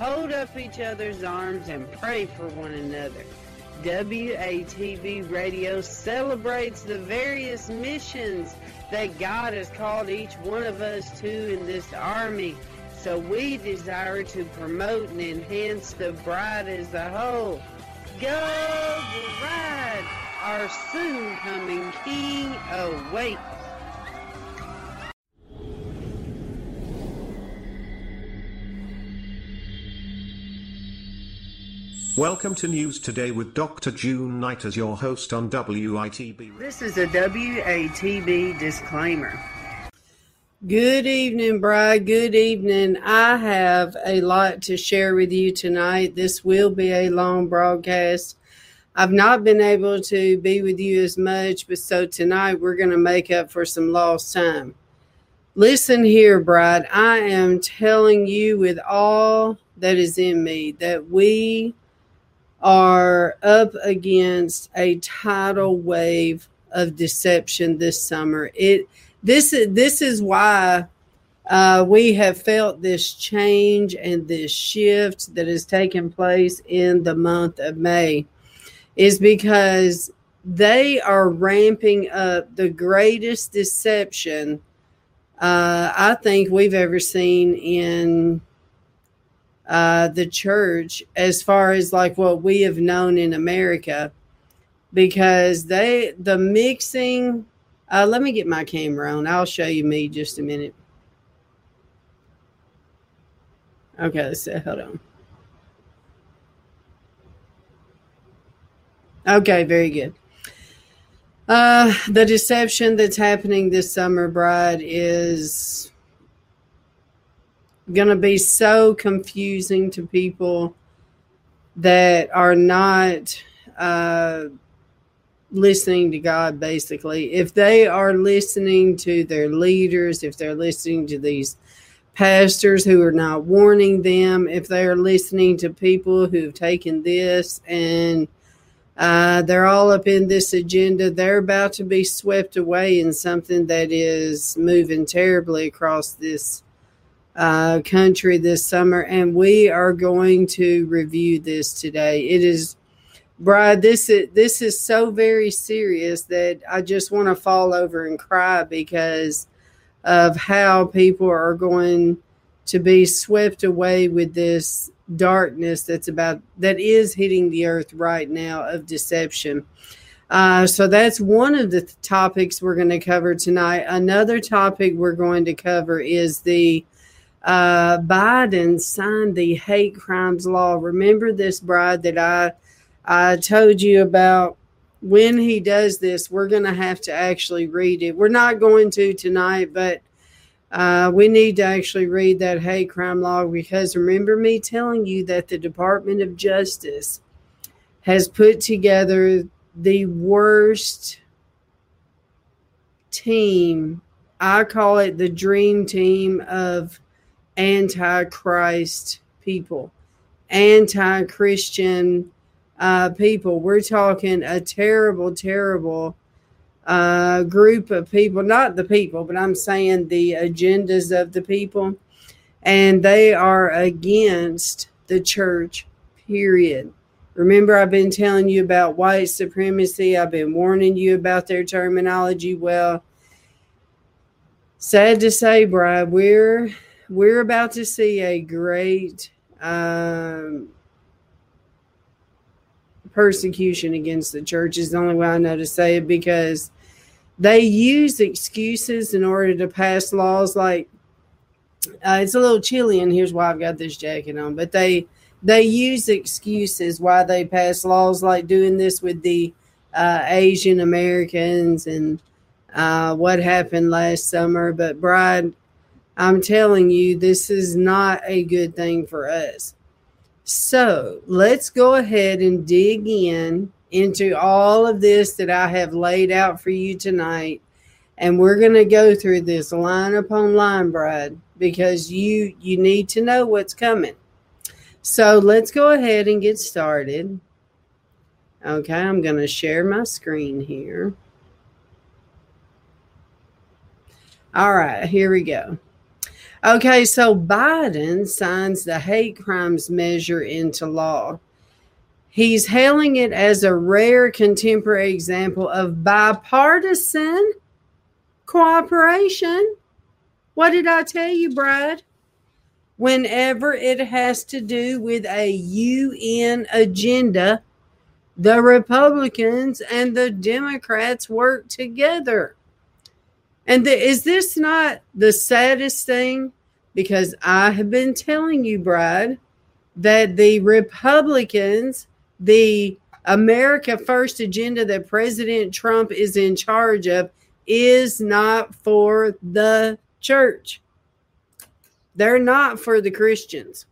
hold up each other's arms and pray for one another. WATB Radio celebrates the various missions that God has called each one of us to in this army. So we desire to promote and enhance the bride as a whole. Go bride! Our soon coming king awaits. Welcome to News Today with Dr. June Knight as your host on WITB. This is a WATB disclaimer. Good evening, Bride. Good evening. I have a lot to share with you tonight. This will be a long broadcast. I've not been able to be with you as much, but so tonight we're going to make up for some lost time. Listen here, Bride. I am telling you with all that is in me that we are up against a tidal wave of deception this summer. It this is this is why uh, we have felt this change and this shift that has taken place in the month of May, is because they are ramping up the greatest deception uh, I think we've ever seen in uh, the church as far as like what we have known in America because they the mixing uh, let me get my camera on. I'll show you me just a minute. Okay see, hold on. Okay very good. Uh, the deception that's happening this summer bride is going to be so confusing to people that are not uh, listening to God, basically. If they are listening to their leaders, if they're listening to these pastors who are not warning them, if they are listening to people who've taken this and uh, they're all up in this agenda. They're about to be swept away in something that is moving terribly across this uh, country this summer, and we are going to review this today. It is, Bride, this is this is so very serious that I just want to fall over and cry because of how people are going to be swept away with this darkness that's about that is hitting the earth right now of deception. Uh, so that's one of the topics we're going to cover tonight. Another topic we're going to cover is the uh, Biden signed the hate crimes law. Remember this, bride, that I I told you about. When he does this, we're going to have to actually read it. We're not going to tonight, but uh, we need to actually read that hate crime law because remember me telling you that the Department of Justice has put together the worst team. I call it the dream team of anti-Christ people, anti-Christian uh, people. We're talking a terrible, terrible uh, group of people. Not the people, but I'm saying the agendas of the people, and they are against the church. Period. Remember, I've been telling you about white supremacy. I've been warning you about their terminology. Well, sad to say, Bride, we're we're about to see a great um, persecution against the church is the only way I know to say it because they use excuses in order to pass laws like uh, it's a little chilly and here's why I've got this jacket on but they they use excuses why they pass laws like doing this with the uh, Asian Americans and uh, what happened last summer. But Bride I'm telling you this is not a good thing for us so let's go ahead and dig in into all of this that I have laid out for you tonight. And we're going to go through this line upon line, Brad, because you you need to know what's coming. So let's go ahead and get started. Okay, I'm going to share my screen here. All right, here we go. Okay, so Biden signs the hate crimes measure into law. He's hailing it as a rare contemporary example of bipartisan cooperation. What did I tell you, Brad? Whenever it has to do with a UN agenda, the Republicans and the Democrats work together. And the, is this not the saddest thing? Because I have been telling you, Brad, that the Republicans the America First agenda that President Trump is in charge of is not for the church. They're not for the Christians.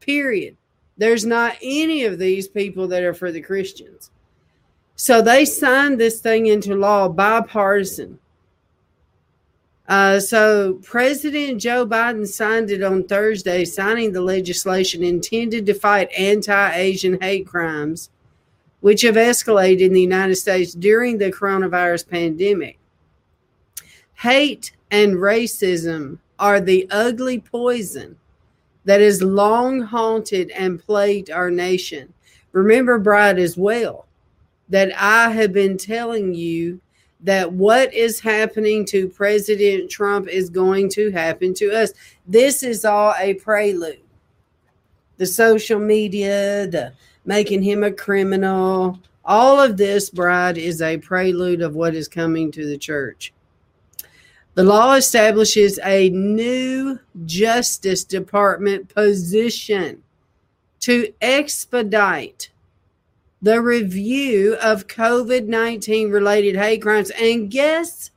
Period. There's not any of these people that are for the Christians. So they signed this thing into law bipartisan. Uh, so President Joe Biden signed it on Thursday, signing the legislation intended to fight anti-Asian hate crimes, which have escalated in the United States during the coronavirus pandemic. Hate and racism are the ugly poison that has long haunted and plagued our nation. Remember, Bride, as well, that I have been telling you that what is happening to President Trump is going to happen to us. This is all a prelude. The social media, the making him a criminal, all of this, bride, is a prelude of what is coming to the church. The law establishes a new Justice Department position to expedite the review of COVID 19 related hate crimes. And guess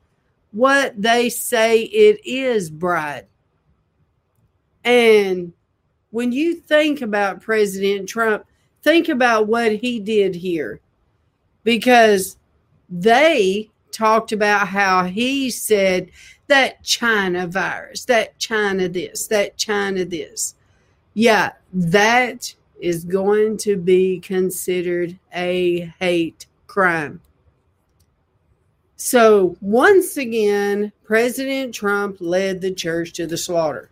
what they say it is, Bride? And when you think about President Trump, think about what he did here because they talked about how he said that China virus, that China this, that China this. Yeah, that is going to be considered a hate crime. So, once again, President Trump led the church to the slaughter.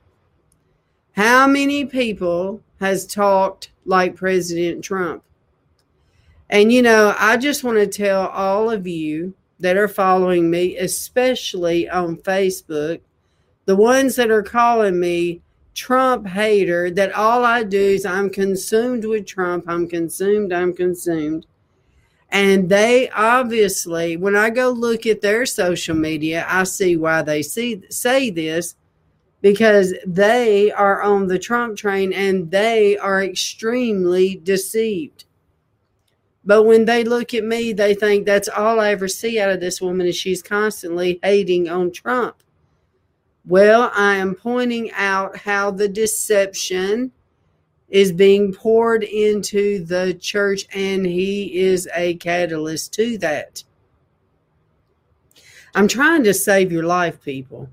How many people has talked like President Trump? And you know, I just want to tell all of you that are following me, especially on Facebook, the ones that are calling me Trump hater that all I do is I'm consumed with Trump. I'm consumed. I'm consumed. And they obviously, when I go look at their social media, I see why they see say this because they are on the Trump train and they are extremely deceived. But when they look at me, they think that's all I ever see out of this woman is she's constantly hating on Trump. Well, I am pointing out how the deception is being poured into the church, and he is a catalyst to that. I'm trying to save your life, people.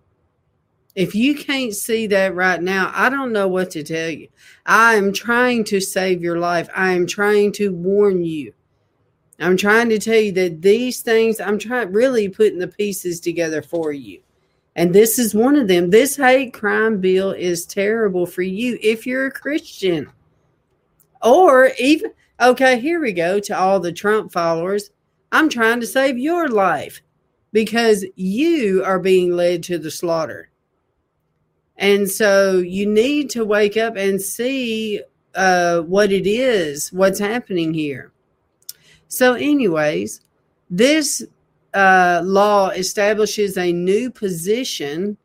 If you can't see that right now, I don't know what to tell you. I am trying to save your life. I am trying to warn you. I'm trying to tell you that these things, I'm trying really putting the pieces together for you. And this is one of them. This hate crime bill is terrible for you if you're a Christian. Or even, okay, here we go to all the Trump followers. I'm trying to save your life because you are being led to the slaughter. And so you need to wake up and see uh, what it is, what's happening here. So, anyways, this uh, law establishes a new position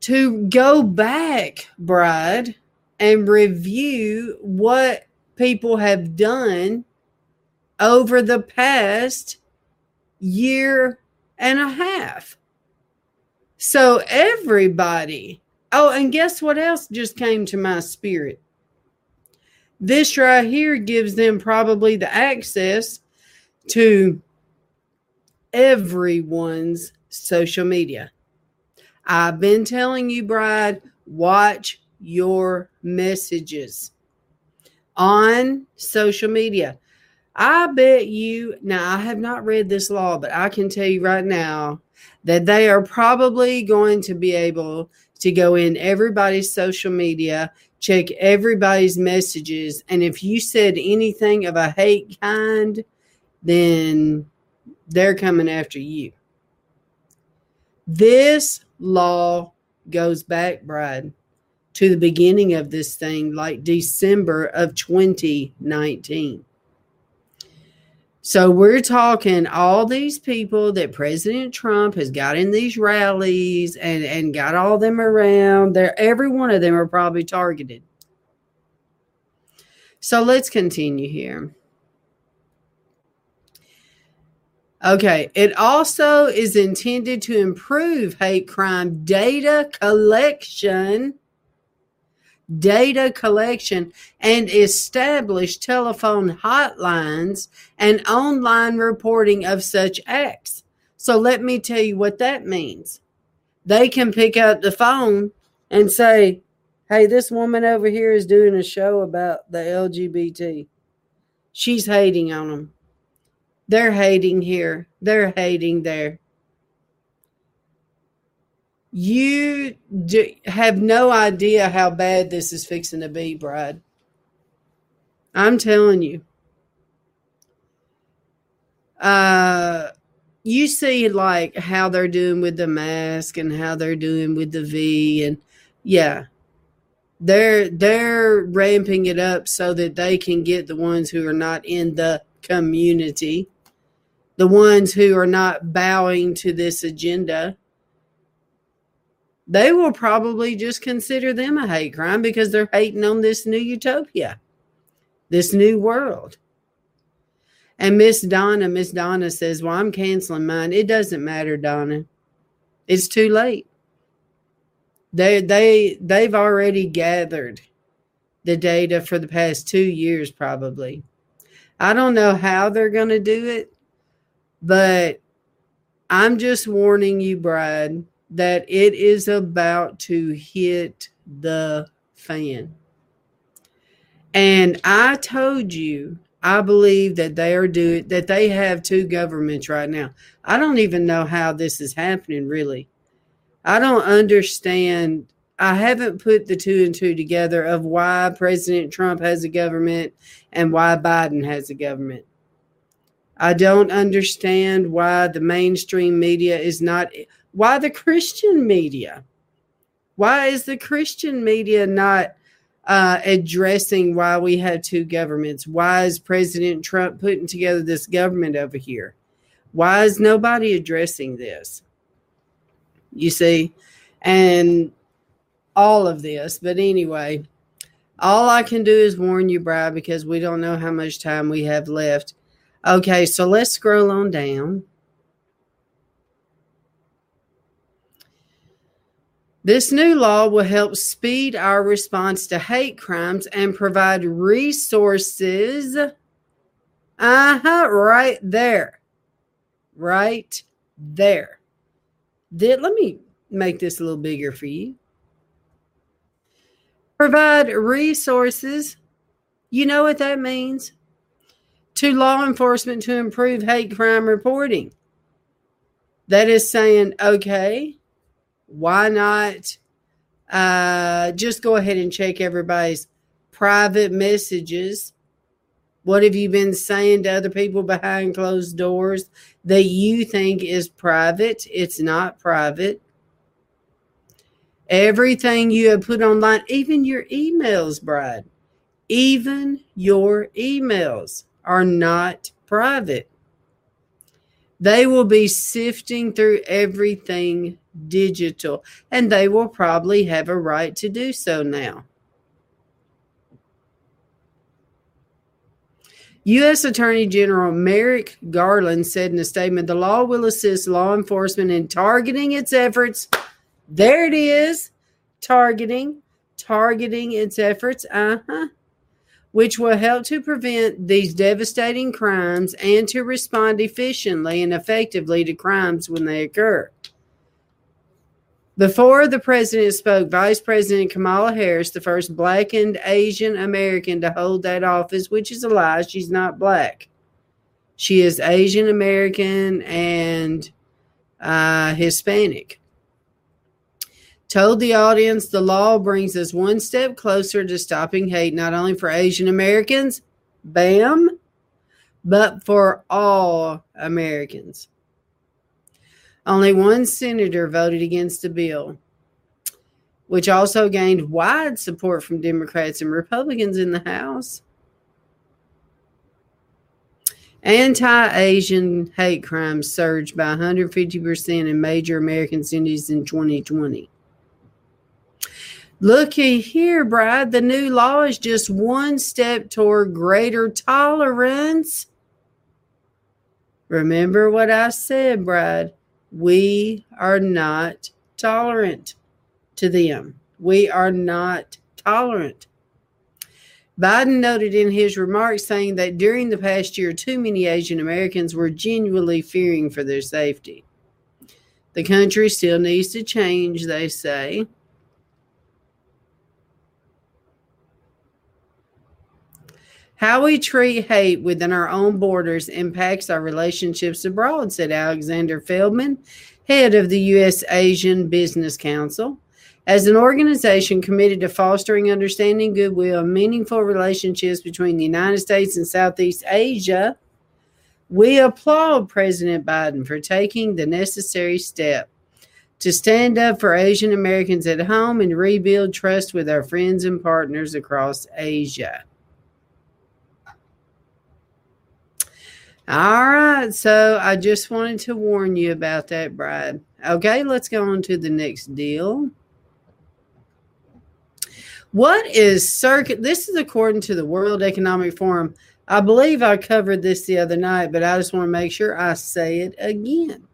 to go back, bride, and review what people have done over the past year and a half. So, everybody, oh, and guess what else just came to my spirit? This right here gives them probably the access to everyone's social media. I've been telling you, Bride, watch your messages on social media. I bet you, now I have not read this law, but I can tell you right now that they are probably going to be able to go in everybody's social media, check everybody's messages, and if you said anything of a hate kind, then they're coming after you. This law goes back, Brad, to the beginning of this thing, like December of 2019. So we're talking all these people that President Trump has got in these rallies and, and got all them around. There, every one of them are probably targeted. So let's continue here. Okay. It also is intended to improve hate crime data collection, data collection, and establish telephone hotlines and online reporting of such acts. So let me tell you what that means. They can pick up the phone and say, Hey, this woman over here is doing a show about the LGBT. She's hating on them they're hating here. They're hating there. You do, have no idea how bad this is fixing to be, Brad. I'm telling you. Uh, you see like how they're doing with the mask and how they're doing with the V and yeah. They're they're ramping it up so that they can get the ones who are not in the community the ones who are not bowing to this agenda, they will probably just consider them a hate crime because they're hating on this new utopia, this new world. And Miss Donna, Miss Donna says, Well, I'm canceling mine. It doesn't matter, Donna. It's too late. They they they've already gathered the data for the past two years, probably. I don't know how they're gonna do it. But I'm just warning you, Brad, that it is about to hit the fan. And I told you, I believe that they are doing that they have two governments right now. I don't even know how this is happening really. I don't understand. I haven't put the two and two together of why President Trump has a government and why Biden has a government. I don't understand why the mainstream media is not, why the Christian media? Why is the Christian media not uh, addressing why we have two governments? Why is President Trump putting together this government over here? Why is nobody addressing this? You see, and all of this. But anyway, all I can do is warn you, Brad, because we don't know how much time we have left. Okay, so let's scroll on down. This new law will help speed our response to hate crimes and provide resources. Uh huh, right there. Right there. Did, let me make this a little bigger for you. Provide resources. You know what that means? To law enforcement to improve hate crime reporting. That is saying, okay, why not uh, just go ahead and check everybody's private messages? What have you been saying to other people behind closed doors that you think is private? It's not private. Everything you have put online, even your emails, Brad, even your emails are not private. They will be sifting through everything digital, and they will probably have a right to do so now. U.S. Attorney General Merrick Garland said in a statement the law will assist law enforcement in targeting its efforts. There it is targeting, targeting its efforts. Uh huh which will help to prevent these devastating crimes and to respond efficiently and effectively to crimes when they occur. Before the president spoke, Vice President Kamala Harris, the first black and Asian American to hold that office, which is a lie, she's not black. She is Asian American and uh, Hispanic told the audience the law brings us one step closer to stopping hate, not only for Asian Americans, bam, but for all Americans. Only one senator voted against the bill, which also gained wide support from Democrats and Republicans in the House. Anti Asian hate crimes surged by 150% in major American cities in 2020. Looky here, Brad. The new law is just one step toward greater tolerance. Remember what I said, Brad. We are not tolerant to them. We are not tolerant. Biden noted in his remarks saying that during the past year, too many Asian Americans were genuinely fearing for their safety. The country still needs to change, they say. How we treat hate within our own borders impacts our relationships abroad, said Alexander Feldman, head of the U.S. ASEAN Business Council. As an organization committed to fostering understanding, goodwill, and meaningful relationships between the United States and Southeast Asia, we applaud President Biden for taking the necessary step to stand up for Asian Americans at home and rebuild trust with our friends and partners across Asia. All right. So I just wanted to warn you about that, Brad. Okay, let's go on to the next deal. What is circuit? This is according to the World Economic Forum. I believe I covered this the other night, but I just want to make sure I say it again.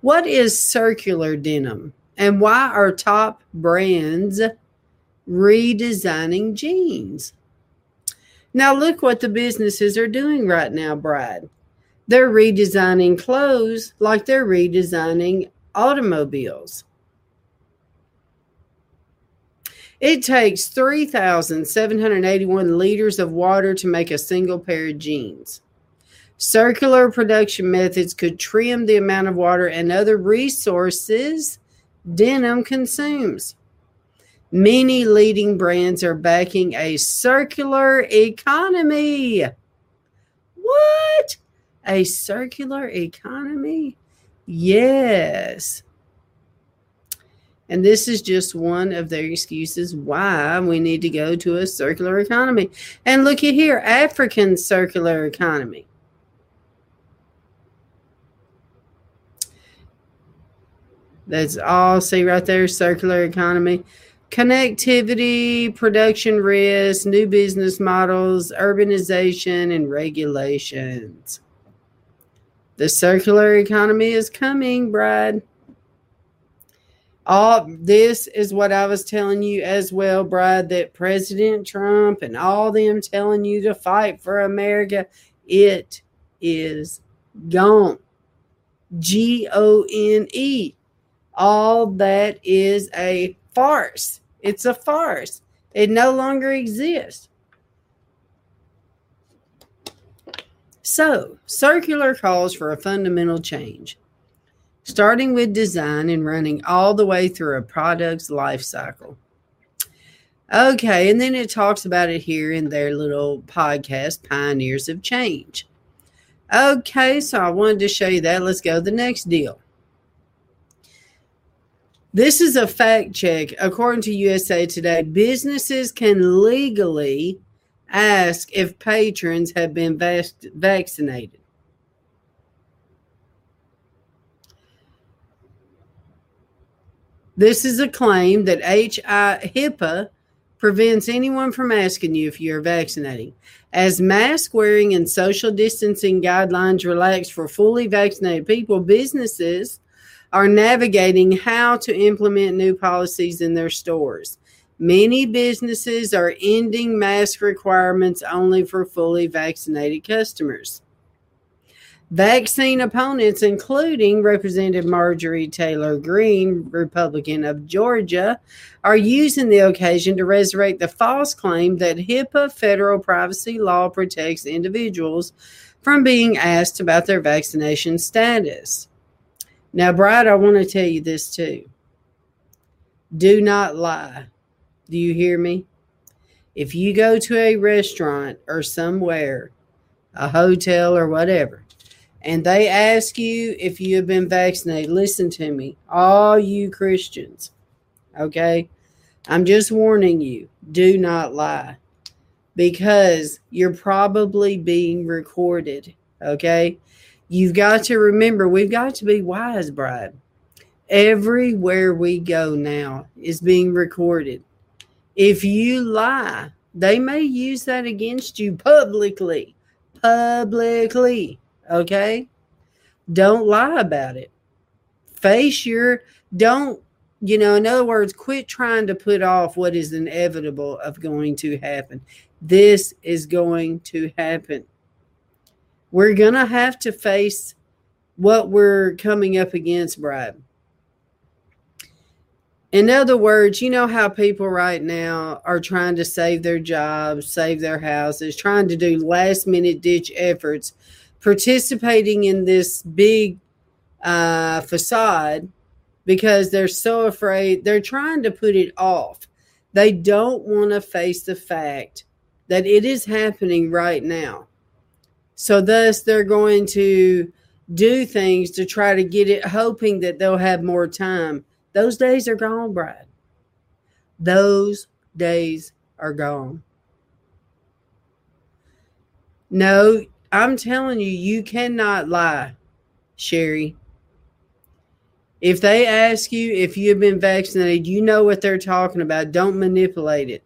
What is circular denim and why are top brands redesigning jeans? Now, look what the businesses are doing right now, Brad. They're redesigning clothes like they're redesigning automobiles. It takes 3,781 liters of water to make a single pair of jeans. Circular production methods could trim the amount of water and other resources denim consumes. Many leading brands are backing a circular economy. What? A circular economy? Yes. And this is just one of their excuses why we need to go to a circular economy. And look at here African circular economy. That's all, see right there, circular economy connectivity, production risk, new business models, urbanization, and regulations. The circular economy is coming, Brad. All this is what I was telling you as well, Brad, that President Trump and all them telling you to fight for America, it is gone. G O N E. All that is a farce. It's a farce. It no longer exists. So, circular calls for a fundamental change, starting with design and running all the way through a product's life cycle. Okay, and then it talks about it here in their little podcast, Pioneers of Change. Okay, so I wanted to show you that. Let's go to the next deal. This is a fact check. According to USA Today, businesses can legally ask if patrons have been vac- vaccinated. This is a claim that HI HIPAA prevents anyone from asking you if you're vaccinating. As mask wearing and social distancing guidelines relax for fully vaccinated people, businesses are navigating how to implement new policies in their stores. Many businesses are ending mask requirements only for fully vaccinated customers. Vaccine opponents, including Representative Marjorie Taylor Greene, Republican of Georgia, are using the occasion to resurrect the false claim that HIPAA federal privacy law protects individuals from being asked about their vaccination status. Now, Brad, I want to tell you this too. Do not lie. Do you hear me? If you go to a restaurant or somewhere, a hotel or whatever, and they ask you if you have been vaccinated, listen to me, all you Christians, okay? I'm just warning you do not lie because you're probably being recorded, okay? You've got to remember, we've got to be wise, bride. Everywhere we go now is being recorded. If you lie, they may use that against you publicly. Publicly. Okay? Don't lie about it. Face your, don't, you know, in other words, quit trying to put off what is inevitable of going to happen. This is going to happen. We're going to have to face what we're coming up against, Brad. In other words, you know how people right now are trying to save their jobs, save their houses, trying to do last minute ditch efforts participating in this big uh, facade because they're so afraid. They're trying to put it off. They don't want to face the fact that it is happening right now. So, thus, they're going to do things to try to get it, hoping that they'll have more time. Those days are gone, Brad. Those days are gone. No, I'm telling you, you cannot lie, Sherry. If they ask you if you have been vaccinated, you know what they're talking about. Don't manipulate it.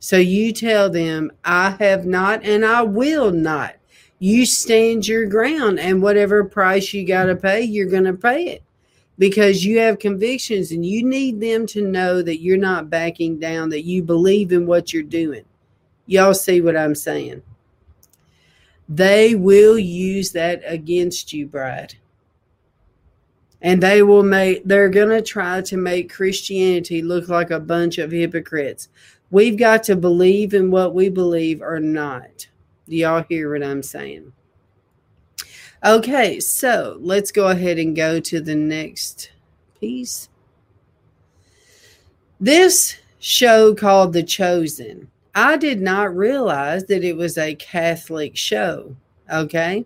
So you tell them, I have not and I will not. You stand your ground, and whatever price you got to pay, you're going to pay it because you have convictions and you need them to know that you're not backing down, that you believe in what you're doing. Y'all see what I'm saying? they will use that against you, bride. And they will make, they're going to try to make Christianity look like a bunch of hypocrites. We've got to believe in what we believe or not. Do y'all hear what I'm saying? Okay, so let's go ahead and go to the next piece. This show called The Chosen I did not realize that it was a Catholic show. Okay.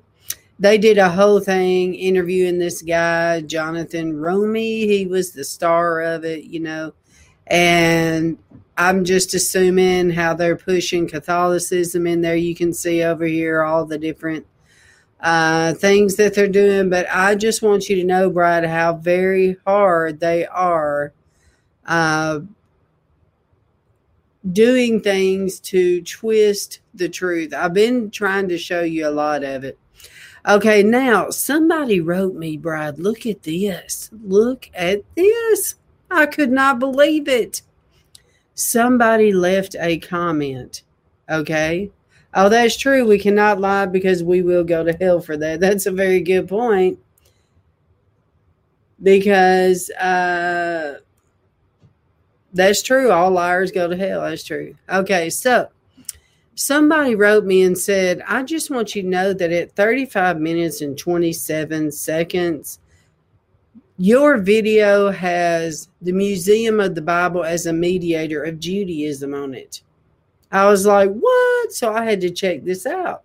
They did a whole thing interviewing this guy, Jonathan Roumie. He was the star of it, you know. And I'm just assuming how they're pushing Catholicism in there. You can see over here all the different uh, things that they're doing. But I just want you to know, Brad, how very hard they are uh, doing things to twist the truth. I've been trying to show you a lot of it. Okay, now somebody wrote me, Brad, look at this. Look at this. I could not believe it. Somebody left a comment. Okay. Oh, that's true. We cannot lie because we will go to hell for that. That's a very good point. Because uh that's true. All liars go to hell. That's true. Okay, so somebody wrote me and said, I just want you to know that at 35 minutes and 27 seconds, your video has the Museum of the Bible as a mediator of Judaism on it. I was like, what? So I had to check this out.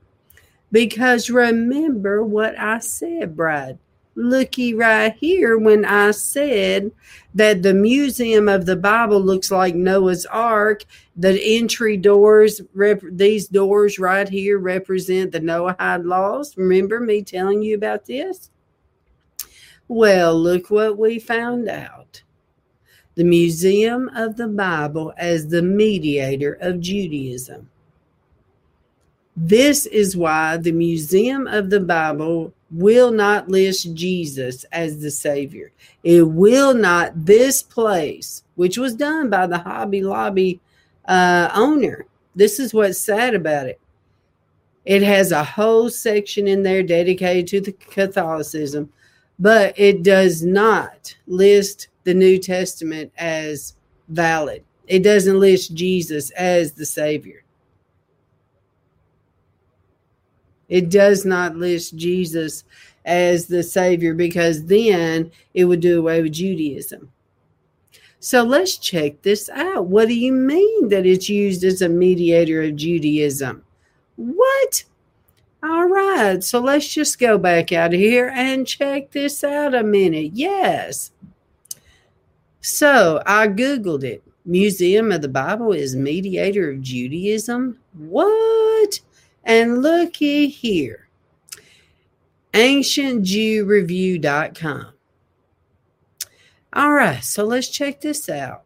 Because remember what I said, Brad. looky right here when I said that the Museum of the Bible looks like Noah's Ark. The entry doors, rep- these doors right here represent the Noahide laws. Remember me telling you about this? Well, look what we found out. The Museum of the Bible as the mediator of Judaism. This is why the Museum of the Bible will not list Jesus as the Savior. It will not, this place, which was done by the Hobby Lobby uh, owner, this is what's sad about it. It has a whole section in there dedicated to the Catholicism, but it does not list the New Testament as valid. It doesn't list Jesus as the Savior. It does not list Jesus as the Savior because then it would do away with Judaism. So let's check this out. What do you mean that it's used as a mediator of Judaism? What? All right, so let's just go back out of here and check this out a minute. Yes. So I Googled it. Museum of the Bible is mediator of Judaism. What? And looky here ancientjewreview.com. All right, so let's check this out.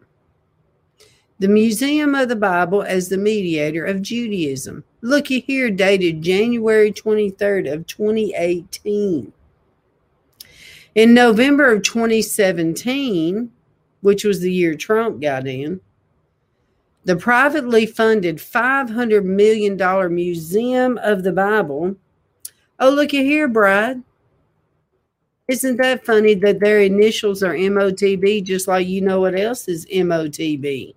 The Museum of the Bible as the mediator of Judaism. Looky here, dated January 23rd of 2018. In November of 2017, which was the year Trump got in, the privately funded $500 million Museum of the Bible. Oh, looky here, Brad. Isn't that funny that their initials are MOTB, just like you know what else is MOTB?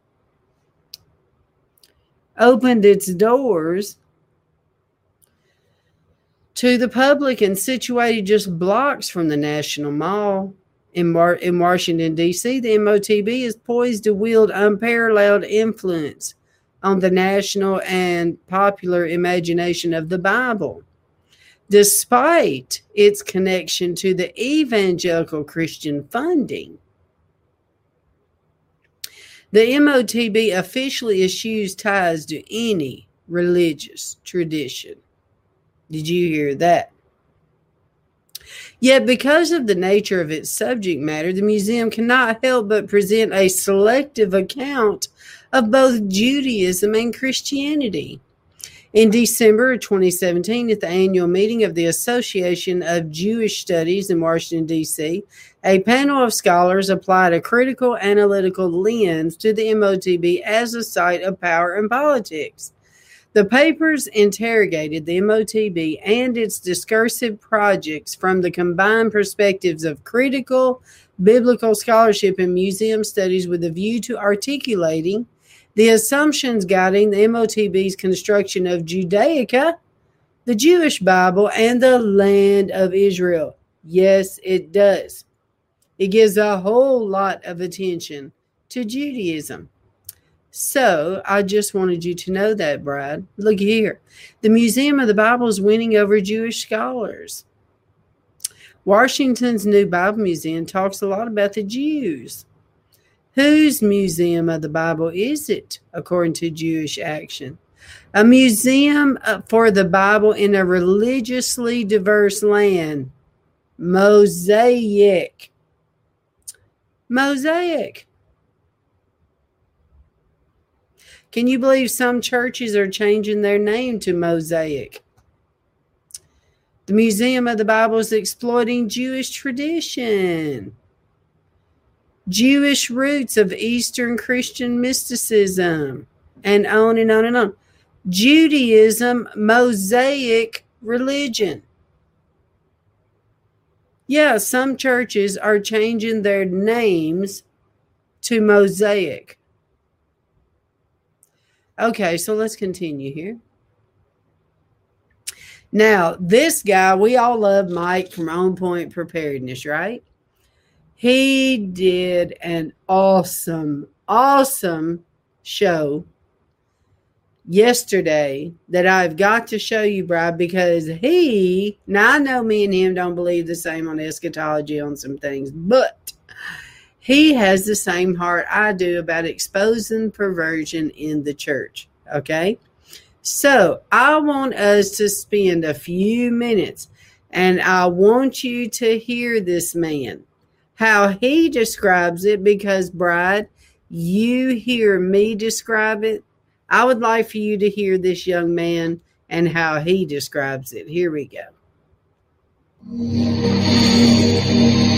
Opened its doors to the public and situated just blocks from the National Mall in, Mar- in Washington, D.C., the MOTB is poised to wield unparalleled influence on the national and popular imagination of the Bible. Despite its connection to the evangelical Christian funding, the MOTB officially eschews ties to any religious tradition. Did you hear that? Yet, because of the nature of its subject matter, the museum cannot help but present a selective account of both Judaism and Christianity. In December of 2017, at the annual meeting of the Association of Jewish Studies in Washington, D.C., a panel of scholars applied a critical analytical lens to the MOTB as a site of power and politics. The papers interrogated the MOTB and its discursive projects from the combined perspectives of critical biblical scholarship and museum studies with a view to articulating the assumptions guiding the MOTB's construction of Judaica, the Jewish Bible, and the land of Israel. Yes, it does. It gives a whole lot of attention to Judaism. So I just wanted you to know that, Brad. Look here. The Museum of the Bible is winning over Jewish scholars. Washington's new Bible Museum talks a lot about the Jews. Whose Museum of the Bible is it, according to Jewish Action? A museum uh, for the Bible in a religiously diverse land. Mosaic. Mosaic. Can you believe some churches are changing their name to Mosaic? The Museum of the Bible is exploiting Jewish tradition, Jewish roots of Eastern Christian mysticism, and on and on and on. Judaism, Mosaic religion. Yeah, some churches are changing their names to Mosaic. Okay, so let's continue here. Now, this guy, we all love Mike from On Point Preparedness, right? He did an awesome, awesome show yesterday that I've got to show you, Brad, because he, now I know me and him don't believe the same on eschatology on some things, but he has the same heart I do about exposing perversion in the church. Okay. So I want us to spend a few minutes and I want you to hear this man, how he describes it, because, Bride, you hear me describe it. I would like for you to hear this young man and how he describes it. Here we go.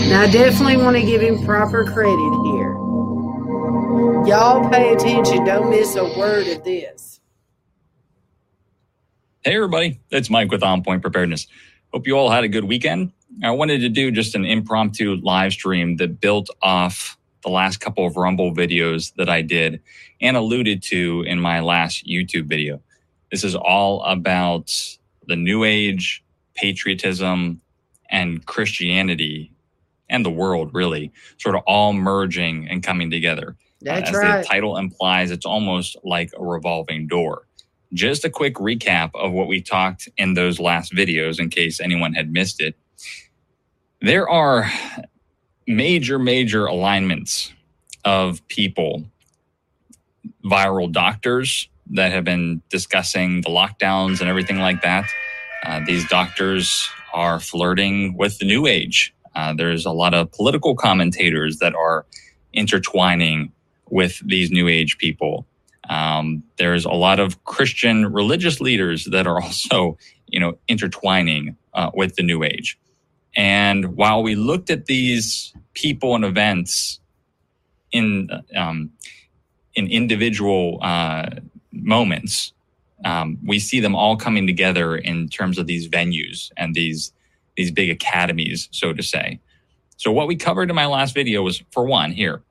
Now, I definitely want to give him proper credit here. Y'all pay attention. Don't miss a word of this. Hey, everybody. It's Mike with On Point Preparedness. Hope you all had a good weekend. I wanted to do just an impromptu live stream that built off the last couple of Rumble videos that I did and alluded to in my last YouTube video. This is all about the New Age, patriotism, and Christianity and the world really sort of all merging and coming together. Uh, That's As right. the title implies, it's almost like a revolving door. Just a quick recap of what we talked in those last videos in case anyone had missed it. There are major, major alignments of people, viral doctors that have been discussing the lockdowns and everything like that. Uh, these doctors are flirting with the new age. Uh, there's a lot of political commentators that are intertwining with these new age people. Um, there's a lot of Christian religious leaders that are also, you know, intertwining uh, with the new age. And while we looked at these people and events in um, in individual uh, moments, um, we see them all coming together in terms of these venues and these these big academies, so to say. So what we covered in my last video was, for one, here,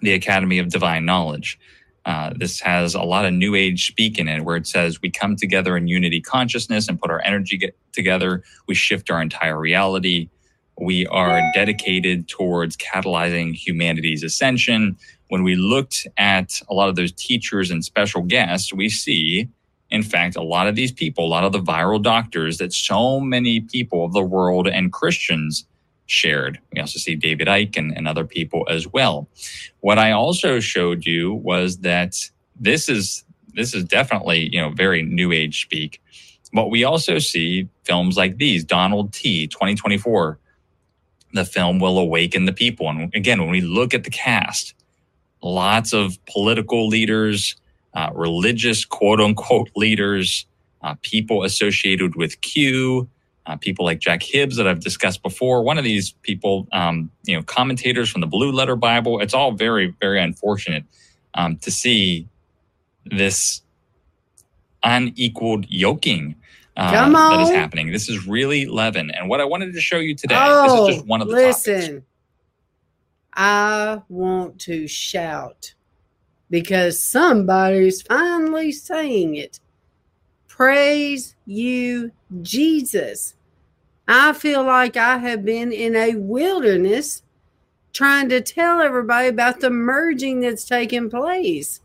the Academy of Divine Knowledge. Uh, this has a lot of new age speak in it where it says we come together in unity consciousness and put our energy get together. We shift our entire reality. We are dedicated towards catalyzing humanity's ascension. When we looked at a lot of those teachers and special guests, we see, in fact, a lot of these people, a lot of the viral doctors that so many people of the world and Christians shared. We also see David Icke and, and other people as well. What I also showed you was that this is this is definitely you know very new age speak, but we also see films like these. Donald T. 2024. The film will awaken the people, and again, when we look at the cast, lots of political leaders, uh, religious quote unquote leaders, uh, people associated with Q, uh, people like Jack Hibbs that I've discussed before. One of these people, um, you know, commentators from the Blue Letter Bible. It's all very, very unfortunate um, to see this unequaled yoking uh, that is happening. This is really leaven. And what I wanted to show you today, oh, this is just one of the listen. topics. I want to shout because somebody's finally saying it. Praise you, Jesus. I feel like I have been in a wilderness trying to tell everybody about the merging that's taking place.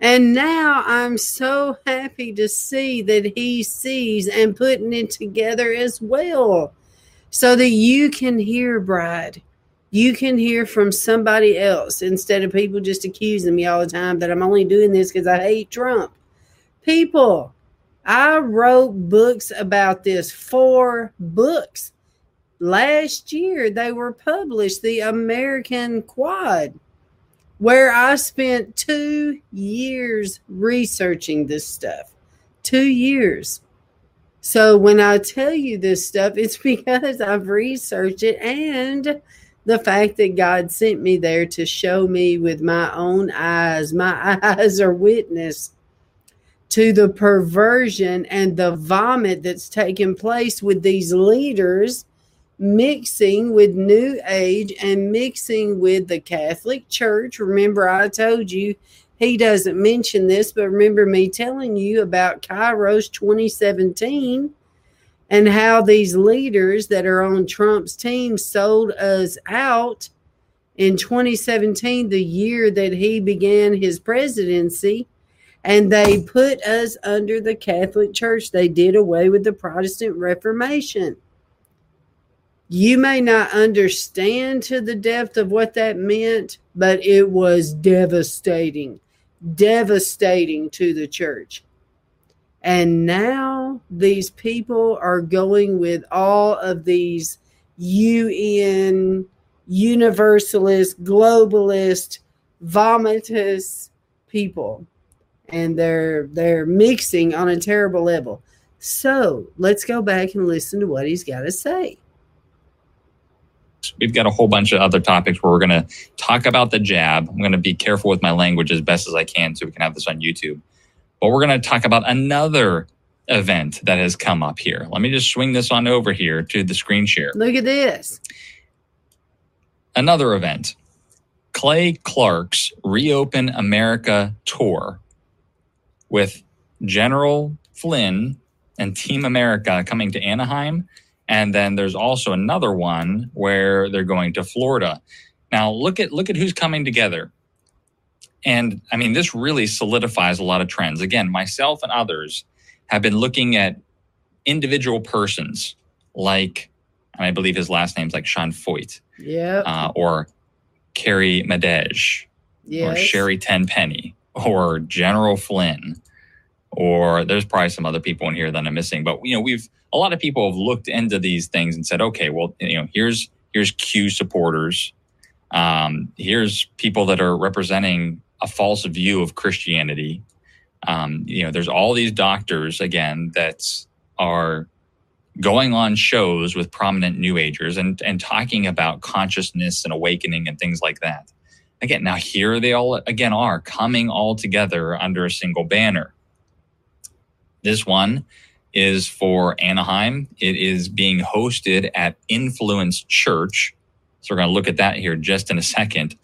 And now I'm so happy to see that he sees and putting it together as well so that you can hear, Bride. You can hear from somebody else instead of people just accusing me all the time that I'm only doing this because I hate Trump. People, I wrote books about this, four books. Last year, they were published, the American Quad, where I spent two years researching this stuff. Two years. So when I tell you this stuff, it's because I've researched it and the fact that God sent me there to show me with my own eyes. My eyes are witness to the perversion and the vomit that's taking place with these leaders mixing with New Age and mixing with the Catholic Church. Remember, I told you he doesn't mention this, but remember me telling you about Kairos 2017 and how these leaders that are on Trump's team sold us out in 2017, the year that he began his presidency. And they put us under the Catholic Church. They did away with the Protestant Reformation. You may not understand to the depth of what that meant, but it was devastating, devastating to the church. And now these people are going with all of these UN, universalist, globalist, vomitous people. And they're they're mixing on a terrible level. So let's go back and listen to what he's got to say. We've got a whole bunch of other topics where we're going to talk about the jab. I'm going to be careful with my language as best as I can so we can have this on YouTube. But we're going to talk about another event that has come up here. Let me just swing this on over here to the screen share. Look at this. Another event Clay Clark's Reopen America tour with General Flynn and Team America coming to Anaheim. And then there's also another one where they're going to Florida. Now look at look at who's coming together. And I mean, this really solidifies a lot of trends. Again, myself and others have been looking at individual persons like, and I believe his last name's like Sean Feucht, Yeah. uh, or Carrie Madej, or. Sherry Tenpenny, or General Flynn, or there's probably some other people in here that I'm missing. But you know, we've a lot of people have looked into these things and said, okay, well, you know, here's here's Q supporters. Um, here's people that are representing a false view of Christianity. Um, you know, there's all these doctors again that are going on shows with prominent New Agers and and talking about consciousness and awakening and things like that. Again, now here they all again are coming all together under a single banner. This one is for Anaheim. It is being hosted at Influence Church. So we're going to look at that here just in a second.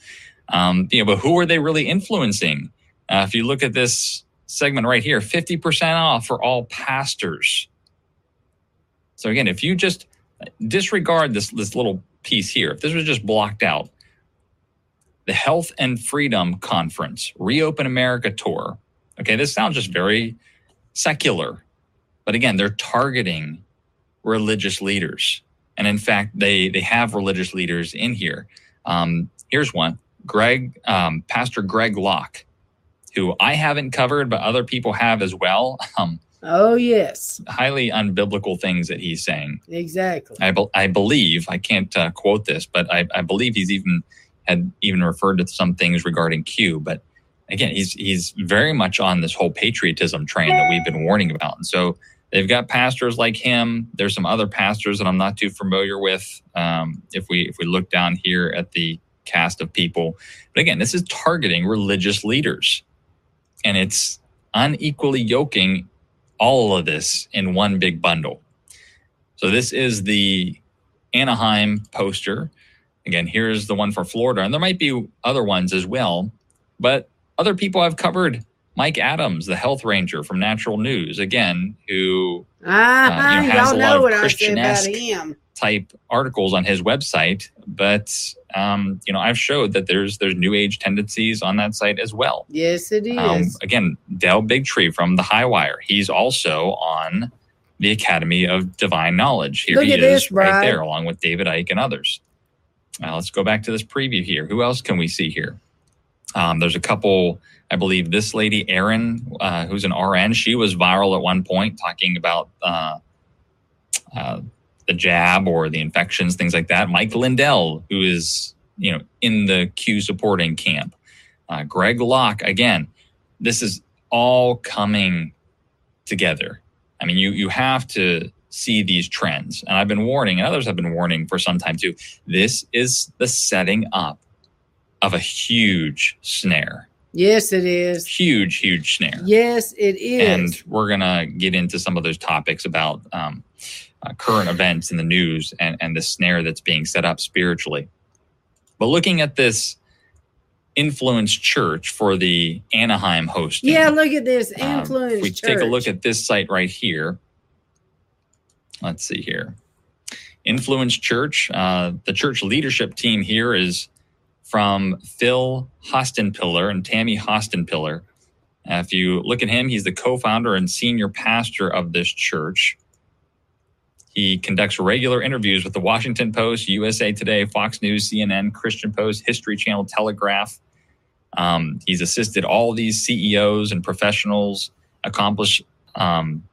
Um, you know, but who are they really influencing? Uh, if you look at this segment right here, 50% off for all pastors. So again, if you just disregard this, this little piece here, if this was just blocked out, the Health and Freedom Conference, Reopen America Tour. Okay, this sounds just very secular. But again, they're targeting religious leaders. And in fact, they, they have religious leaders in here. Um, here's one Greg, um, Pastor Greg Locke, who I haven't covered, but other people have as well. Um, Oh, yes. highly unbiblical things that he's saying. Exactly. I, be- I believe I can't uh, quote this, but I, I believe he's even had even referred to some things regarding Q. But again, he's he's very much on this whole patriotism train that we've been warning about. And so they've got pastors like him. There's some other pastors that I'm not too familiar with. Um, if we if we look down here at the cast of people, but again, this is targeting religious leaders, and it's unequally yoking all of this in one big bundle. So this is the Anaheim poster. Again, here's the one for Florida, and there might be other ones as well. But other people I've covered Mike Adams, the health ranger from Natural News, again, who Ah, Uh, you know, has a lot know of what I say about Christian-esque type articles on his website. But um, you know, I've showed that there's there's new age tendencies on that site as well. Yes, it is. Um, again, Del Bigtree from the High Wire. He's also on the Academy of Divine Knowledge. Here Look he is this, right there, along with David Icke and others. Now let's go back to this preview here. Who else can we see here? Um, there's a couple. I believe this lady, Erin, uh, who's an RN, she was viral at one point talking about uh, uh, the jab or the infections, things like that. Mike Lindell, who is you know in the Q supporting camp. Uh, Greg Locke, again, this is all coming together. I mean, you you have to see these trends, and I've been warning, and others have been warning for some time too. This is the setting up of a huge snare, yes, it is. huge, huge snare. Yes, it is. And we're gonna get into some of those topics about um, uh, current events in the news and and the snare that's being set up spiritually. But looking at this influence church for the Anaheim hosting. yeah, look at this Um, influence. if we church. take a look at this site right here. Let's see here. Influence Church. Uh, the church leadership team here is from Phil Hotsenpiller and Tammy Hotsenpiller. Uh, if you look at him, he's the co founder and senior pastor of this church. He conducts regular interviews with the Washington Post, USA Today, Fox News, CNN, Christian Post, History Channel, Telegraph. Um, he's assisted all these CEOs and professionals accomplish. Um,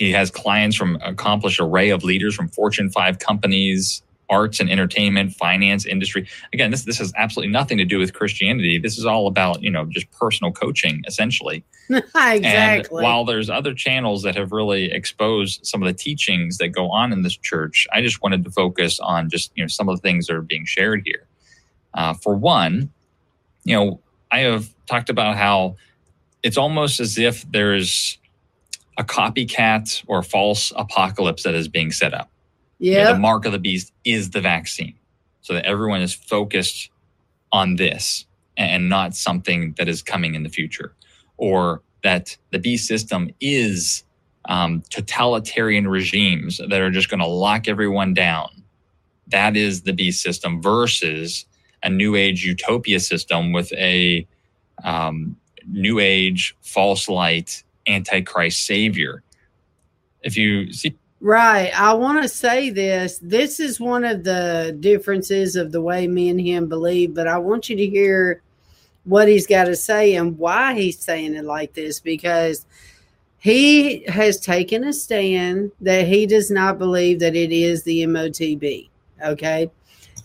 he has clients from accomplished array of leaders from Fortune 5 companies, arts and entertainment, finance, industry. Again, this this has absolutely nothing to do with Christianity. This is all about you know just personal coaching, essentially. exactly. And while there's other channels that have really exposed some of the teachings that go on in this church, I just wanted to focus on just you know some of the things that are being shared here. Uh, for one, you know, I have talked about how it's almost as if there's a copycat or false apocalypse that is being set up. You know, yeah. the mark of the beast is the vaccine, so that everyone is focused on this and not something that is coming in the future, or that the beast system is um, totalitarian regimes that are just going to lock everyone down. That is the beast system versus a new age utopia system with a um, new age false light antichrist savior. If you see Right. I want to say this. This is one of the differences of the way me and him believe, but I want you to hear what he's got to say and why he's saying it like this because he has taken a stand that he does not believe that it is the MOTB. Okay.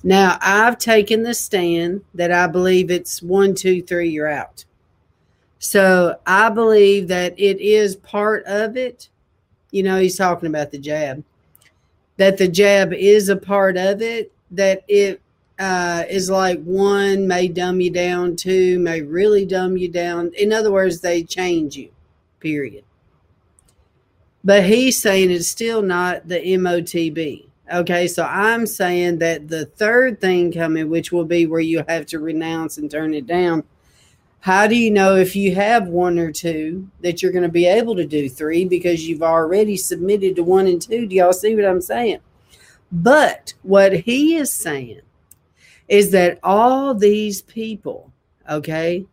Now, I've taken the stand that I believe it's one, two, three, you're out. So I believe that it is part of it you know, he's talking about the jab, that the jab is a part of it, that it uh, is like one may dumb you down, two may really dumb you down. In other words, they change you, period. But he's saying it's still not the MOTB. Okay, so I'm saying that the third thing coming, which will be where you have to renounce and turn it down, how do you know if you have one or two that you're going to be able to do three because you've already submitted to one and two? Do y'all see what I'm saying? But what he is saying is that all these people, okay,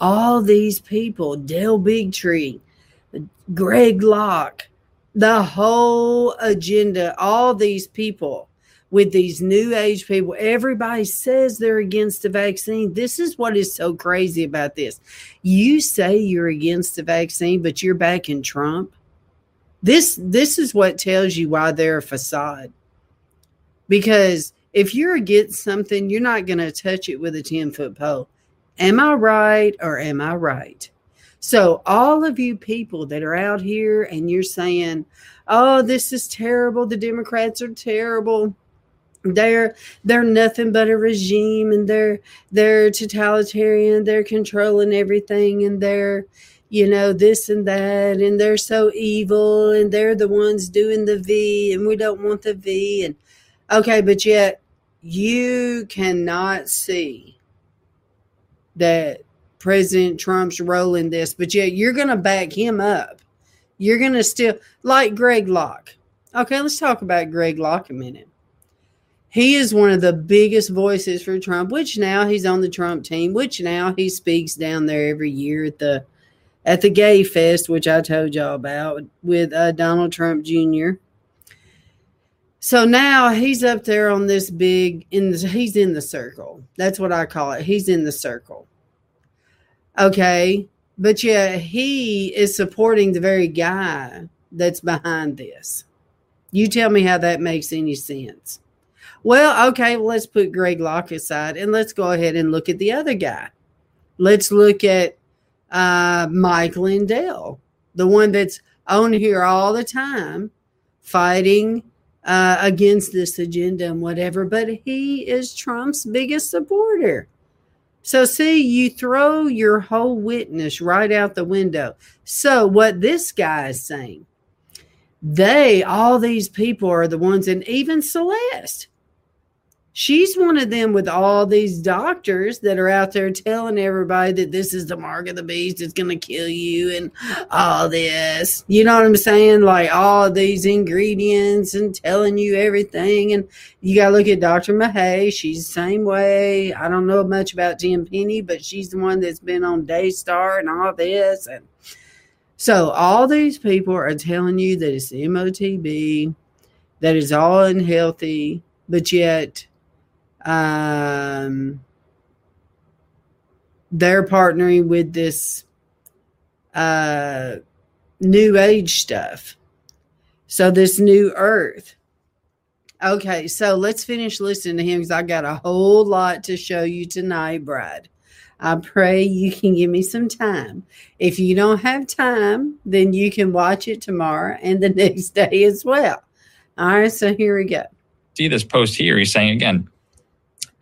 all these people, Dale Bigtree, Greg Locke, the whole agenda, all these people with these new age people. Everybody says they're against the vaccine. This is what is so crazy about this. You say you're against the vaccine, but you're backing Trump. This this is what tells you why they're a facade. Because if you're against something, you're not going to touch it with a 10 foot pole. Am I right or am I right? So, all of you people that are out here and you're saying, oh, this is terrible, the Democrats are terrible they're they're nothing but a regime and they're they're totalitarian they're controlling everything and they're you know this and that and they're so evil and they're the ones doing the v and we don't want the v and okay but yet you cannot see that president trump's role in this but yet you're going to back him up. You're going to still like greg locke. Okay let's talk about greg locke a minute he is one of the biggest voices for Trump, which now he's on the Trump team, which now he speaks down there every year at the at the Gay Fest, which I told y'all about with uh, Donald Trump Jr. So now he's up there on this big in the, he's in the circle. That's what I call it. He's in the circle. Okay, but yeah, he is supporting the very guy that's behind this. You tell me how that makes any sense. Well, okay, let's put Greg Locke aside and let's go ahead and look at the other guy. Let's look at uh, Mike Lindell, the one that's on here all the time fighting uh, against this agenda and whatever, but he is Trump's biggest supporter. So, see, you throw your whole witness right out the window. So, what this guy is saying, they, all these people are the ones, and even Celeste, She's one of them with all these doctors that are out there telling everybody that this is the mark of the beast, it's going to kill you, and all this. You know what I'm saying? Like all these ingredients and telling you everything. And you got to look at Dr. Mahay. She's the same way. I don't know much about Tenpenny, but she's the one that's been on Daystar and all this. And so all these people are telling you that it's MOTB, that is all unhealthy, but yet um, they're partnering with this uh, new age stuff. So, this new earth. Okay, so let's finish listening to him because I got a whole lot to show you tonight, Brad. I pray you can give me some time. If you don't have time, then you can watch it tomorrow and the next day as well. All right, so here we go. See this post here. He's saying again,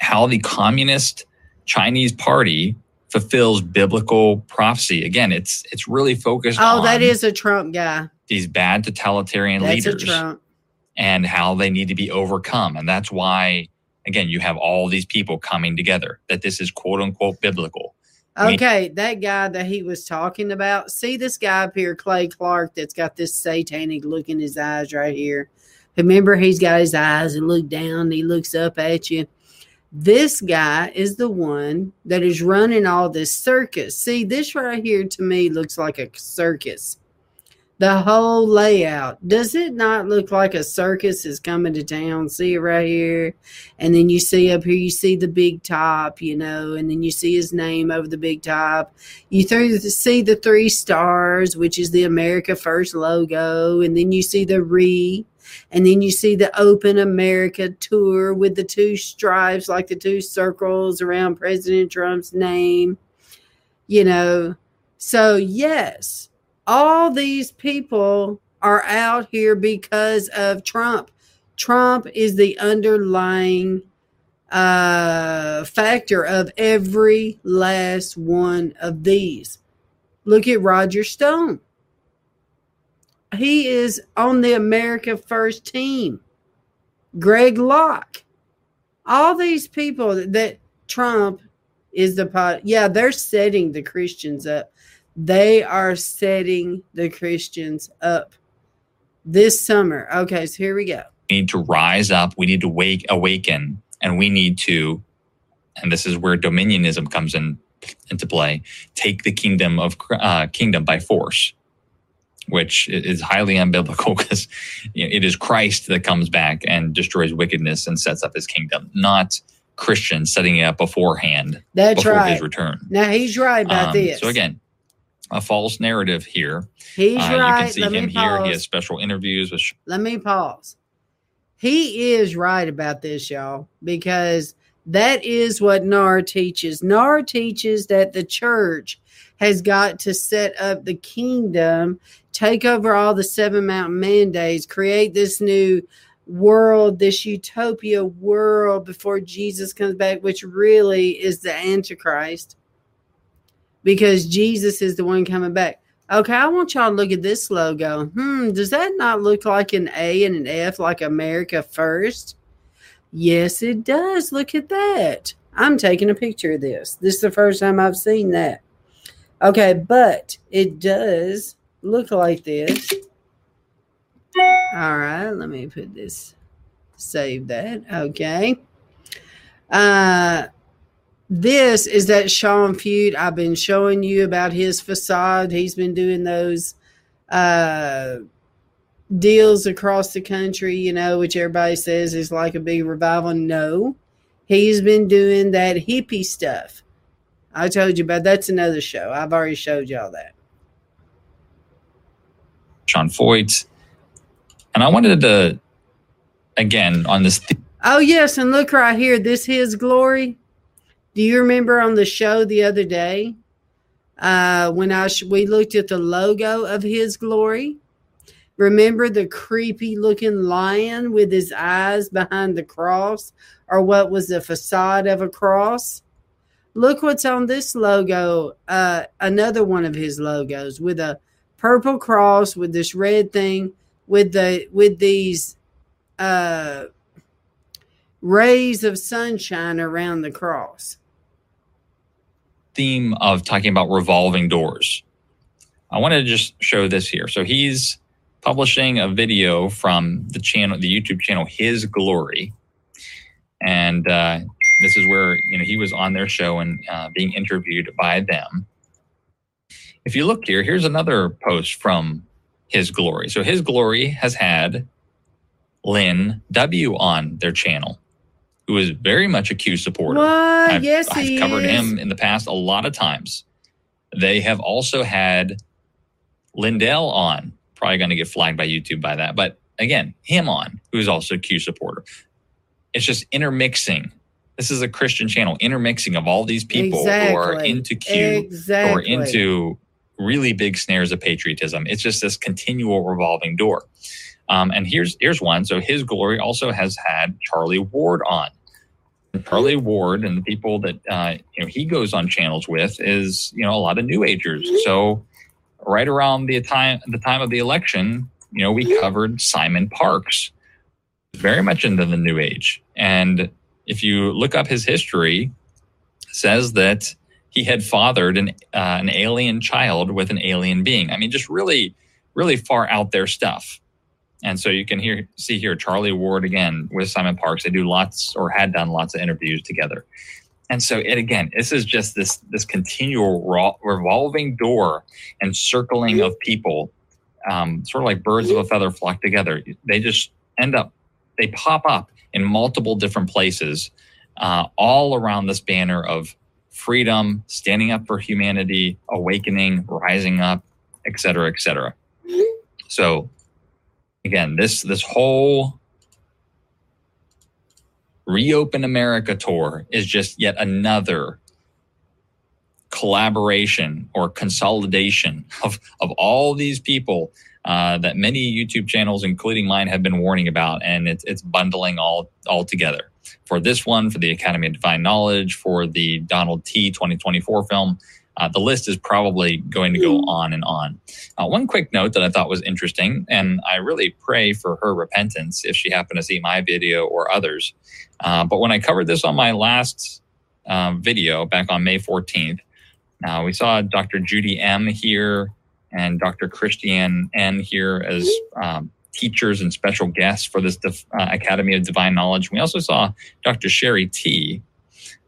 how the communist Chinese party fulfills biblical prophecy. Again, it's it's really focused oh, that is a Trump guy. These bad totalitarian That's leaders and how they need to be overcome. And that's why again you have all these people coming together that this is quote unquote biblical. Okay, that guy that he was talking about. See this guy up here, Clay Clark, that's got this satanic look in his eyes right here. Remember, he's got his eyes and look down, and he looks up at you. This guy is the one that is running all this circus. See, this right here to me looks like a circus. The whole layout. Does it not look like a circus is coming to town? See it right here? And then you see up here, you see the big top, you know, and then you see his name over the big top. You see the three stars, which is the America First logo, and then you see the re, and then you see the Open America tour with the two stripes, like the two circles around President Trump's name, you know. So, yes, all these people are out here because of Trump. Trump is the underlying uh, factor of every last one of these. Look at Roger Stone. He is on the America First team. Greg Locke. All these people that, Trump is the pot. Yeah, they're setting the Christians up. They are setting the Christians up this summer. Okay, so here we go. We need to rise up. We need to wake, awaken, and we need to, and this is where dominionism comes in into play. Take the kingdom of uh, kingdom by force, which is highly unbiblical because it is Christ that comes back and destroys wickedness and sets up His kingdom, not Christians setting it up beforehand That's before right. His return. Now he's right about Um, this. So again, a false narrative here. he's Uh, right. You can see Let him here. He has special interviews with let me pause. He is right about this, y'all, because that is what NAR teaches. NAR teaches that the church has got to set up the kingdom, take over all the seven mountain mandates, create this new world, this utopia world before Jesus comes back, which really is the Antichrist because Jesus is the one coming back. Okay, I want y'all to look at this logo. Hmm, does that not look like an A and an F, like America First? Yes, it does. Look at that. I'm taking a picture of this. This is the first time I've seen that. Okay, but it does look like this. All right, let me put this, save that. Okay. Uh, this is that Sean feud I've been showing you about his facade. He's been doing those uh, deals across the country, you know, which everybody says is like a big revival. No, he's been doing that hippie stuff. I told you about that's another show. I've already showed y'all that. Sean Feucht. And I wanted to, again, on this th- Oh yes, and look right here. This his glory. Do you remember on the show the other day uh, when I sh- we looked at the logo of his glory? Remember the creepy looking lion with his eyes behind the cross, or what was the facade of a cross? Look what's on this logo. Uh, another one of his logos with a purple cross with this red thing with the with these uh rays of sunshine around the cross. Theme of talking about revolving doors. I wanted to just show this here. So he's publishing a video from the channel, the YouTube channel, His Glory, and uh, this is where you know he was on their show and uh, being interviewed by them. If you look here, here's another post from His Glory. So His Glory has had Lynn W on their channel, who is very much a Q supporter. What? I've, yes, I've he covered is. him in the past a lot of times. They have also had Lindell on. Probably going to get flagged by YouTube by that. But again, him on, who's also a Q supporter. It's just intermixing. This is a Christian channel, intermixing of all these people who are into Q exactly. or into really big snares of patriotism. It's just this continual revolving door. Um, and here's here's one. So his glory also has had Charlie Ward on. And Charlie Ward and the people that uh, you know he goes on channels with is you know a lot of New Agers. So right around the time the time of the election, you know we covered Simon Parkes, very much into the New Age. And if you look up his history, says that he had fathered an uh, an alien child with an alien being. I mean, just really, really far out there stuff. And so you can hear see here Charlie Ward again with Simon Parkes. They do lots or had done lots of interviews together. And so it again, this is just this this continual revolving door and circling of people, um, sort of like birds of a feather flock together. They just end up, they pop up in multiple different places, uh, all around this banner of freedom, standing up for humanity, awakening, rising up, et cetera, et cetera. So again, this this whole Reopen America tour is just yet another collaboration or consolidation of of all these people uh, that many YouTube channels, including mine, have been warning about, and it's it's bundling all all together. For this one, for the Academy of Divine Knowledge, for the Donald T. 2024 film, uh, the list is probably going to go on and on. Uh, one quick note that I thought was interesting, and I really pray for her repentance if she happened to see my video or others. Uh, but when I covered this on my last um, video back on May 14th, uh, we saw Dr. Judy M here and Dr. Christiane N here as um, teachers and special guests for this uh, Academy of Divine Knowledge. We also saw Dr. Sherry T.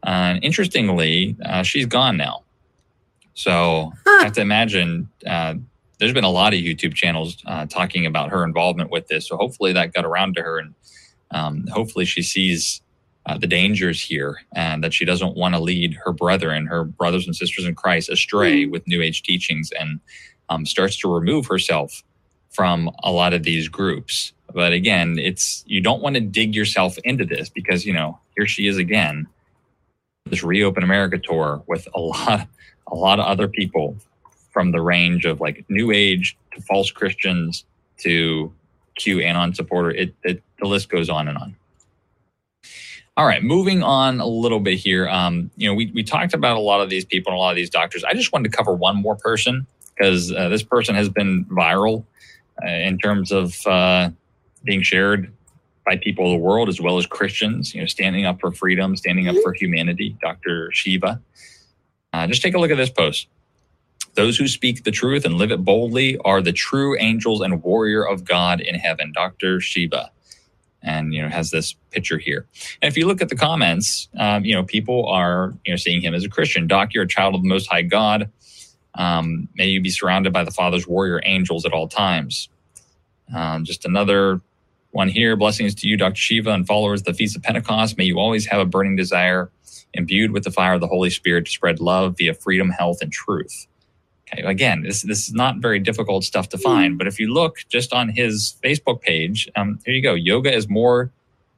Uh, interestingly, uh, she's gone now. So I have to imagine uh, there's been a lot of YouTube channels uh, talking about her involvement with this. So hopefully that got around to her, and um, hopefully she sees uh, the dangers here and that she doesn't want to lead her brethren, her brothers and sisters in Christ, astray with New Age teachings, and um, starts to remove herself from a lot of these groups. But again, it's you don't want to dig yourself into this because you know here she is again, this Reopen America tour with a lot, a lot of other people from the range of like New Age to false Christians to QAnon supporter. It, it the list goes on and on. All right, moving on a little bit here. Um, you know, we, we talked about a lot of these people and a lot of these doctors. I just wanted to cover one more person because uh, this person has been viral uh, in terms of uh, being shared by people of the world as well as Christians. You know, standing up for freedom, standing up for humanity. Dr. Shiva. Uh, just take a look at this post. Those who speak the truth and live it boldly are the true angels and warrior of God in heaven. Dr. Shiva and you know has this picture here. And if you look at the comments, um, you know people are you know seeing him as a Christian. Doc, you're a child of the Most High God. Um, may you be surrounded by the Father's warrior angels at all times. Um, just another one here. Blessings to you, Dr. Shiva, and followers of the Feast of Pentecost. May you always have a burning desire, imbued with the fire of the Holy Spirit, to spread love via freedom, health, and truth. Okay, again, this this is not very difficult stuff to find, but if you look just on his Facebook page, um, here you go. Yoga is more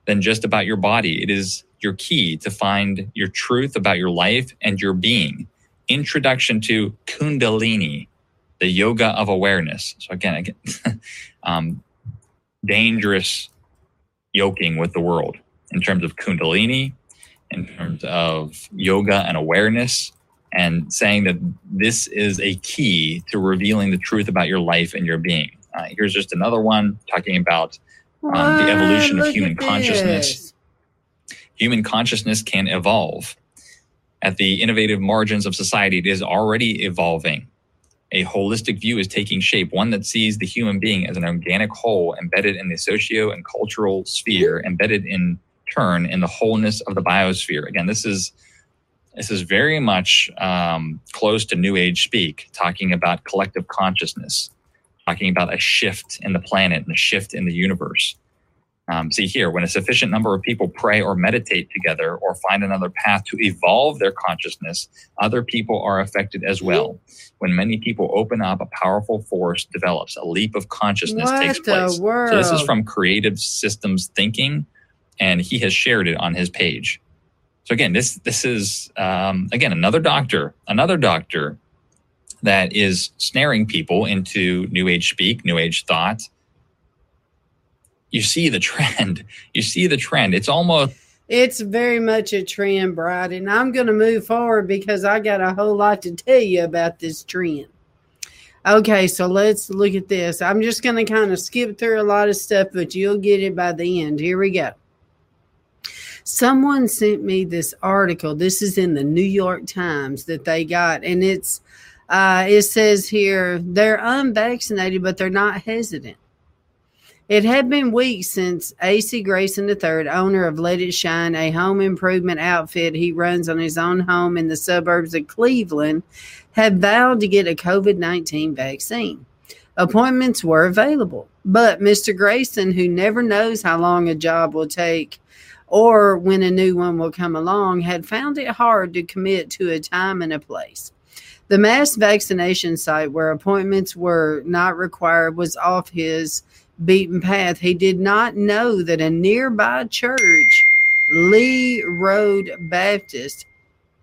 than just about your body. It is your key to find your truth about your life and your being. Introduction to Kundalini, the yoga of awareness. So again, again um, dangerous yoking with the world in terms of Kundalini, in terms of yoga and awareness and saying that this is a key to revealing the truth about your life and your being. Uh, here's just another one talking about um, the evolution of human consciousness. human consciousness can evolve. At the innovative margins of society, it is already evolving. A holistic view is taking shape, one that sees the human being as an organic whole embedded in the socio and cultural sphere, embedded in turn in the wholeness of the biosphere. Again, this is this is very much um, close to New Age speak, talking about collective consciousness, talking about a shift in the planet and a shift in the universe. Um, see here, when a sufficient number of people pray or meditate together or find another path to evolve their consciousness, other people are affected as well. When many people open up, a powerful force develops. A leap of consciousness What takes place. world? So this is from Creative Systems Thinking, and he has shared it on his page. So again, this this is um, again another doctor, another doctor that is snaring people into New Age speak, New Age thought. You see the trend. You see the trend. It's almost It's very much a trend, Bride, and I'm going to move forward because I got a whole lot to tell you about this trend. Okay, so let's look at this. I'm just going to kind of skip through a lot of stuff, but you'll get it by the end. Here we go. Someone sent me this article. This is in the New York Times that they got, and it's uh, it says here they're unvaccinated, but they're not hesitant. It had been weeks since AC Grayson III, owner of Let It Shine, a home improvement outfit he runs on his own home in the suburbs of Cleveland, had vowed to get a COVID 19 vaccine. Appointments were available, but Mr. Grayson, who never knows how long a job will take or when a new one will come along, had found it hard to commit to a time and a place. The mass vaccination site where appointments were not required was off his beaten path. He did not know that a nearby church, Lee Road Baptist,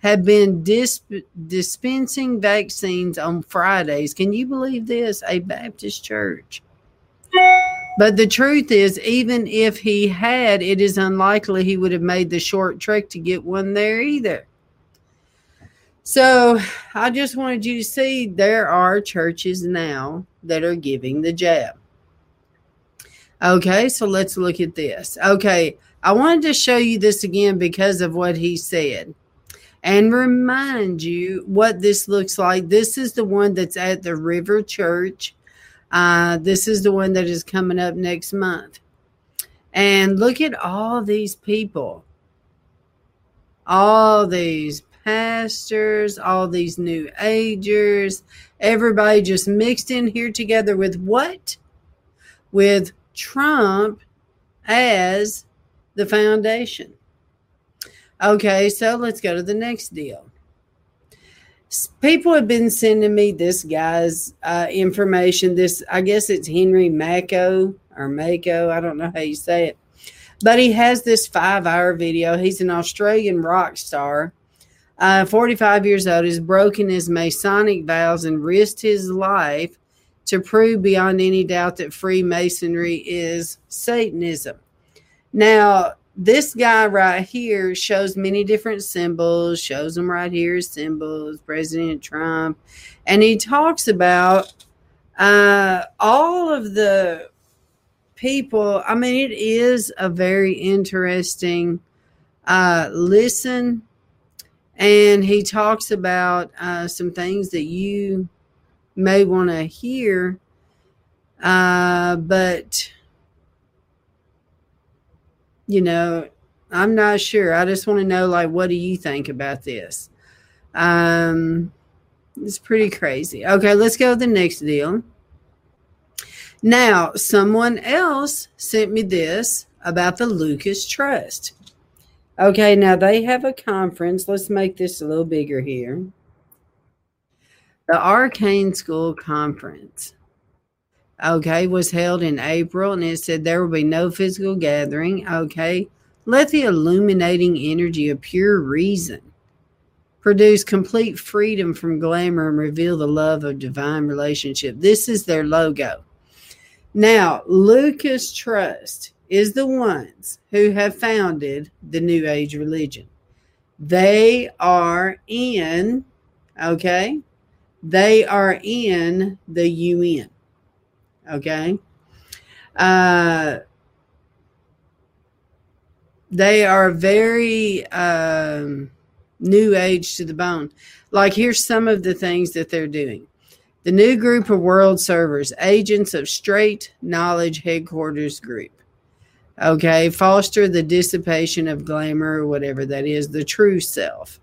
had been disp- dispensing vaccines on Fridays. Can you believe this? A Baptist church. But the truth is, even if he had, it is unlikely he would have made the short trek to get one there either. So I just wanted you to see there are churches now that are giving the jab. Okay, so let's look at this. Okay, I wanted to show you this again because of what he said and remind you what this looks like. This is the one that's at the River Church. Uh, this is the one that is coming up next month. And look at all these people, all these pastors, all these new agers, everybody just mixed in here together with what? With Trump as the foundation. Okay, so let's go to the next deal. People have been sending me this guy's uh, information. This, I guess it's Henry Mako or Mako. I don't know how you say it. But he has this five hour video. He's an Australian rock star, uh, 45 years old, has broken his Masonic vows and risked his life to prove beyond any doubt that Freemasonry is Satanism. Now, this guy right here shows many different symbols, shows them right here symbols, President Trump, and he talks about uh, all of the people. I mean, it is a very interesting uh, listen, and he talks about uh, some things that you may want to hear, uh, but you know, I'm not sure. I just want to know, like, what do you think about this? Um, it's pretty crazy. Okay, let's go to the next deal. Now, someone else sent me this about the Lucis Trust. Okay, now they have a conference. Let's make this a little bigger here. The Arcane School Conference okay, was held in April and it said there will be no physical gathering. Okay, let the illuminating energy of pure reason produce complete freedom from glamour and reveal the love of divine relationship. This is their logo. Now, Lucis Trust is the ones who have founded the New Age religion. They are in, okay, they are in the UN. Okay. Uh, they are very um, new age to the bone. Like, here's some of the things that they're doing. The new group of world servers, agents of straight knowledge headquarters group. Okay, foster the dissipation of glamour, or whatever that is, the true self.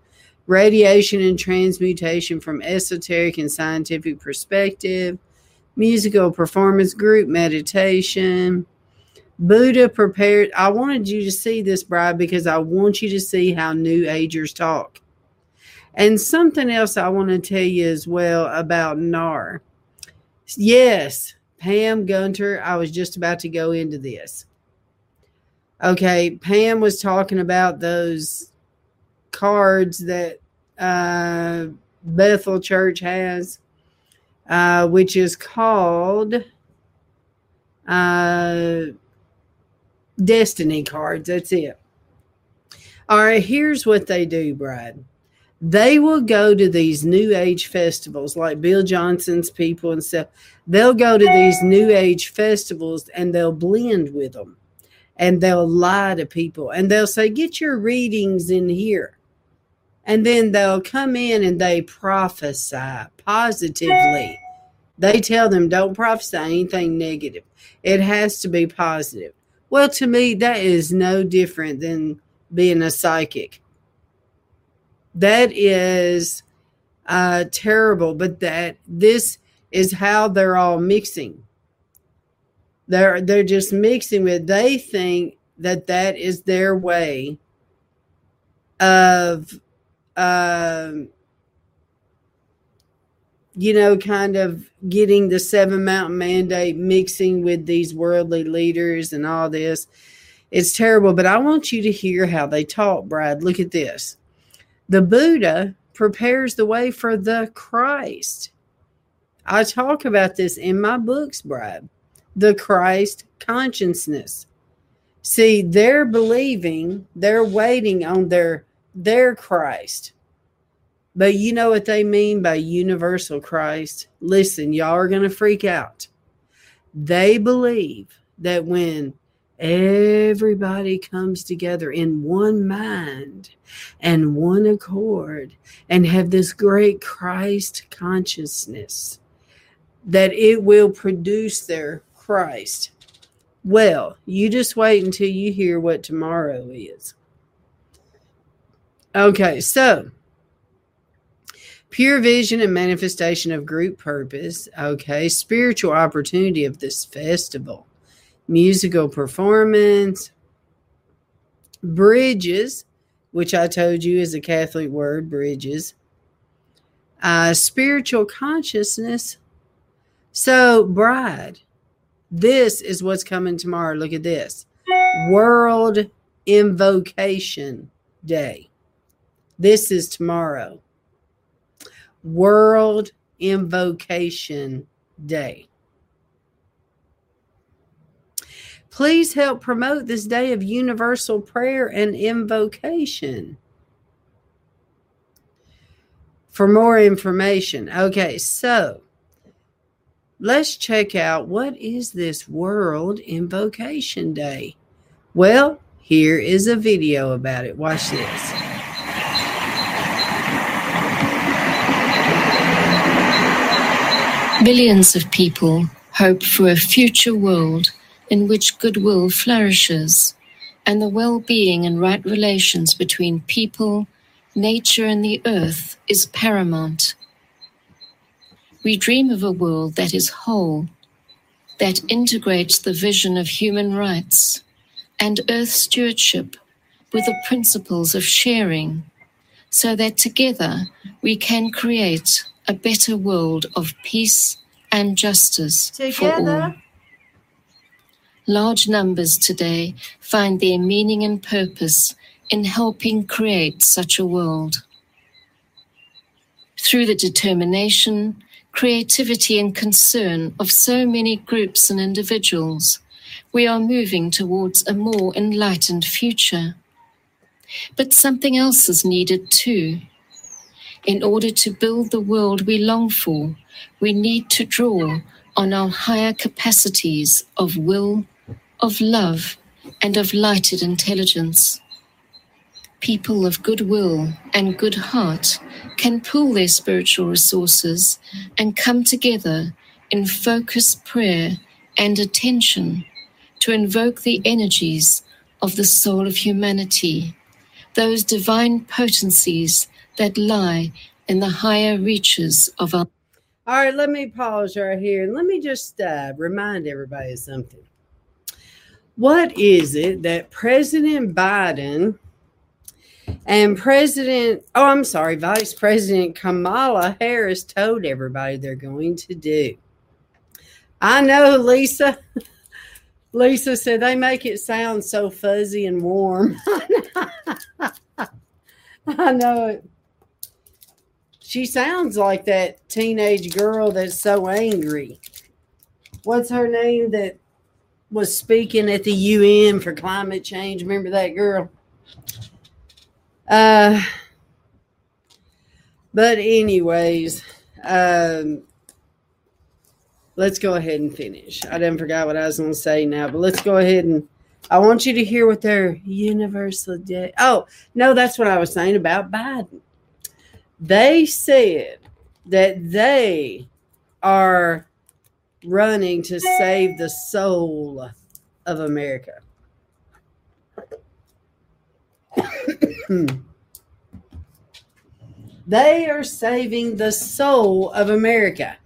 Radiation and transmutation from esoteric and scientific perspective. Musical performance group meditation. Buddha prepared. I wanted you to see this, bride, because I want you to see how New Agers talk. And something else I want to tell you as well about NAR. Yes, Pam Gunter, I was just about to go into this. Okay, Pam was talking about those cards that uh, Bethel Church has, uh, which is called uh, Destiny cards. That's it. All right, here's what they do, Brad they will go to these new age festivals like bill johnson's people and stuff they'll go to these new age festivals and they'll blend with them and they'll lie to people and they'll say get your readings in here and then they'll come in and they prophesy positively they tell them don't prophesy anything negative it has to be positive well to me that is no different than being a psychic that is uh, terrible, but that this is how they're all mixing. They're they're just mixing with. They think that that is their way of, uh, you know, kind of getting the seven mountain mandate, mixing with these worldly leaders and all this. It's terrible, but I want you to hear how they talk, Brad. Look at this. The Buddha prepares the way for the Christ. I talk about this in my books, Brad. The Christ consciousness. See, they're believing, they're waiting on their their Christ. But you know what they mean by universal Christ? Listen, y'all are going to freak out. They believe that when everybody comes together in one mind and one accord and have this great Christ consciousness that it will produce their Christ. Well, you just wait until you hear what tomorrow is. Okay, so pure vision and manifestation of group purpose. Okay, spiritual opportunity of this festival musical performance, bridges, which I told you is a Catholic word, bridges, uh, spiritual consciousness. So, bride, this is what's coming tomorrow. Look at this World Invocation Day. This is tomorrow. World Invocation Day. Please help promote this day of universal prayer and invocation. For more information, okay, so let's check out what is this World Invocation Day? Well, here is a video about it. Watch this. Billions of people hope for a future world in which goodwill flourishes and the well being and right relations between people, nature, and the earth is paramount. We dream of a world that is whole, that integrates the vision of human rights and earth stewardship with the principles of sharing, so that together we can create a better world of peace and justice together. for all. Large numbers today find their meaning and purpose in helping create such a world. Through the determination, creativity, and concern of so many groups and individuals, we are moving towards a more enlightened future. But something else is needed too. In order to build the world we long for, we need to draw on our higher capacities of will of love and of lighted intelligence. People of goodwill and good heart can pool their spiritual resources and come together in focused prayer and attention to invoke the energies of the soul of humanity, those divine potencies that lie in the higher reaches of our. All right, let me pause right here and let me just uh, remind everybody of something. What is it that President Biden and President, oh, I'm sorry, Vice President Kamala Harris told everybody they're going to do? I know, Lisa. Lisa said they make it sound so fuzzy and warm. I know it. She sounds like that teenage girl that's so angry. What's her name that was speaking at the UN for climate change? Remember that girl? Uh, but anyways, um, let's go ahead and finish. I didn't forget what I was going to say now, but let's go ahead and I want you to hear what their universal day. Oh, no, that's what I was saying about Biden. They said that they are running to save the soul of America. they are saving the soul of America.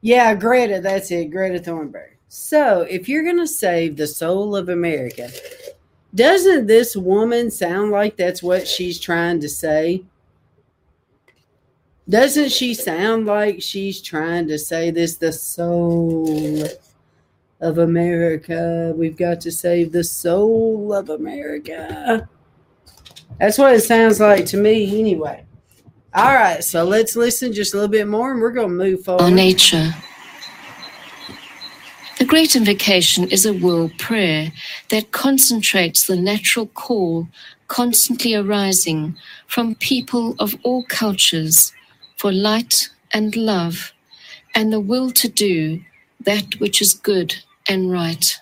Yeah, Greta, that's it, Greta Thunberg. So, if you're going to save the soul of America, doesn't this woman sound like that's what she's trying to say? Doesn't she sound like she's trying to say this the soul of America? We've got to save the soul of America. That's what it sounds like to me, anyway. All right, so let's listen just a little bit more and we're going to move forward. Our nature. The Great Invocation is a world prayer that concentrates the natural call constantly arising from people of all cultures for light and love and the will to do that which is good and right.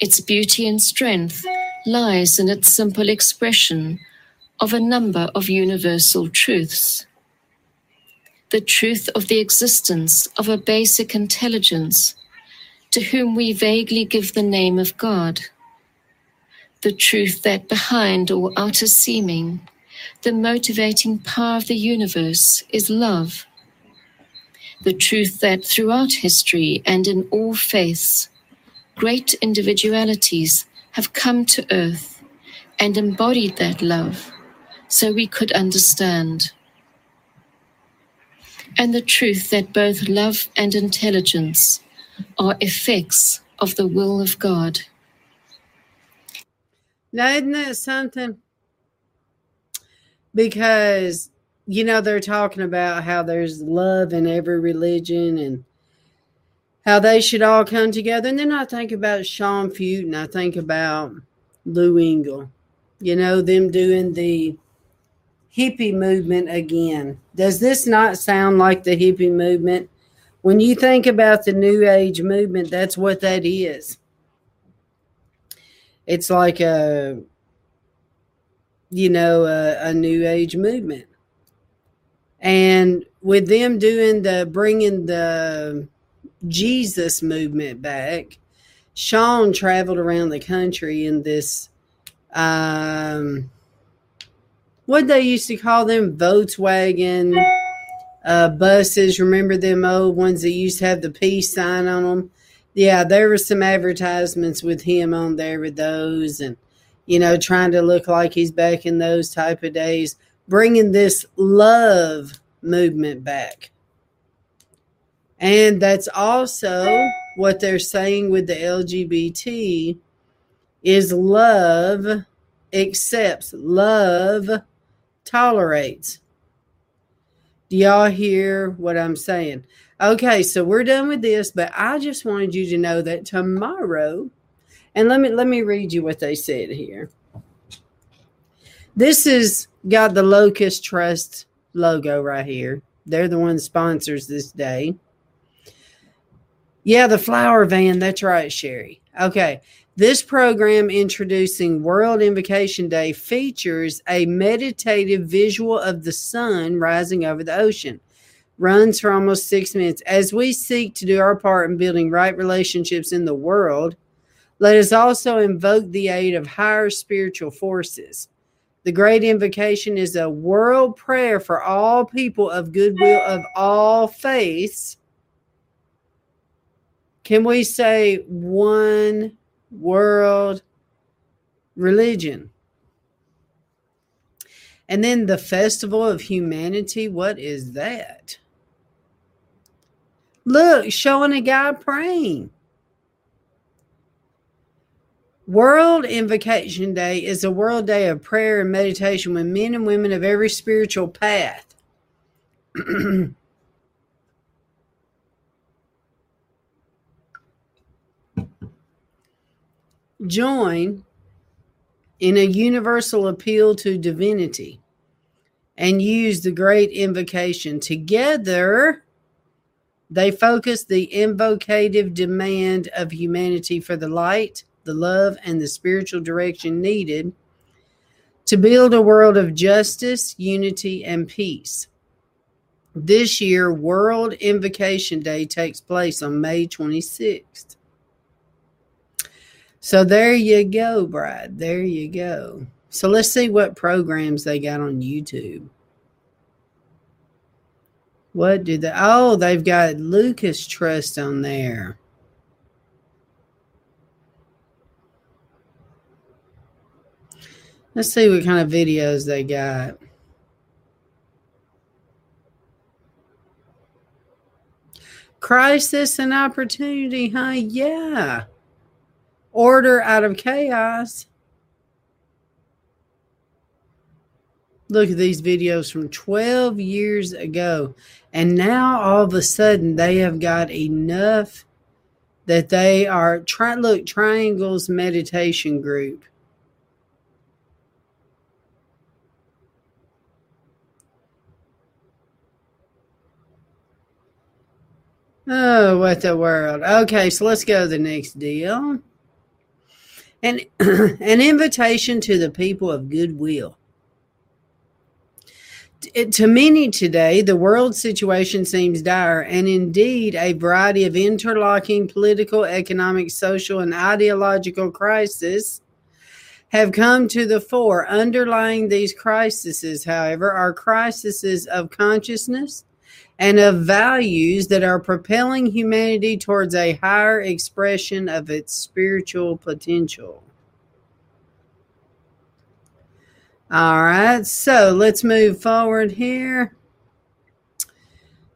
Its beauty and strength lies in its simple expression of a number of universal truths. The truth of the existence of a basic intelligence to whom we vaguely give the name of God. The truth that behind all outer seeming, the motivating power of the universe is love. The truth that throughout history and in all faiths, great individualities have come to earth and embodied that love so we could understand. And the truth that both love and intelligence are effects of the will of God. Isn't something? Because, you know, they're talking about how there's love in every religion and how they should all come together. And then I think about Sean Feucht and I think about Lou Engle, you know, them doing the hippie movement again. Does this not sound like the hippie movement? When you think about the New Age movement, that's what that is. It's like a, you know, a, a New Age movement. And with them doing the bringing the Jesus movement back, Sean traveled around the country in this um what they used to call them Volkswagen uh, buses. Remember them old ones that used to have the peace sign on them? Yeah, there were some advertisements with him on there with those, and you know, trying to look like he's back in those type of days, bringing this love movement back. And that's also what they're saying with the LGBT is love accepts, love tolerates. Do y'all hear what I'm saying? Okay, so we're done with this, but I just wanted you to know that tomorrow, and let me let me read you what they said here. This is got the Lucis Trust logo right here. They're the one sponsors this day. Yeah, the flower van. That's right, Sherry. Okay. This program introducing World Invocation Day features a meditative visual of the sun rising over the ocean. Runs for almost six minutes. As we seek to do our part in building right relationships in the world, let us also invoke the aid of higher spiritual forces. The Great Invocation is a world prayer for all people of goodwill of all faiths. Can we say one world religion? And then the Festival of Humanity, what is that? Look, showing a guy praying. World Invocation Day is a world day of prayer and meditation with men and women of every spiritual path. Join in a universal appeal to divinity and use the great invocation. Together, they focus the invocative demand of humanity for the light the love, and the spiritual direction needed to build a world of justice, unity, and peace. This year, World Invocation Day takes place on May 26th. So there you go, Brad. There you go. So let's see what programs they got on YouTube. What do they? Oh, they've got Lucis Trust on there. Let's see what kind of videos they got. Crisis and opportunity, huh? Yeah. Order out of chaos. Look at these videos from 12 years ago. And now all of a sudden they have got enough that they are trying. Look, Triangles Meditation Group. Oh, what the world. Okay, so let's go to the next deal. An, an invitation to the people of goodwill. To many today, the world situation seems dire, and indeed, a variety of interlocking political, economic, social, and ideological crises have come to the fore. Underlying these crises, however, are crises of consciousness, and of values that are propelling humanity towards a higher expression of its spiritual potential. All right, so let's move forward here.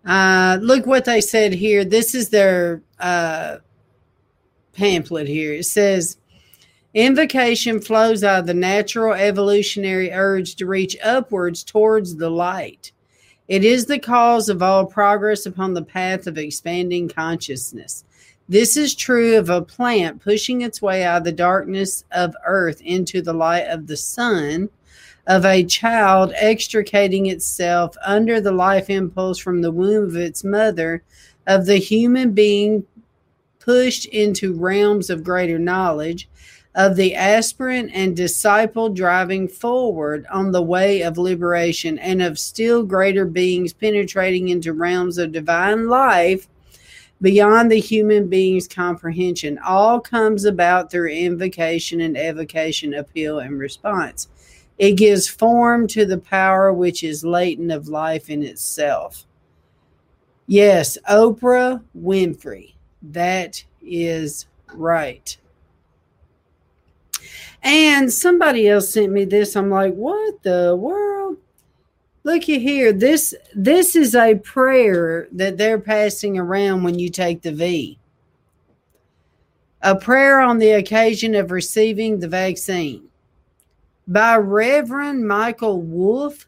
Uh, look what they said here. This is their uh, pamphlet here. It says, Invocation flows out of the natural evolutionary urge to reach upwards towards the light. It is the cause of all progress upon the path of expanding consciousness. This is true of a plant pushing its way out of the darkness of earth into the light of the sun, of a child extricating itself under the life impulse from the womb of its mother, of the human being pushed into realms of greater knowledge, of the aspirant and disciple driving forward on the way of liberation, and of still greater beings penetrating into realms of divine life beyond the human being's comprehension. All comes about through invocation and evocation, appeal, and response. It gives form to the power which is latent of life in itself. Yes, Oprah Winfrey. That is right. And somebody else sent me this. I'm like, what the world? Looky here. This this is a prayer that they're passing around when you take the V. A prayer on the occasion of receiving the vaccine by Reverend Michael Wolf,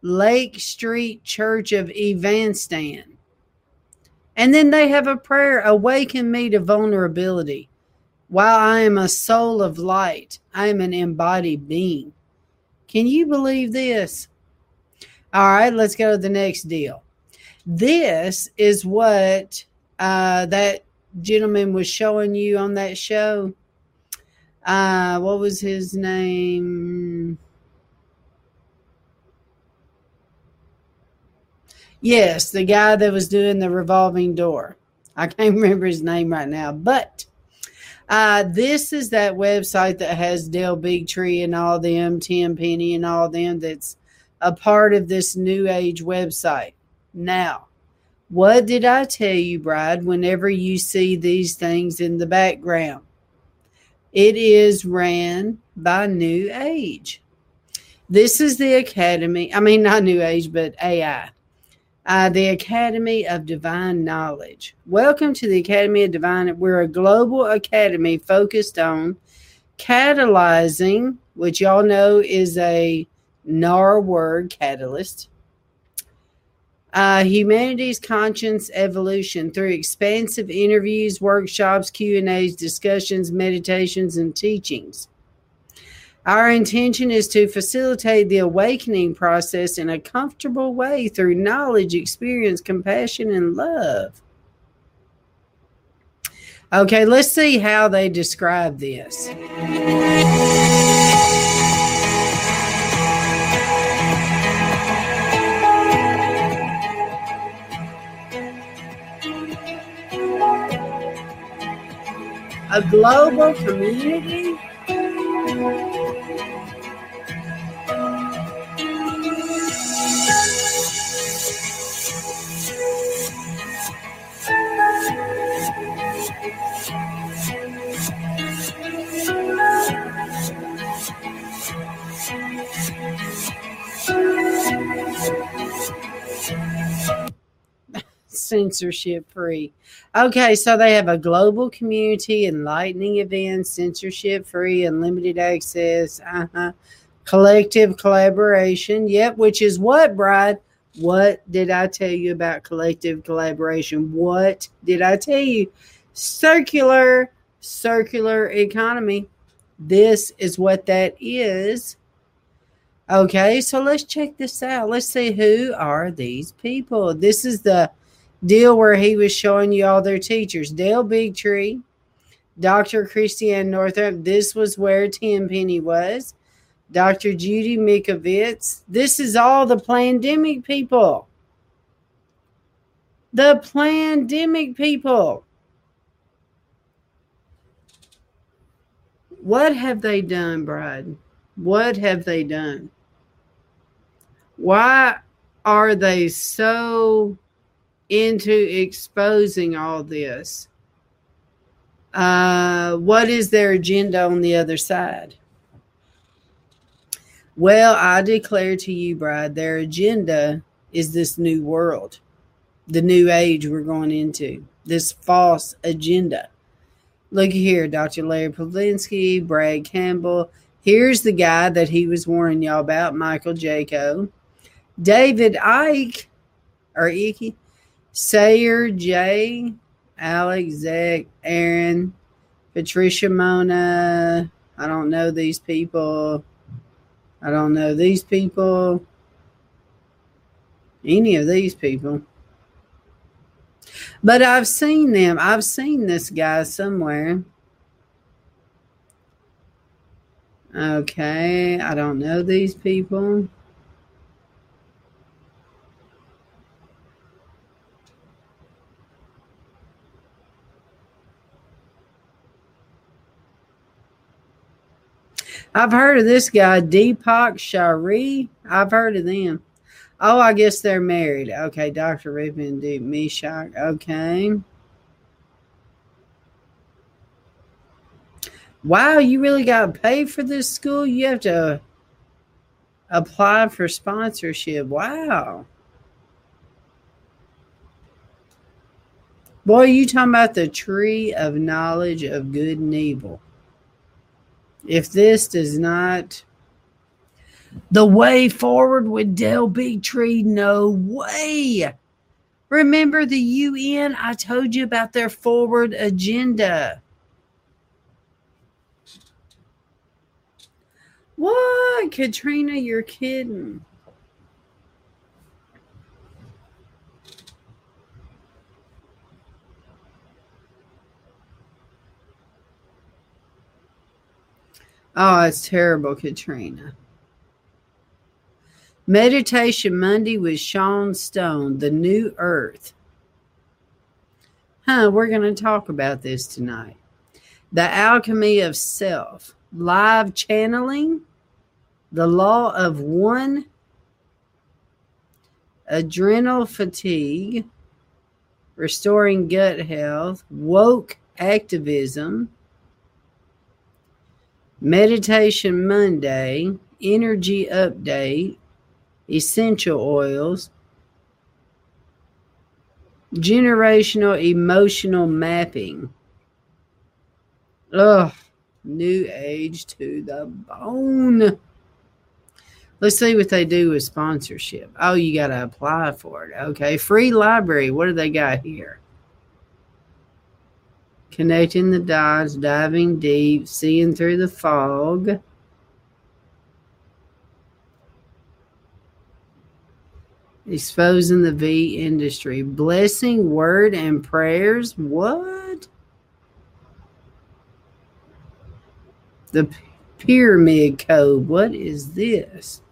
Lake Street Church of Evanston. And then they have a prayer, awaken me to vulnerability. While I am a soul of light, I am an embodied being. Can you believe this? All right, let's go to the next deal. This is what uh, that gentleman was showing you on that show. Uh, what was his name? Yes, the guy that was doing the revolving door. I can't remember his name right now, but uh, this is that website that has Del Bigtree and all them, Tenpenny and all them that's a part of this new age website. Now, what did I tell you, Bride, whenever you see these things in the background? It is ran by New Age. This is the Academy, I mean, not New Age, but AI uh, the Academy of Divine Knowledge. Welcome to the Academy of Divine. We're a global academy focused on catalyzing, which y'all know is a NAR word, catalyst. Uh, humanity's conscience evolution through expansive interviews, workshops, Q and A's, discussions, meditations, and teachings. Our intention is to facilitate the awakening process in a comfortable way through knowledge, experience, compassion, and love. Okay, let's see how they describe this. A global community censorship free. Okay, so they have a global community, enlightening events, censorship free, unlimited access, uh-huh. collective collaboration. Yep, which is what, Bride? What did I tell you about collective collaboration? What did I tell you? Circular, circular economy. This is what that is. Okay, so let's check this out. Let's see who are these people. This is the deal where he was showing you all their teachers. Del Bigtree, Dr. Christiane Northrup. This was where Tenpenny was. Dr. Judy Mikovits. This is all the pandemic people. The pandemic people. What have they done, Bride? What have they done? Why are they so into exposing all this. Uh, what is their agenda on the other side? Well, I declare to you, bride, their agenda is this new world, the new age we're going into, this false agenda. Look here, Dr. Larry Palevsky, Brad Campbell. Here's the guy that he was warning y'all about, Michael Jaco. David Icke, or Ike, Sayer Ji, Alex, Zach, Aaron, Patricia Mona. I don't know these people. I don't know these people. Any of these people. But I've seen them. I've seen this guy somewhere. Okay. I don't know these people. I've heard of this guy, Deepak Shari. I've heard of them. Oh, I guess they're married. Okay, Dr. Ripon Deep Meshach. Okay. Wow, you really got to pay for this school? You have to apply for sponsorship. Wow. Boy, you talking about the tree of knowledge of good and evil. If this does not the way forward with Del Bigtree, no way. Remember the UN? I told you about their forward agenda. What, Katrina? You're kidding. Oh, it's terrible, Katrina. Meditation Monday with Sean Stone, The New Earth. Huh, we're going to talk about this tonight. The Alchemy of Self, live channeling, the law of one, adrenal fatigue, restoring gut health, woke activism, meditation Monday, energy update, essential oils, generational emotional mapping. Ugh, new age to the bone. Let's see what they do with sponsorship. Oh, you got to apply for it. Okay. Free library. What do they got here? Connecting the dots, diving deep, seeing through the fog. Exposing the V industry. Blessing, word, and prayers. What? The pyramid code. What is this?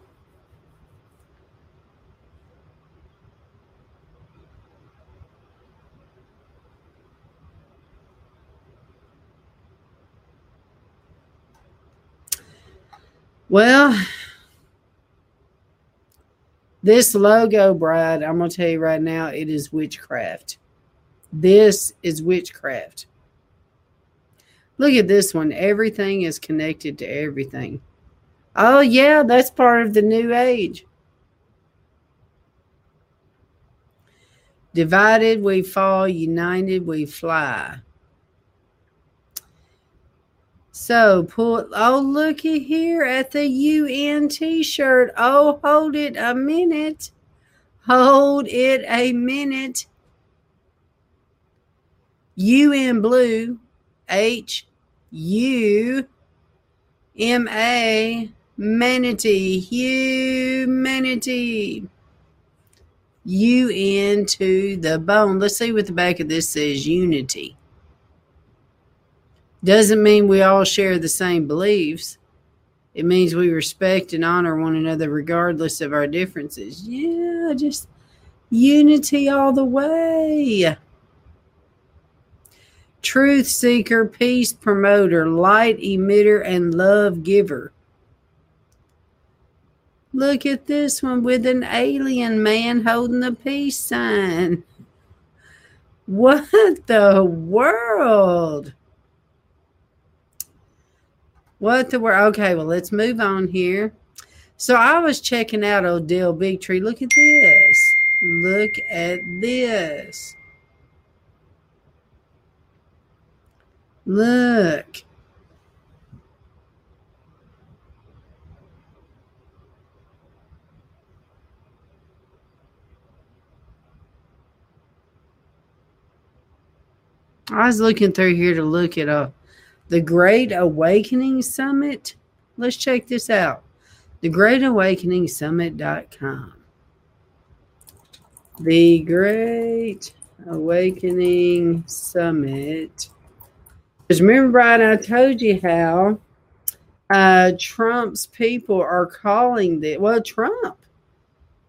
Well, this logo, Brad, I'm going to tell you right now, it is witchcraft. This is witchcraft. Look at this one. Everything is connected to everything. Oh, yeah, that's part of the new age. Divided we fall, united we fly. So pull. Oh, looky here at the UN T-shirt. Oh, hold it a minute. Hold it a minute. UN blue, H U M A manatee humanity. UN to the bone. Let's see what the back of this says. Unity. Doesn't mean we all share the same beliefs. It means we respect and honor one another regardless of our differences. Yeah, just unity all the way. Truth seeker, peace promoter, light emitter, and love giver. Look at this one with an alien man holding the peace sign. What the world? What the world? Okay, well, let's move on here. So I was checking out Odell Bigtree. Look at this. Look at this. Look. I was looking through here to look at a the Great Awakening Summit. Let's check this out. The Great Awakening Summit.com. The Great Awakening Summit. Because remember, Brian, I told you how uh, Trump's people are calling this. Well, Trump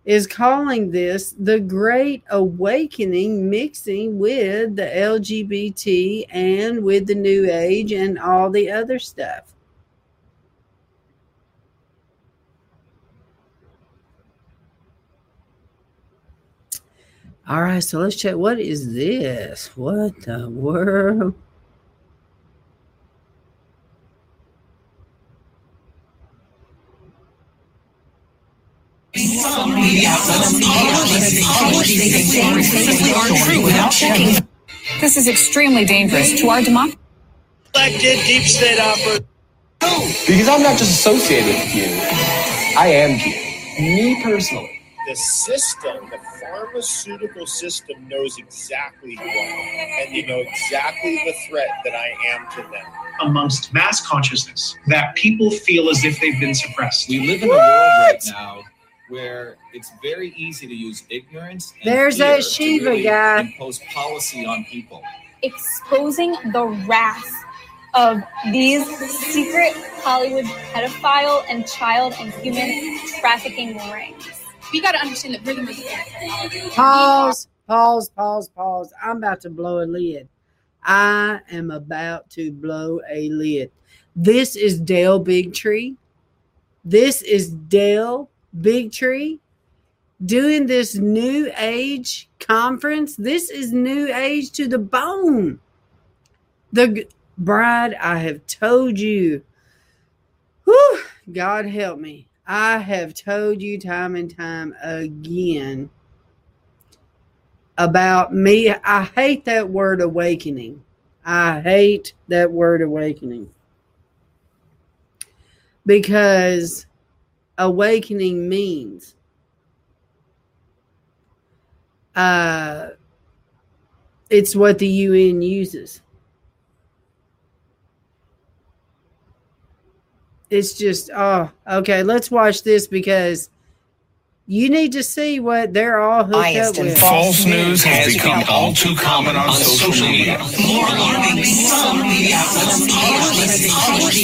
is calling this the Great Awakening, mixing with the LGBT and with the New Age and all the other stuff. All right, so let's check. What is this? What the world? This is extremely dangerous to our democracy. Elected deep state operator. Because I'm not just associated with you, I am you. Me personally. The system, the pharmaceutical system knows exactly who I am, and they know exactly the threat that I am to them. amongst mass consciousness that people feel as if they've been suppressed. We live in a world right now where it's very easy to use ignorance. And There's fear that Shiva really guy. Impose policy on people. Exposing the wrath of these secret Hollywood pedophile and child and human trafficking rings. We got to understand that we're the most. Pause, pause, pause, pause. I'm about to blow a lid. I am about to blow a lid. This is Del Bigtree. This is Del Bigtree doing this new age conference. This is new age to the bone. The bride, I have told you. Whew, God help me. I have told you time and time again about me. I hate that word awakening. I hate that word awakening because awakening means uh, it's what the UN uses. It's just, oh, okay, let's watch this because you need to see what they're all hooked Biased up with. false news has become all too common on social media. More alarming, some media outlets publish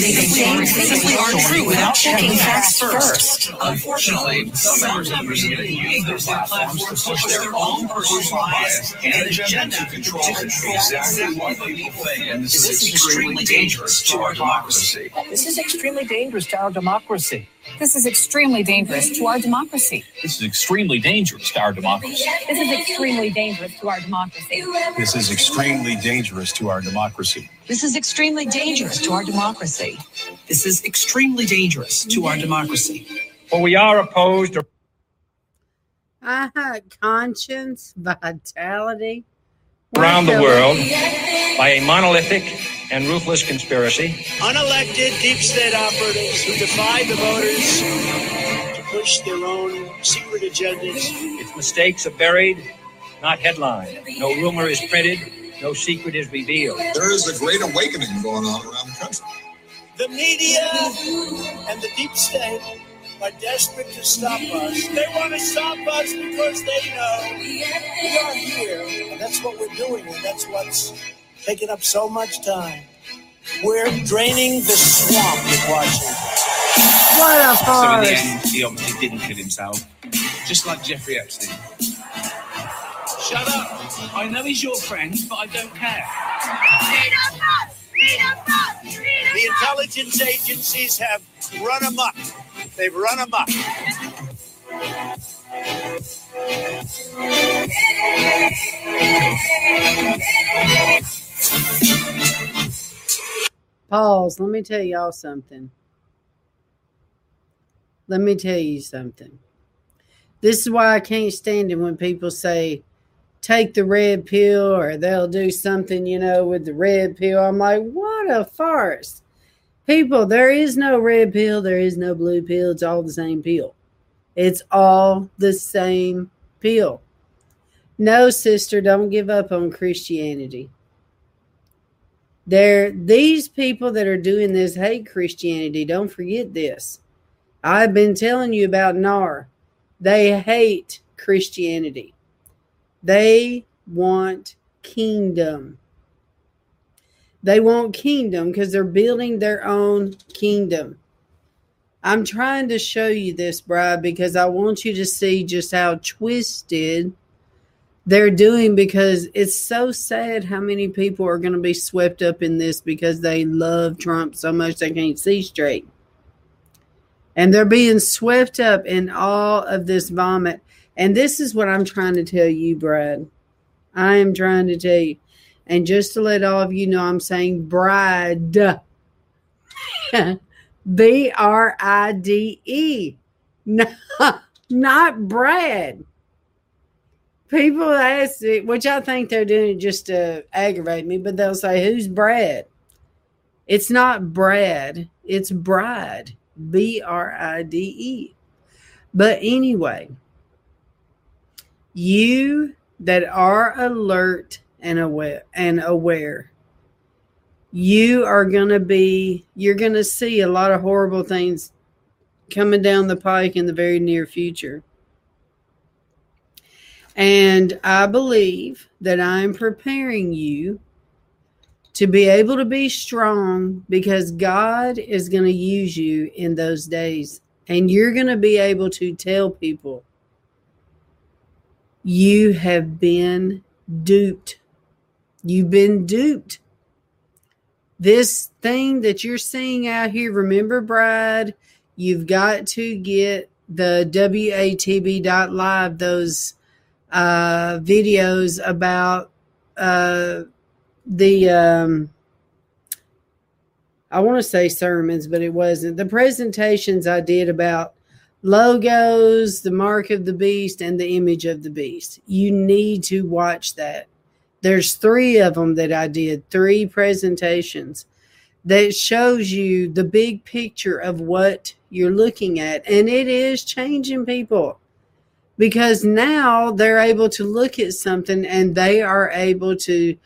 are true without checking facts first. Unfortunately, some members of the community use those platforms to push their own personal bias and agenda to control exactly what people think. And this is extremely dangerous to our democracy. This is extremely dangerous to our democracy. This is extremely dangerous to our democracy. This is extremely dangerous to our democracy. This is extremely dangerous to our democracy. This is extremely dangerous to our democracy. This is extremely dangerous to our democracy. This is extremely dangerous to our democracy. For we are opposed to uh-huh. Conscience, vitality. around the world by a monolithic and ruthless conspiracy. Unelected deep state operatives who defy the voters to push their own secret agendas. Its mistakes are buried, not headlined. No rumor is printed, no secret is revealed. There is a great awakening going on around the country. The media and the deep state are desperate to stop us. They want to stop us because they know we are here, and that's what we're doing, and that's what's taking up so much time. We're draining the swamp in Washington. What a So in the end, he obviously didn't kill himself, just like Jeffrey Epstein. Shut up. I know he's your friend, but I don't care. The intelligence agencies have run amok. They've run amok. Pause. Let me tell y'all something. Let me tell you something. This is why I can't stand it when people say, take the red pill or they'll do something, you know, with the red pill. I'm like, what a farce. People, there is no red pill, there is no blue pill. It's all the same pill. It's all the same pill. No, sister, don't give up on Christianity. There, these people that are doing this hate Christianity. Don't forget this. I've been telling you about NAR. They hate Christianity. They want kingdom. They want kingdom because they're building their own kingdom. I'm trying to show you this, bride, because I want you to see just how twisted they're doing because it's so sad how many people are going to be swept up in this because they love Trump so much they can't see straight. And they're being swept up in all of this vomit. And this is what I'm trying to tell you, Brad. I am trying to tell you. And just to let all of you know, I'm saying bride. B R I D E. Not, not Brad. People ask which I think they're doing just to aggravate me, but they'll say, Who's Brad? It's not Brad, it's Bride. B R I D E. But anyway, you that are alert and aware and aware, you are going to be, you're going to see a lot of horrible things coming down the pike in the very near future. And I believe that I'm preparing you to be able to be strong because God is going to use you in those days. And you're going to be able to tell people you have been duped. You've been duped. This thing that you're seeing out here, remember, Bride, you've got to get the WATB.live, those uh, videos about uh, the, um, I want to say sermons, but it wasn't. The presentations I did about logos, the mark of the beast, and the image of the beast. You need to watch that. There's three of them that I did, three presentations that shows you the big picture of what you're looking at. And it is changing people because now they're able to look at something and they are able to.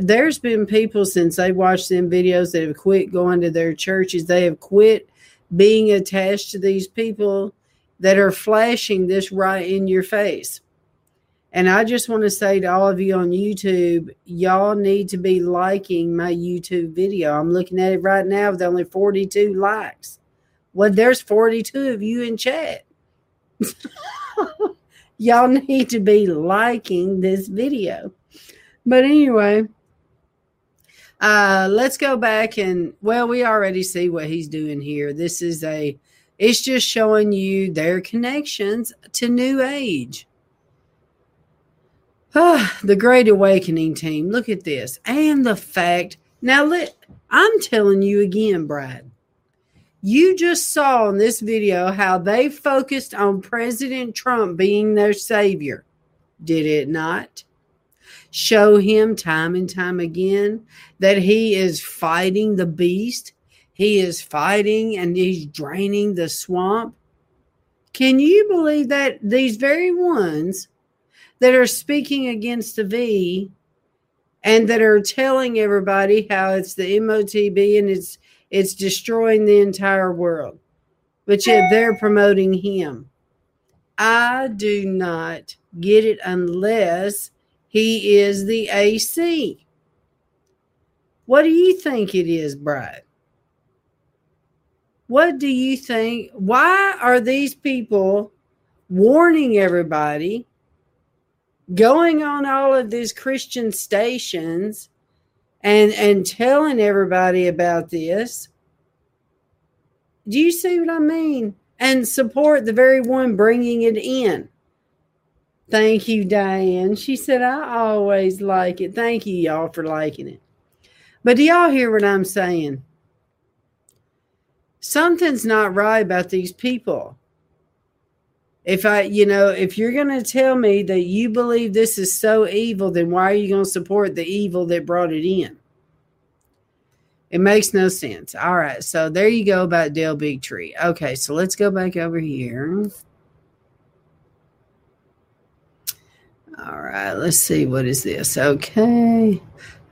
There's been people since they watched them videos that have quit going to their churches. They have quit being attached to these people that are flashing this right in your face. And I just want to say to all of you on YouTube, y'all need to be liking my YouTube video. I'm looking at it right now with only 42 likes. Well, there's 42 of you in chat. y'all need to be liking this video. But anyway, uh, let's go back and well, we already see what he's doing here. This is a it's just showing you their connections to New Age. Ah, the Great Awakening team. Look at this. And the fact now let I'm telling you again, Brad. You just saw in this video how they focused on President Trump being their savior. Did it not? show him time and time again that he is fighting the beast. He is fighting and he's draining the swamp. Can you believe that these very ones that are speaking against the V and that are telling everybody how it's the MOTB and it's it's destroying the entire world, but yet they're promoting him. I do not get it unless he is the AC. What do you think it is, Brad? What do you think? Why are these people warning everybody, going on all of these Christian stations and and telling everybody about this? Do you see what I mean? And support the very one bringing it in. Thank you, Diane. She said, I always like it. Thank you, y'all, for liking it. But do y'all hear what I'm saying? Something's not right about these people. If I, you know, if you're going to tell me that you believe this is so evil, then why are you going to support the evil that brought it in? It makes no sense. All right. So there you go about Del Bigtree. Okay. So let's go back over here. All right, let's see. What is this? Okay.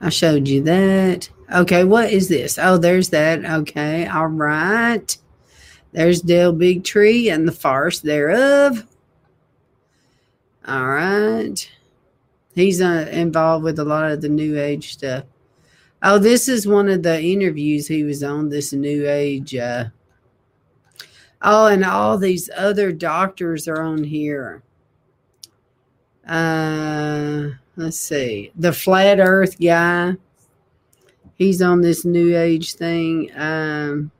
I showed you that. Okay, what is this? Oh, there's that. Okay, all right. There's Del Bigtree and the farce thereof. All right. He's uh, involved with a lot of the New Age stuff. Oh, this is one of the interviews he was on, this New Age. Uh, oh, and all these other doctors are on here uh let's see the flat earth guy he's on this new age thing um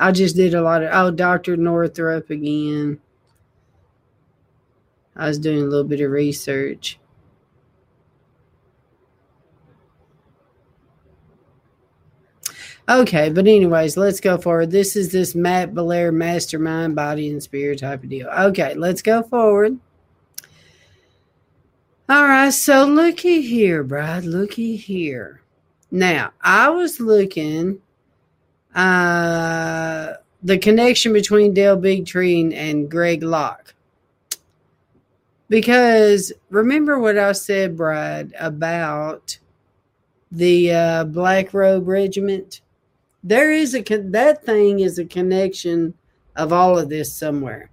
i just did a lot of oh dr northrup again i was doing a little bit of research Okay, but anyways, let's go forward. This is this Matt Belair mastermind, body and spirit type of deal. Okay, let's go forward. All right, so looky here, Brad. Looky here. Now, I was looking uh the connection between Del Bigtree and, and Greg Locke. Because remember what I said, Brad, about the uh, Black Robe Regiment? There is a that thing is a connection of all of this somewhere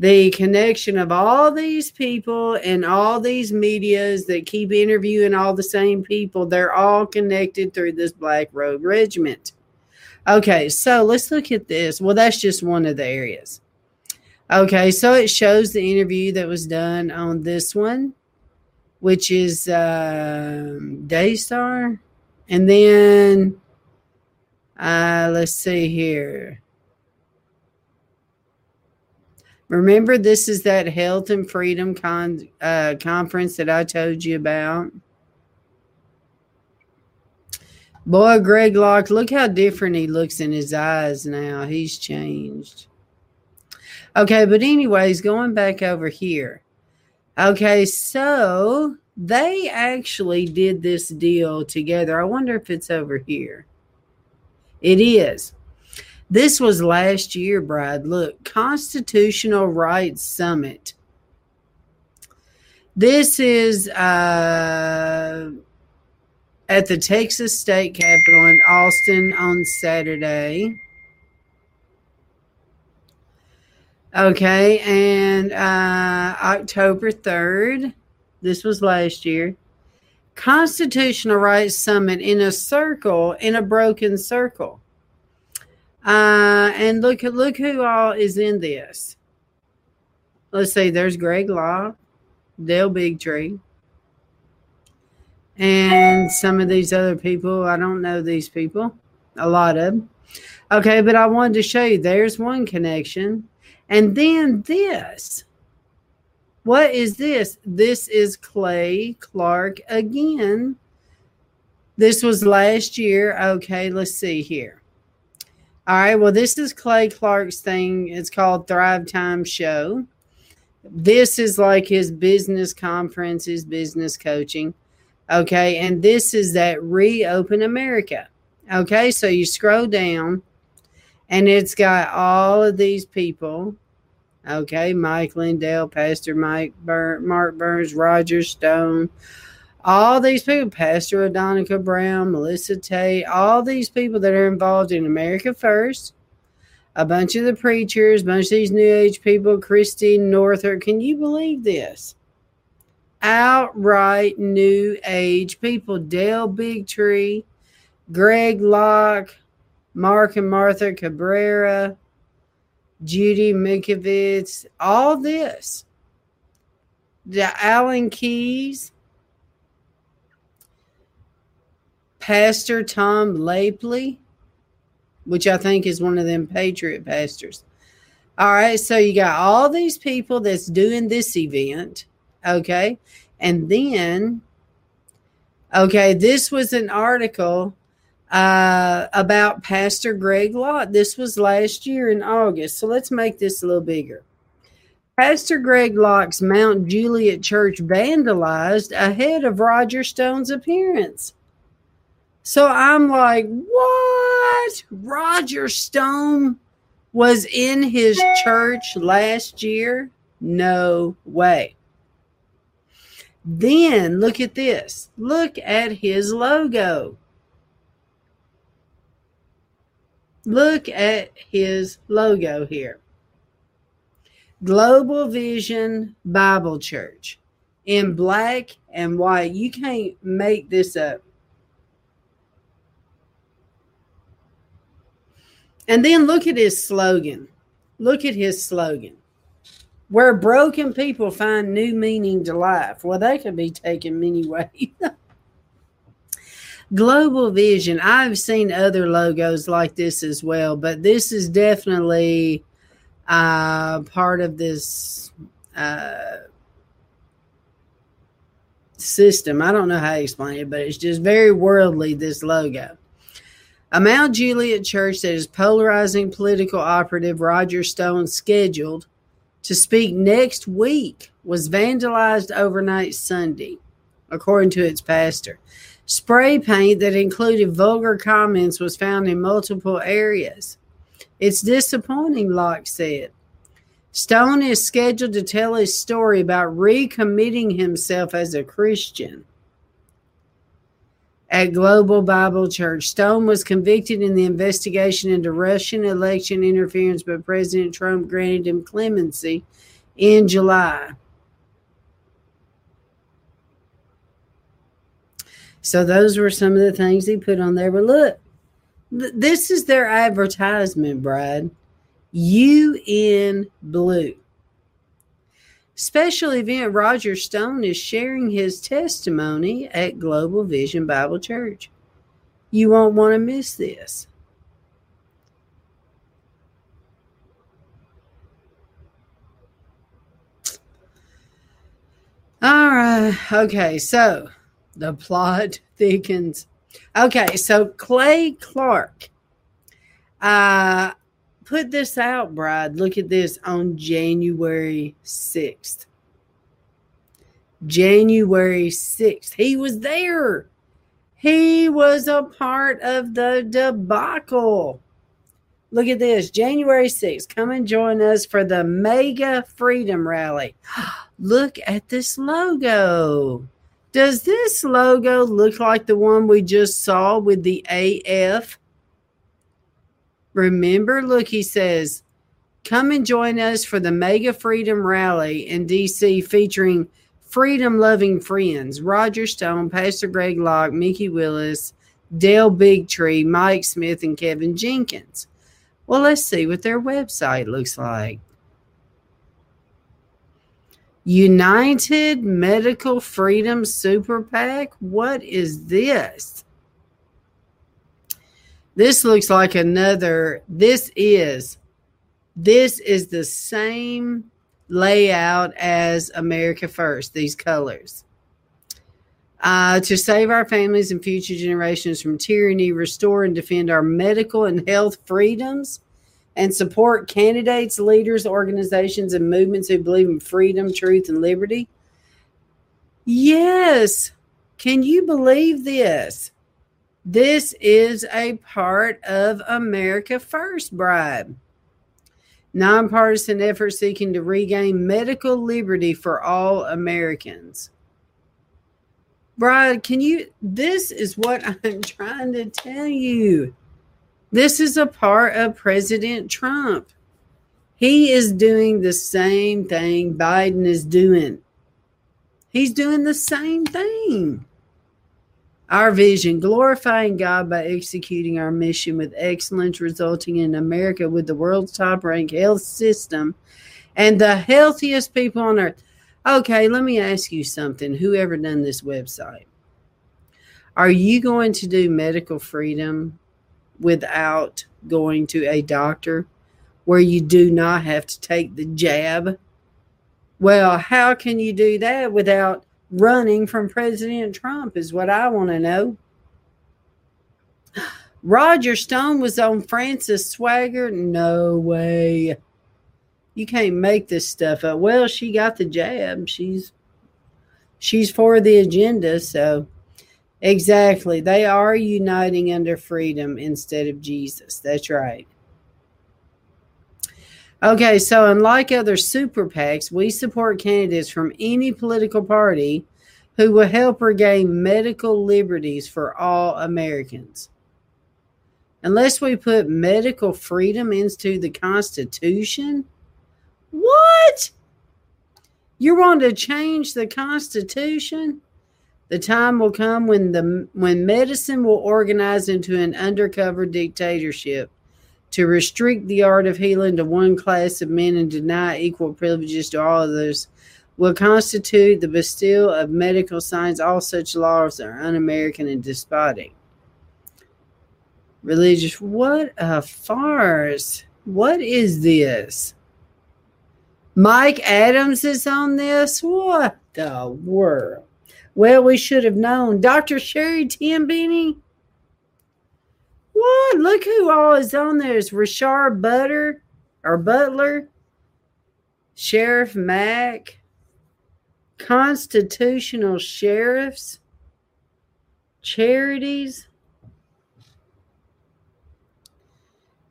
the connection of all these people and all these medias that keep interviewing all the same people, they're all connected through this Black Robe Regiment. Okay, so let's look at this. Well, that's just one of the areas. Okay, so it shows the interview that was done on this one, which is um, Daystar. And then uh, let's see here. Remember, this is that health and freedom con- uh, conference that I told you about. Boy, Greg Locke, look how different he looks in his eyes now. He's changed. Okay, but anyways, going back over here. Okay, so they actually did this deal together. I wonder if it's over here. It is. This was last year, Brad. Look, Constitutional Rights Summit. This is uh, at the Texas State Capitol in Austin on Saturday. Okay, and uh, October 3rd, this was last year. Constitutional Rights Summit in a circle, in a broken circle. Uh, and look look who all is in this. Let's see, there's Greg Law, Dale Bigtree, and some of these other people. I don't know these people, a lot of them. Okay, but I wanted to show you there's one connection. And then this. What is this? This is Clay Clark again. This was last year. Okay, let's see here. All right, well, this is Clay Clark's thing. It's called Thrive Time Show. This is like his business conference, his business coaching. Okay, and this is that Reopen America. Okay, so you scroll down and it's got all of these people. Okay, Mike Lindell, Pastor Mike Bur- Mark Burns, Roger Stone, all these people, Pastor Adonica Brown, Melissa Tate, all these people that are involved in America First, a bunch of the preachers, a bunch of these New Age people, Christiane Northrup. Can you believe this? Outright New Age people, Dale Bigtree, Greg Locke, Mark and Martha Cabrera, Judy Mikovits, all this. The Alan Keyes, Pastor Tom Lapley, which I think is one of them Patriot pastors. All right, so you got all these people that's doing this event, okay? And then, okay, this was an article uh, about Pastor Greg Locke. This was last year in August. So let's make this a little bigger. Pastor Greg Locke's Mount Juliet Church vandalized ahead of Roger Stone's appearance. So I'm like, what? Roger Stone was in his church last year? No way. Then look at this. Look at his logo. Look at his logo here Global Vision Bible Church in black and white. You can't make this up. And then look at his slogan. Look at his slogan. Where broken people find new meaning to life. Well, that could be taken many ways. Global Vision. I've seen other logos like this as well, but this is definitely uh, part of this uh, system. I don't know how to explain it, but it's just very worldly, this logo. A Mount Juliet church that is polarizing political operative Roger Stone scheduled to speak next week was vandalized overnight Sunday, according to its pastor. Spray paint that included vulgar comments was found in multiple areas. It's disappointing, Locke said. Stone is scheduled to tell his story about recommitting himself as a Christian at Global Bible Church. Stone was convicted in the investigation into Russian election interference, but President Trump granted him clemency in July. So those were some of the things he put on there. But look, th- this is their advertisement, Brad. You in blue. Special event Roger Stone is sharing his testimony at Global Vision Bible Church. You won't want to miss this. All right. Okay. So the plot thickens. Okay. So Clay Clark uh, put this out, Brad. Look at this on January 6th. January 6th. He was there. He was a part of the debacle. Look at this January 6th. Come and join us for the Mega Freedom Rally. Look at this logo. Does this logo look like the one we just saw with the AF? Remember, look, he says, come and join us for the Mega Freedom Rally in DC featuring freedom loving friends Roger Stone, Pastor Greg Locke, Mikki Willis, Dale Bigtree, Mike Smith, and Kevin Jenkins. Well, let's see what their website looks like. United Medical Freedom Super PAC? What is this? This looks like another. This is. This is the same layout as America First, these colors. Uh, to save our families and future generations from tyranny, restore and defend our medical and health freedoms, and support candidates, leaders, organizations, and movements who believe in freedom, truth, and liberty. Yes. Can you believe this? This is a part of America First, Bride. Nonpartisan effort seeking to regain medical liberty for all Americans. Bride, can you? This is what I'm trying to tell you. This is a part of President Trump. He is doing the same thing Biden is doing. He's doing the same thing. Our vision, glorifying God by executing our mission with excellence, resulting in America with the world's top ranked health system and the healthiest people on earth. Okay, let me ask you something. Whoever done this website, are you going to do medical freedom without going to a doctor where you do not have to take the jab? Well, how can you do that without running from President Trump? Is what I want to know. Roger Stone was on Frances Swaggart. No way. You can't make this stuff up. Well, she got the jab. She's she's for the agenda, so Exactly. They are uniting under freedom instead of Jesus. That's right. Okay, so unlike other super PACs, we support candidates from any political party who will help regain medical liberties for all Americans. Unless we put medical freedom into the Constitution? What? You want to change the Constitution? The time will come when the when medicine will organize into an undercover dictatorship to restrict the art of healing to one class of men and deny equal privileges to all others will constitute the Bastille of medical science. All such laws are un-American and despotic. Religious, what a farce! What is this? Mike Adams is on this. What the world? Well, we should have known. Dr. Sherry Tenpenny. What? Look who all is on there. It's Rashard Butter or Butler, Sheriff Mack, constitutional sheriffs, charities.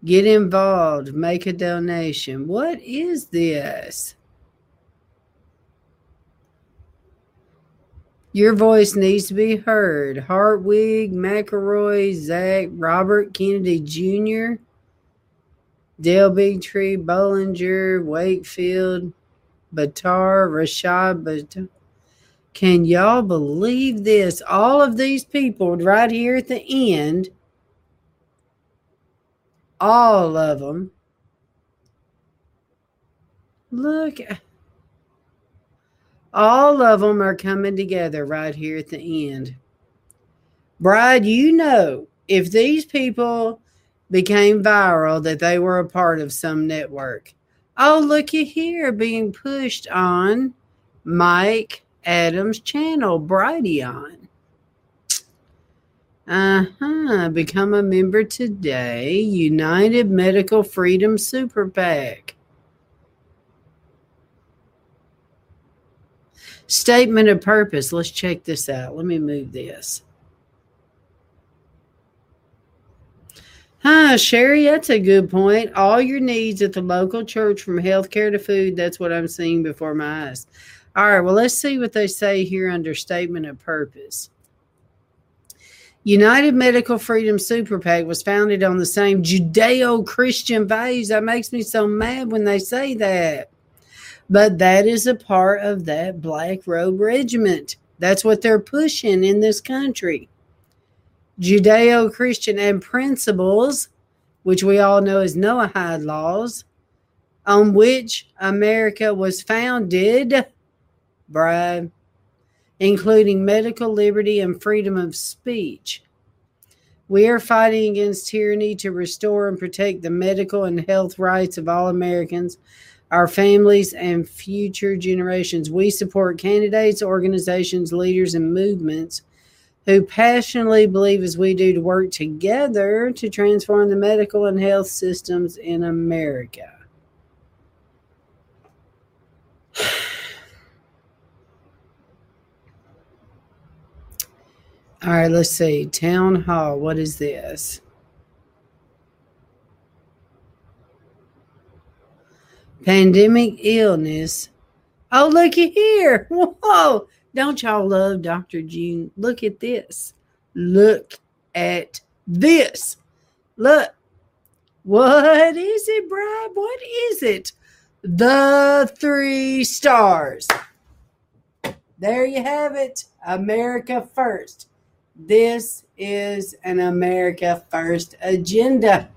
Get involved, make a donation. What is this? Your voice needs to be heard. Hartwig, McElroy, Zach, Robert Kennedy Jr., Dale Bigtree, Bollinger, Wakefield, Buttar, Rashad Buttar. Can y'all believe this? All of these people right here at the end, all of them. Look, all of them are coming together right here at the end. Bride, you know, if these people became viral, that they were a part of some network. Oh, looky here, being pushed on Mike Adams' channel, Brighteon. Uh huh. Become a member today. United Medical Freedom Super PAC. Statement of purpose. Let's check this out. Let me move this. Huh, Sherry, that's a good point. All your needs at the local church from healthcare to food, that's what I'm seeing before my eyes. All right, well, let's see what they say here under statement of purpose. United Medical Freedom Super PAC was founded on the same Judeo Christian values. That makes me so mad when they say that. But that is a part of that Black Robe Regiment. That's what they're pushing in this country. Judeo Christian and principles, which we all know as Noahide laws, on which America was founded, Brad, including medical liberty and freedom of speech. We are fighting against tyranny to restore and protect the medical and health rights of all Americans, our families, and future generations. We support candidates, organizations, leaders, and movements who passionately believe as we do to work together to transform the medical and health systems in America. All right, let's see. Town Hall. What is this? Pandemic illness. Oh, looky here. Whoa. Don't y'all love Dr. June? Look at this. Look at this. Look. What is it, Brad? What is it? The three stars. There you have it. America first. This is an America first agenda.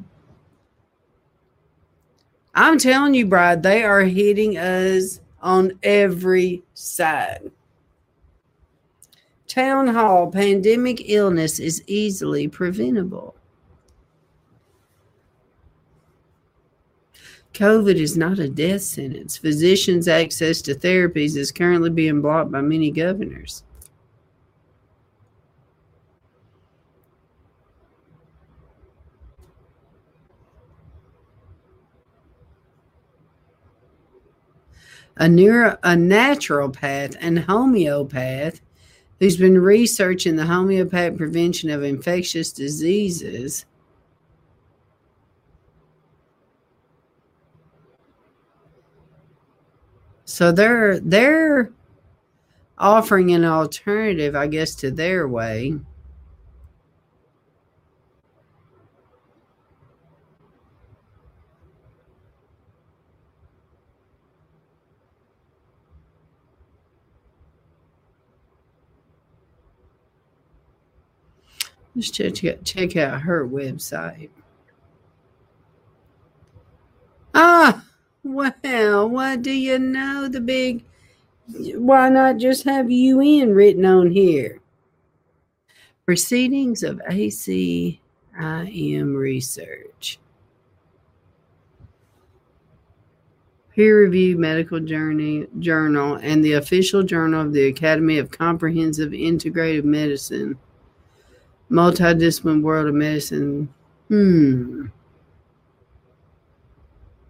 I'm telling you, Brad, they are hitting us on every side. Town Hall pandemic illness is easily preventable. COVID is not a death sentence. Physicians' access to therapies is currently being blocked by many governors. A, neuro, a naturopath and homeopath who's been researching the homeopathic prevention of infectious diseases. So they're they're offering an alternative, I guess, to their way. Let's check, check out her website. Ah, well, what do you know? The big, why not just have UN written on here? Proceedings of ACIM research. Peer reviewed medical journey, journal and the official journal of the Academy of Comprehensive Integrative Medicine multidisciplinary world of medicine. Hmm.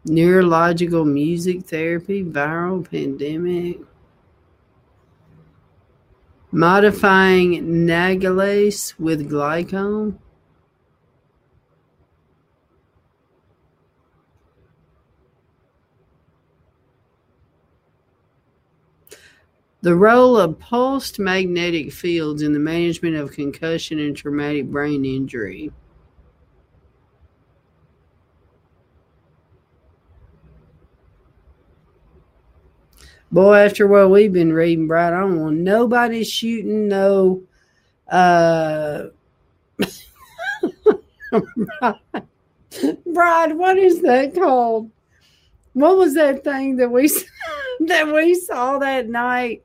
Neurological music therapy, viral pandemic. Modifying nagalase with glycone. The role of pulsed magnetic fields in the management of concussion and traumatic brain injury. Boy, after what we've been reading, Brad, I don't want nobody shooting no uh Brad, what is that called? What was that thing that we that we saw that night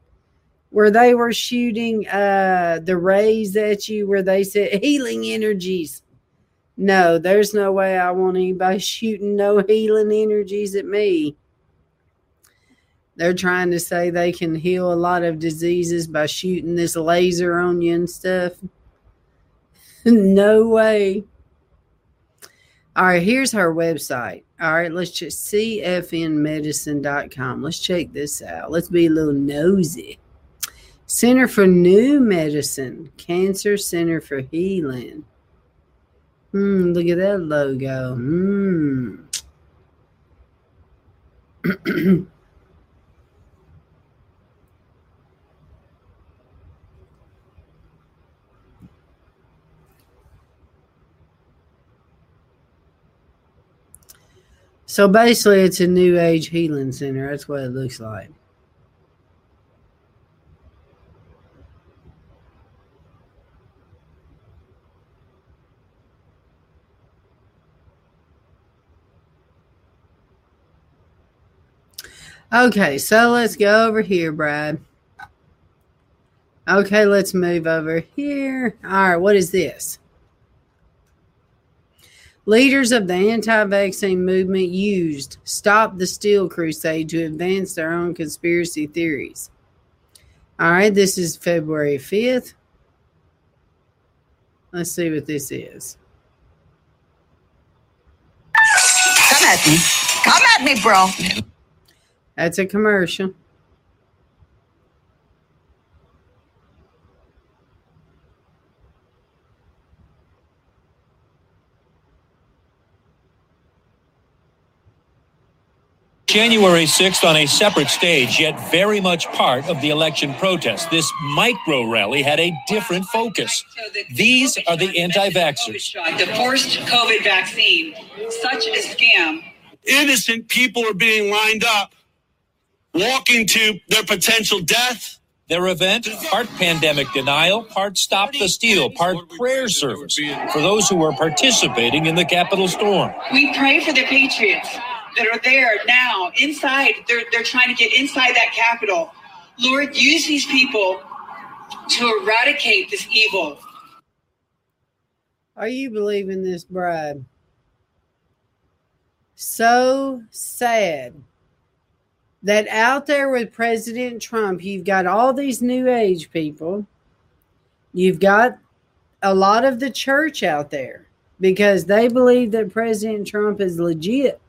where they were shooting uh the rays at you where they said healing energies? No, there's no way I want anybody shooting no healing energies at me. They're trying to say they can heal a lot of diseases by shooting this laser on you and stuff. no way. All right, here's her website. All right, let's just cfnmedicine.com. Let's check this out. Let's be a little nosy. Center for New Medicine, Cancer Center for Healing. Hmm, look at that logo. Hmm. so basically, it's a new age healing center. That's what it looks like. Okay, so let's go over here, Brad. Okay, let's move over here. All right, what is this? Leaders of the anti vaccine movement used Stop the Steal crusade to advance their own conspiracy theories. All right, this is February 5th. Let's see what this is. Come at me. Come at me, bro. That's a commercial. January 6th on a separate stage, yet very much part of the election protest. This micro rally had a different focus. These are the anti vaxxers. The forced COVID vaccine, such a scam. Innocent people are being lined up, walking to their potential death. Their event, part pandemic denial, part stop the steal, part prayer service for those who were participating in the Capitol storm. We pray for the patriots that are there now inside. They're, they're trying to get inside that Capitol. Lord, use these people to eradicate this evil. Are you believing this, Brad? So sad that out there with President Trump, you've got all these new age people. You've got a lot of the church out there because they believe that President Trump is legit.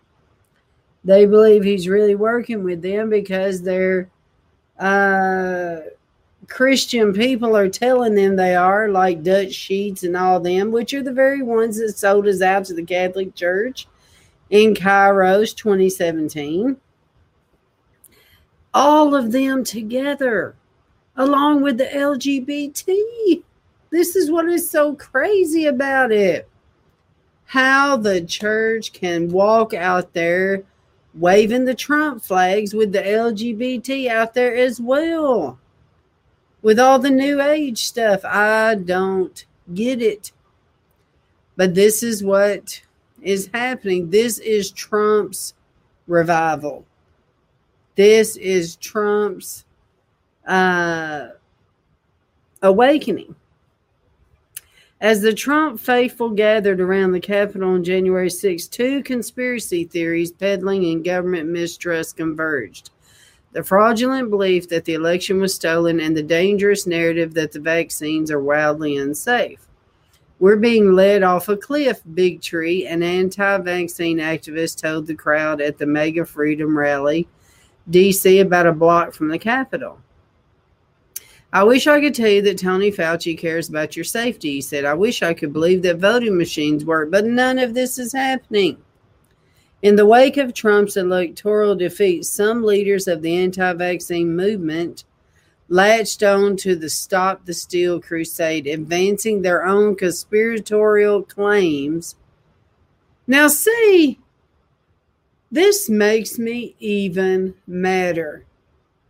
They believe he's really working with them because they're uh, Christian people are telling them they are, like Dutch Sheets and all them, which are the very ones that sold us out to the Catholic Church in Kairos 2017 all of them together, along with the LGBT. This is what is so crazy about it. How the church can walk out there waving the Trump flags with the LGBT out there as well. With all the new age stuff, I don't get it. But this is what is happening. This is Trump's revival. This is Trump's uh, awakening. As the Trump faithful gathered around the Capitol on January 6, two conspiracy theories peddling and government mistrust converged. The fraudulent belief that the election was stolen and the dangerous narrative that the vaccines are wildly unsafe. We're being led off a cliff, Bigtree, an anti vaccine activist told the crowd at the Mega Freedom Rally D.C., about a block from the Capitol. I wish I could tell you that Tony Fauci cares about your safety, he said. I wish I could believe that voting machines work, but none of this is happening. In the wake of Trump's electoral defeat, some leaders of the anti vaccine movement latched on to the Stop the Steal crusade, advancing their own conspiratorial claims. Now, see, this makes me even madder.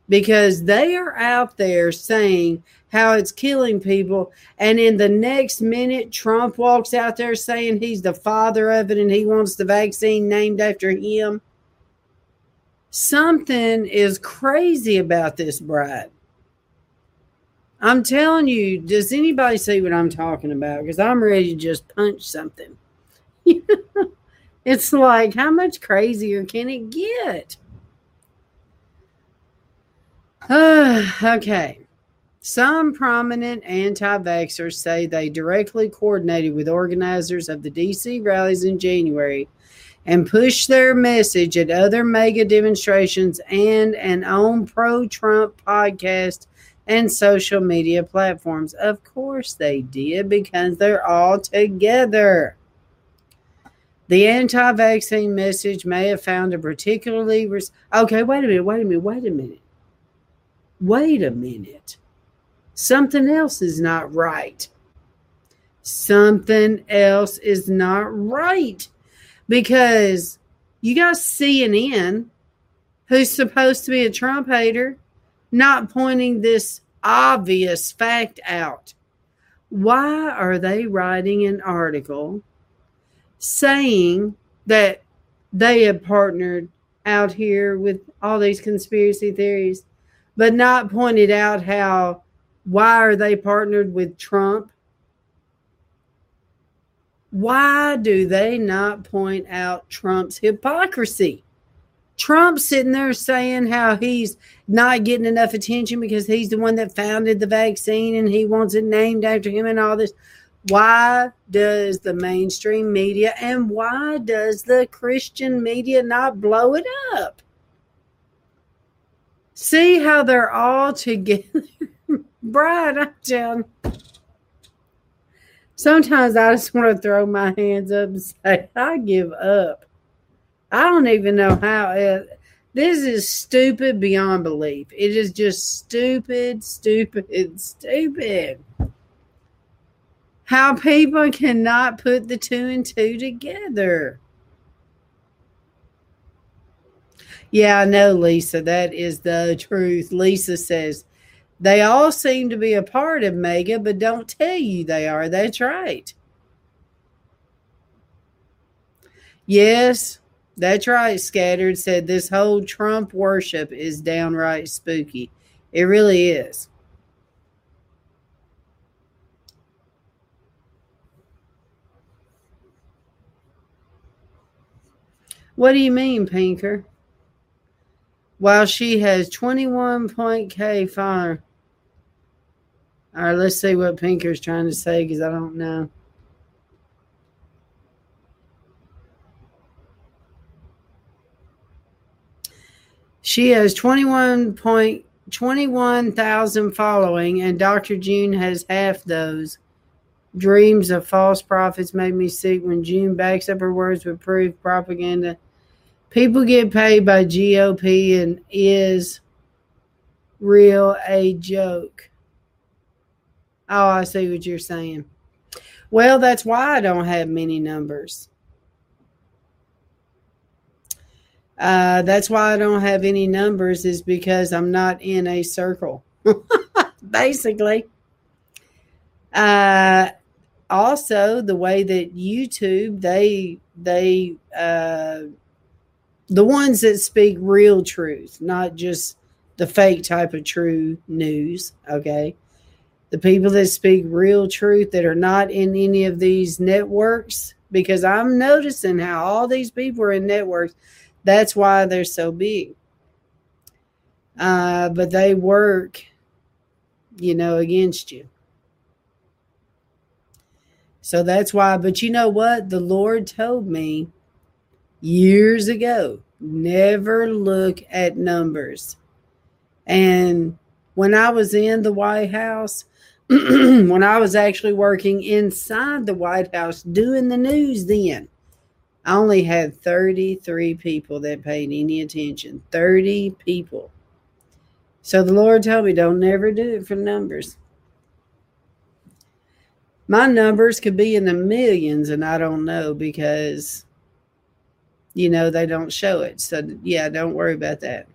because they are out there saying how it's killing people. And in the next minute, Trump walks out there saying he's the father of it and he wants the vaccine named after him. Something is crazy about this bride. I'm telling you, does anybody see what I'm talking about? Because I'm ready to just punch something. it's like, how much crazier can it get? okay. Some prominent anti vaxxers say they directly coordinated with organizers of the DC rallies in January and pushed their message at other mega demonstrations and an own pro Trump podcast and social media platforms. Of course they did because they're all together. The anti vaccine message may have found a particularly. Res- okay, wait a minute, wait a minute, wait a minute. Wait a minute. Something else is not right. Something else is not right because you got CNN, who's supposed to be a Trump hater, not pointing this obvious fact out. Why are they writing an article saying that they have partnered out here with all these conspiracy theories, but not pointed out how why are they partnered with Trump? Why do they not point out Trump's hypocrisy? Trump sitting there saying how he's not getting enough attention because he's the one that founded the vaccine and he wants it named after him and all this. Why does the mainstream media and why does the Christian media not blow it up? See how they're all together. Brad, I'm telling Sometimes I just want to throw my hands up and say, I give up. I don't even know how it, this is stupid beyond belief. It is just stupid, stupid, stupid. How people cannot put the two and two together. Yeah, I know, Lisa. That is the truth. Lisa says they all seem to be a part of Mega, but don't tell you they are. That's right. Yes, that's right, Scattered said this whole Trump worship is downright spooky. It really is. What do you mean, Pinker? While she has 21 point K fire. All right, let's see what Pinker's trying to say because I don't know. She has 21.21,000 following, and Dr. June has half those. Dreams of false prophets made me sick when June backs up her words with proof propaganda. People get paid by GOP and is real a joke. Oh, I see what you're saying. Well, that's why I don't have many numbers. Uh, that's why I don't have any numbers, is because I'm not in a circle, basically. Uh, also, the way that YouTube they they uh, the ones that speak real truth, not just the fake type of true news. Okay, the people that speak real truth that are not in any of these networks, because I'm noticing how all these people are in networks that's why they're so big. Uh, but they work, you know, against you. So that's why. But you know what? The Lord told me years ago never look at numbers. And when I was in the White House, when I was actually working inside the White House doing the news then, I only had 33 people that paid any attention. 30 people. So the Lord told me, don't never do it for numbers. My numbers could be in the millions, and I don't know because, you know, they don't show it. So, yeah, don't worry about that.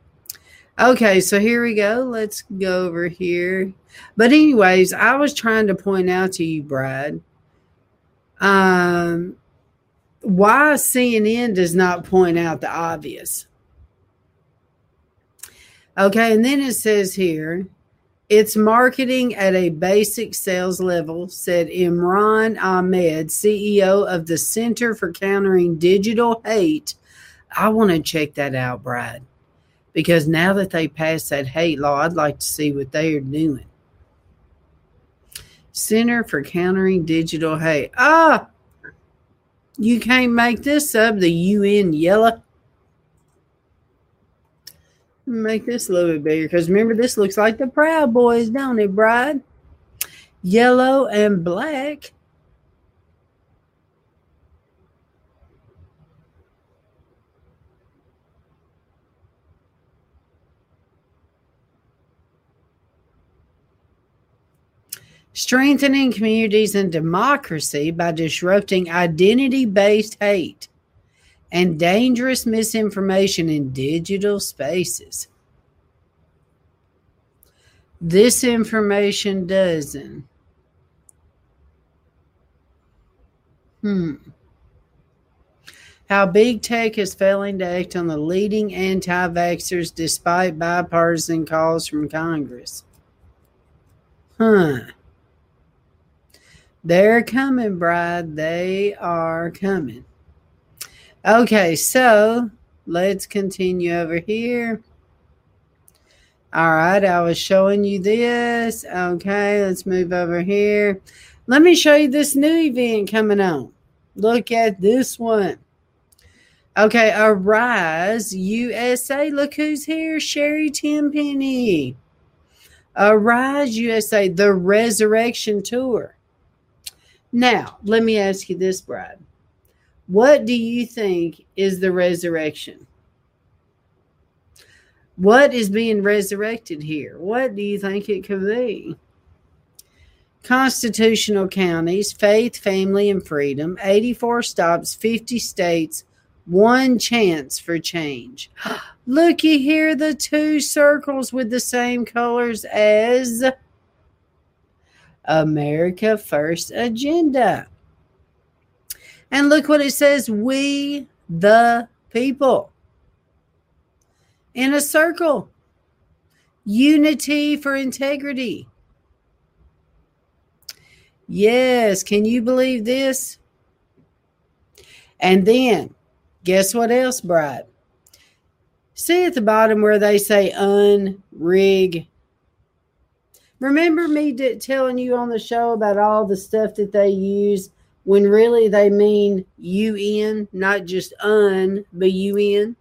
Okay, so here we go. Let's go over here. But anyways, I was trying to point out to you, Brad, um, why CNN does not point out the obvious. Okay, and then it says here, it's marketing at a basic sales level, said Imran Ahmed, CEO of the Center for Countering Digital Hate. I want to check that out, Brad, because now that they passed that hate law, I'd like to see what they are doing. Center for Countering Digital Hate. Ah, you can't make this up. The UN yellow. Make this a little bit bigger because remember, this looks like the Proud Boys, don't it, Bride? Yellow and black. Strengthening communities and democracy by disrupting identity based hate and dangerous misinformation in digital spaces. This information doesn't. Hmm. How big tech is failing to act on the leading anti vaxxers despite bipartisan calls from Congress. Huh. They're coming, Bride. They are coming. Okay, so let's continue over here. All right, I was showing you this. Okay, let's move over here. Let me show you this new event coming on. Look at this one. Okay, Arise USA. Look who's here. Sherry Tenpenny. Arise USA, the Resurrection Tour. Now, let me ask you this, Brad. What do you think is the resurrection? What is being resurrected here? What do you think it could be? Constitutional counties, faith, family, and freedom, 84 stops, 50 states, one chance for change. Looky here, the two circles with the same colors as America First Agenda. And look what it says we the people. In a circle. Unity for integrity. Yes, can you believe this? And then, guess what else, Bride? See at the bottom where they say unrig. Remember me telling you on the show about all the stuff that they use when really they mean UN, not just un, but UN.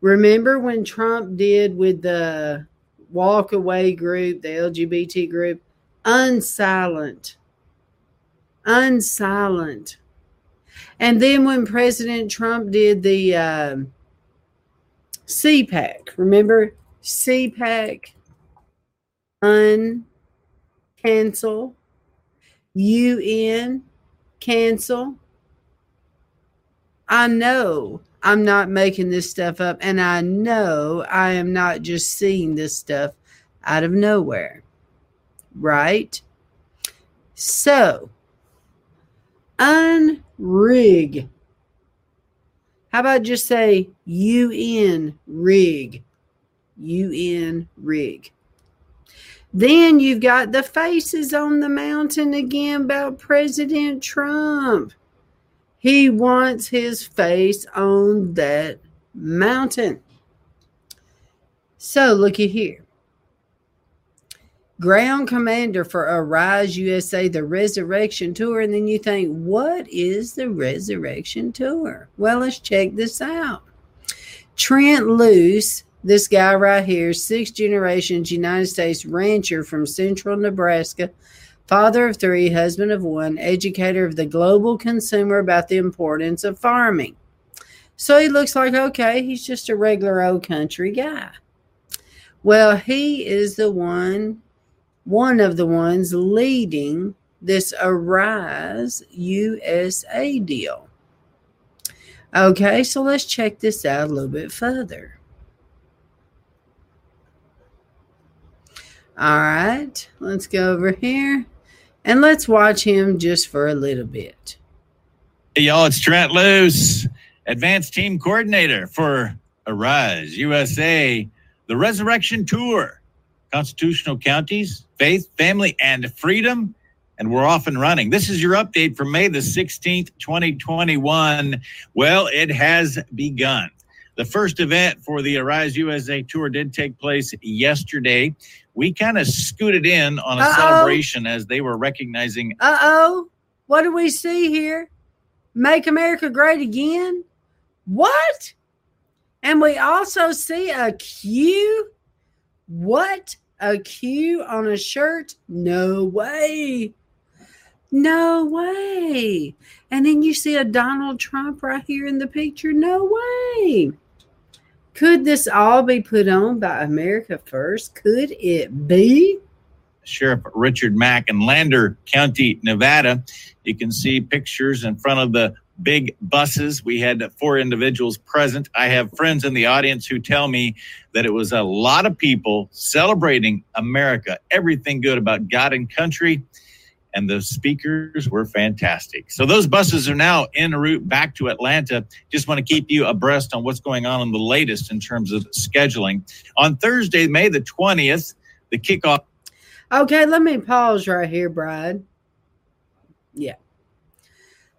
Remember when Trump did with the walk away group, the LGBT group, unsilent, unsilent. And then when President Trump did the uh, CPAC, remember CPAC, uncancel, UN, cancel. I know I'm not making this stuff up, and I know I am not just seeing this stuff out of nowhere. Right? So, unrig. How about just say UN rig? UN rig. Then you've got the faces on the mountain again about President Trump. He wants his face on that mountain. So looky here. Ground commander for Arise USA, the Resurrection Tour. And then you think, what is the Resurrection Tour? Well, let's check this out. Trent Loos this guy right here, six generations United States rancher from central Nebraska, father of three, husband of one, educator of the global consumer about the importance of farming. So he looks like, okay, he's just a regular old country guy. Well, he is the one, one of the ones leading this Arise USA deal. Okay, so let's check this out a little bit further. All right, let's go over here and let's watch him just for a little bit. Hey, y'all, it's Trent Loos, advanced team coordinator for Arise USA, the Resurrection Tour, constitutional counties, faith, family, and freedom. And we're off and running. This is your update for May the 16th, 2021. Well, it has begun. The first event for the Arise USA Tour did take place yesterday. We kind of scooted in on a Uh-oh. celebration as they were recognizing Uh oh, what do we see here? Make America Great Again? What? And we also see a Q? What? A Q on a shirt? No way. No way. And then you see a Donald Trump right here in the picture? No way. Could this all be put on by America First? Could it be? Sheriff Richard Mack in Lander County, Nevada. You can see pictures in front of the big buses. We had four individuals present. I have friends in the audience who tell me that it was a lot of people celebrating America, everything good about God and country. And the speakers were fantastic. So those buses are now en route back to Atlanta. Just want to keep you abreast on what's going on in the latest in terms of scheduling. On Thursday, May the 20th, the kickoff Okay, let me pause right here, Brad. Yeah.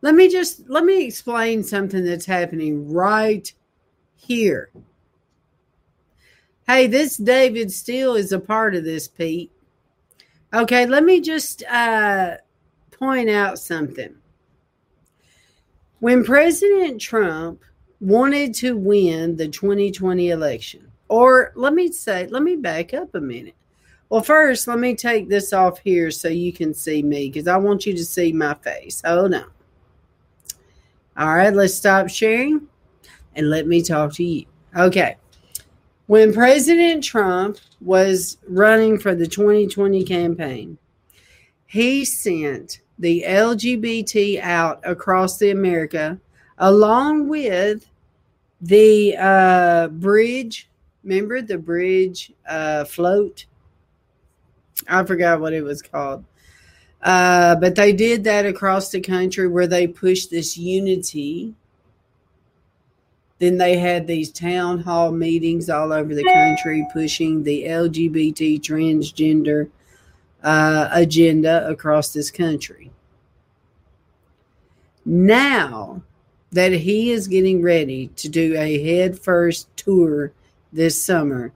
Let me just let me explain something that's happening right here. Hey, this David Steele is a part of this, Pete. Okay, let me just uh point out something. When President Trump wanted to win the 2020 election, or let me say, let me back up a minute. Well, first, let me take this off here so you can see me because I want you to see my face. Hold on. All right, let's stop sharing and let me talk to you. Okay. When President Trump was running for the 2020 campaign, he sent the LGBT out across the America along with the uh, bridge. Remember the bridge uh, float? I forgot what it was called. Uh, but they did that across the country where they pushed this unity. Then they had these town hall meetings all over the country pushing the LGBT transgender uh, agenda across this country. Now that he is getting ready to do a head first tour this summer,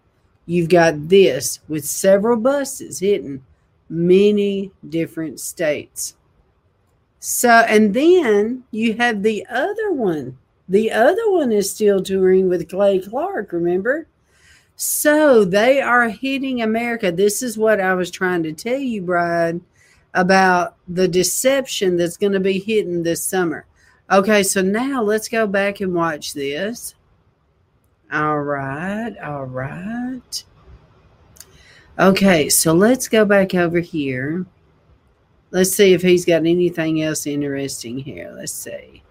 you've got this with several buses hitting many different states. So, and then you have the other one. The other one is still touring with Clay Clark, remember? So they are hitting America. This is what I was trying to tell you, Bride, about the deception that's going to be hitting this summer. Okay, so now let's go back and watch this. All right, all right. Okay, so let's go back over here. Let's see if he's got anything else interesting here. Let's see.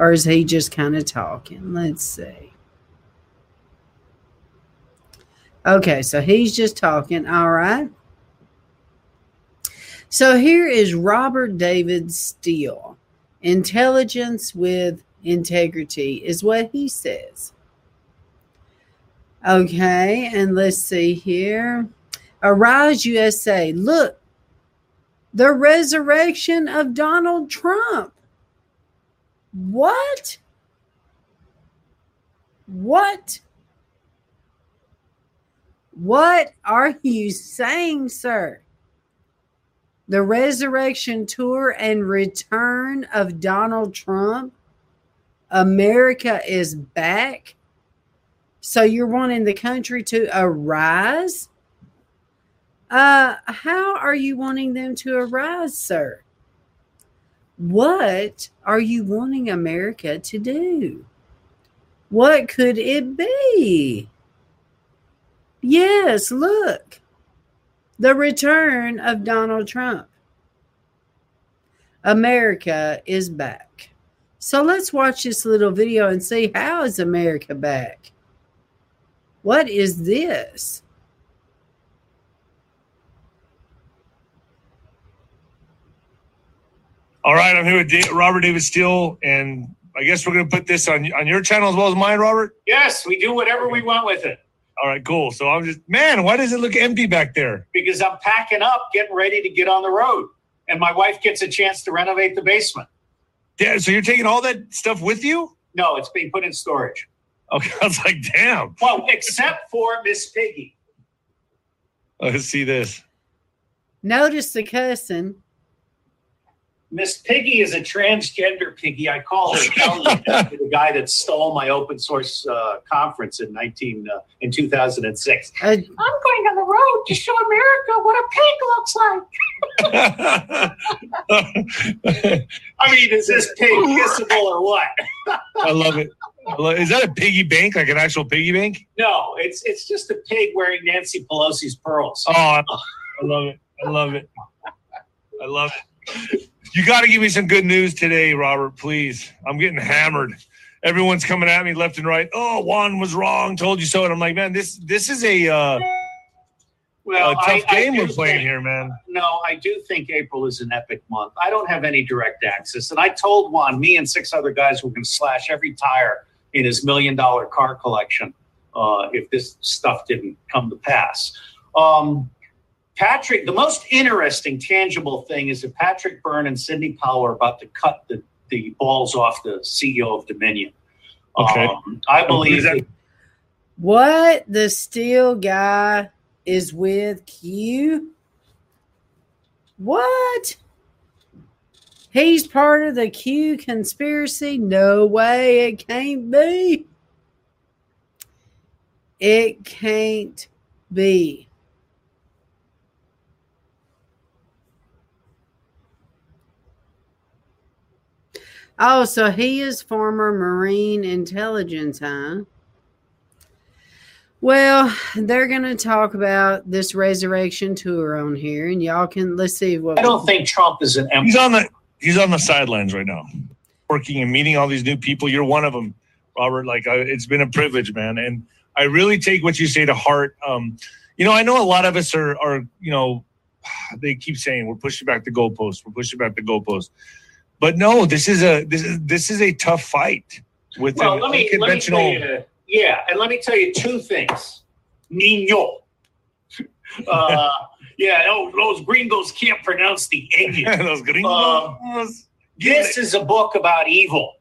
Or is he just kind of talking? Let's see. Okay, so he's just talking. All right. So here is Robert David Steele. Intelligence with integrity is what he says. Okay, and let's see here. Arise USA. Look, the resurrection of Donald Trump. What? What? What are you saying, sir? The resurrection tour and return of Donald Trump. America is back. So you're wanting the country to arise? Uh, how are you wanting them to arise, sir? What are you wanting America to do? What could it be? Yes, look. The return of Donald Trump. America is back. So let's watch this little video and see how is America back? What is this? All right, I'm here with Da- Robert David Steele, and I guess we're going to put this on on your channel as well as mine, Robert. Yes, we do whatever we want with it All right, cool. So I'm just man, why does it look empty back there? because I'm packing up, getting ready to get on the road, and my wife gets a chance to renovate the basement. Yeah, so you're taking all that stuff with you? No, it's being put in storage. Okay, I was like, damn. Well, except for Miss Piggy. Let's see this. Notice the cussing. Miss Piggy is a transgender piggy. I call her the guy that stole my open source uh, conference in nineteen uh, in two thousand and six. Uh, I'm going on the road to show America what a pig looks like. I mean, is this pig kissable or what? I love it. I love- Is that a piggy bank, like an actual piggy bank? no, it's it's just a pig wearing Nancy Pelosi's pearls. Oh, I I love it. I love it. I love it. You got to give me some good news today, Robert, please. I'm getting hammered. Everyone's coming at me left and right. Oh, Juan was wrong. Told you so. And I'm like, man, this this is a uh, Well, a tough I- I game do we're playing think- here, man. No, I do think April is an epic month. I don't have any direct access. And I told Juan, me and six other guys were going to slash every tire in his million dollar car collection uh, if this stuff didn't come to pass. Um, Patrick, the most interesting tangible thing is that Patrick Byrne and Sidney Powell are about to cut the, the balls off the CEO of Dominion. Okay. Um, I believe that What the steel guy is with Q? What? He's part of the Q conspiracy? No way, it can't be. It can't be. Oh, so he is former Marine intelligence, huh? Well, they're going to talk about this resurrection tour on here, and y'all can let's see what. I don't think Trump is an He's on the he's on the sidelines right now, working and meeting all these new people. You're one of them, Robert. Like I, it's been a privilege, man, and I really take what you say to heart. Um, you know, I know a lot of us are are you know, they keep saying we're pushing back the goalpost, we're pushing back the goalpost, but no, this is a this is this is a tough fight with Well, let me, let me unconventional. you, yeah, and let me tell you two things. Nino. Uh, yeah, those, those gringos can't pronounce the English. Those gringos. Um, this is a book about evil.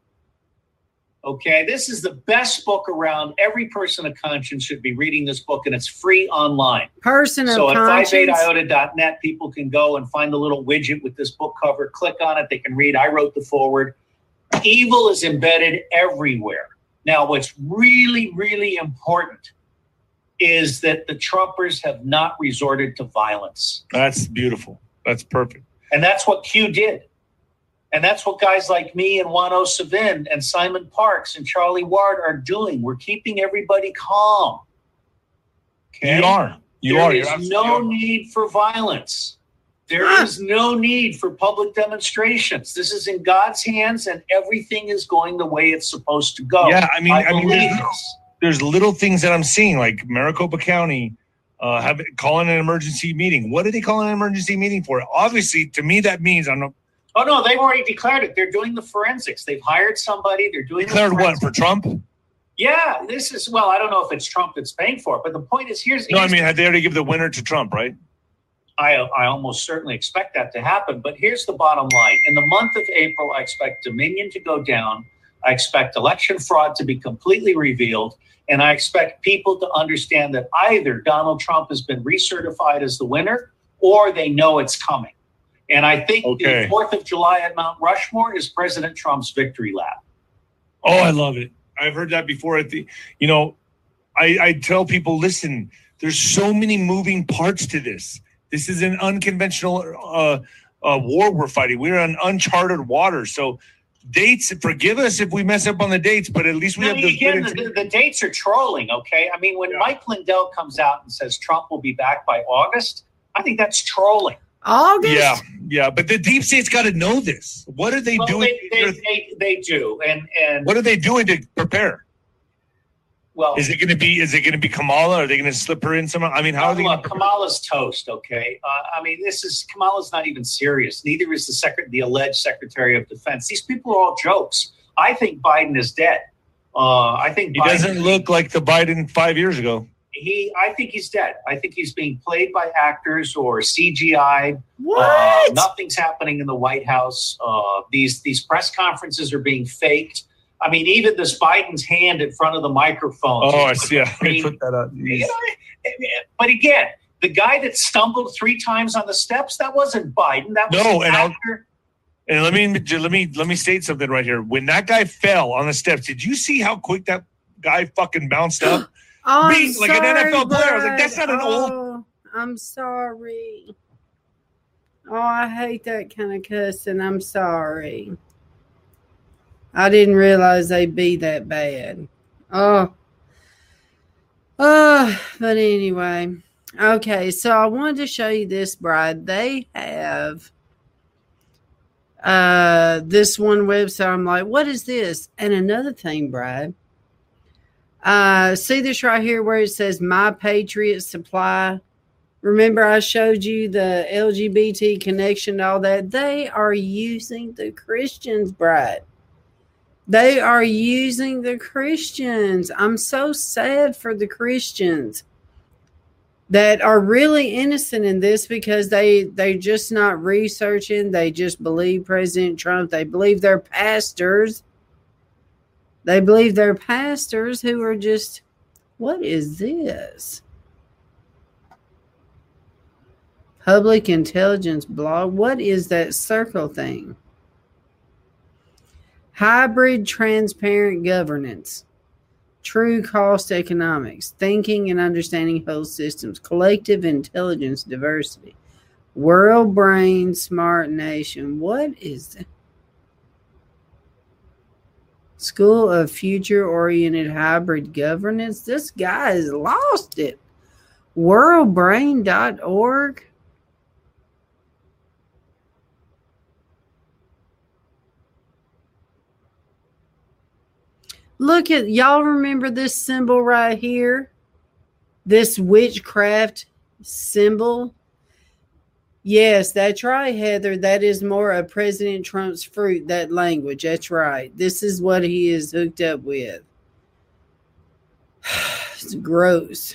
Okay, this is the best book around. Every person of conscience should be reading this book, and it's free online. Person of So at conscience. phibetaiota.net, people can go and find the little widget with this book cover. Click on it. They can read. I wrote the forward. Evil is embedded everywhere. Now, what's really, really important is that the Trumpers have not resorted to violence. That's beautiful. That's perfect. And that's what Q did. And that's what guys like me and Juan O'Savin and Simon Parkes and Charlie Ward are doing. We're keeping everybody calm. You are. You There are. is You're no need for violence. There is no need for public demonstrations. This is in God's hands, and everything is going the way it's supposed to go. Yeah, I mean, I, mean, there's, there's little things that I'm seeing, like Maricopa County uh, have calling an emergency meeting. What are they calling an emergency meeting for? Obviously, to me, that means I'm not Oh no, they've already declared it. They're doing the forensics. They've hired somebody. They're doing the declared what forensics. for Trump. Yeah, this is well. I don't know if it's Trump that's paying for it, but the point is here's. No, I mean, had they already give the winner to Trump, right? I, I almost certainly expect that to happen. But here's the bottom line: in the month of April, I expect Dominion to go down. I expect election fraud to be completely revealed, and I expect people to understand that either Donald Trump has been recertified as the winner, or they know it's coming. And I think Okay. the Fourth of July at Mount Rushmore is President Trump's victory lap. Oh, I love it. I've heard that before. At the, you know, I, I tell people, listen, there's so many moving parts to this. This is an unconventional uh, uh, war we're fighting. We're on uncharted water. So dates, forgive us if we mess up on the dates, but at least we No, have the again, the, the dates are trolling. Okay, I mean, when Mike Lindell comes out and says Trump will be back by August, I think that's trolling. August. Yeah, yeah, but the deep state's got to know this. What are they Well, doing? They, they, they, they do, and and what are they doing to prepare? Well, Is it going to be? Is it going to be Kamala? Are they going to slip her in somewhere? I mean, how are they? look, Gonna, Kamala's toast. Okay, uh, I mean, this is Kamala's not even serious. Neither is the secret, the alleged Secretary of Defense. These people are all jokes. I think Biden is dead. Uh, I think he Biden, doesn't look like the Biden five years ago. He, I think he's dead. I think he's being played by actors or CGI. What? Uh, nothing's happening in the White House. Uh, these these press conferences are being faked. I mean, even this Biden's hand in front of the microphone. Oh, I see. I put that up. You know, but again, the guy that stumbled three times on the steps, that wasn't Biden. That was No, an I'll- actor. And let me let me let me state something right here. When that guy fell on the steps, did you see how quick that guy fucking bounced up? Oh, I'm Being like an sorry, NFL player. I was like, that's not an old. Oh, I'm sorry. Oh, I hate that kind of cussing. I'm sorry. I didn't realize they'd be that bad. Oh. Oh, but anyway. Okay, so I wanted to show you this, Bride. They have uh this one website. I'm like, what is this? And another thing, Bride. Uh, see this right here where it says My Patriot Supply. Remember, I showed you the LGBT connection all that. They are using the Christians, Brad. They are using the Christians. I'm so sad for the Christians that are really innocent in this because they they're just not researching. They just believe President Trump. They believe their pastors. They believe they're pastors who are just, what is this? Public intelligence blog. What is that circle thing? Hybrid transparent governance. True cost economics. Thinking and understanding whole systems. Collective intelligence diversity. World brain smart nation. What is that? School of Future Oriented Hybrid Governance. This guy has lost it. Worldbrain.org. Look at y'all remember this symbol right here? This witchcraft symbol? Yes, that's right, Heather. That is more of President Trump's fruit, that language. That's right. This is what he is hooked up with. It's gross.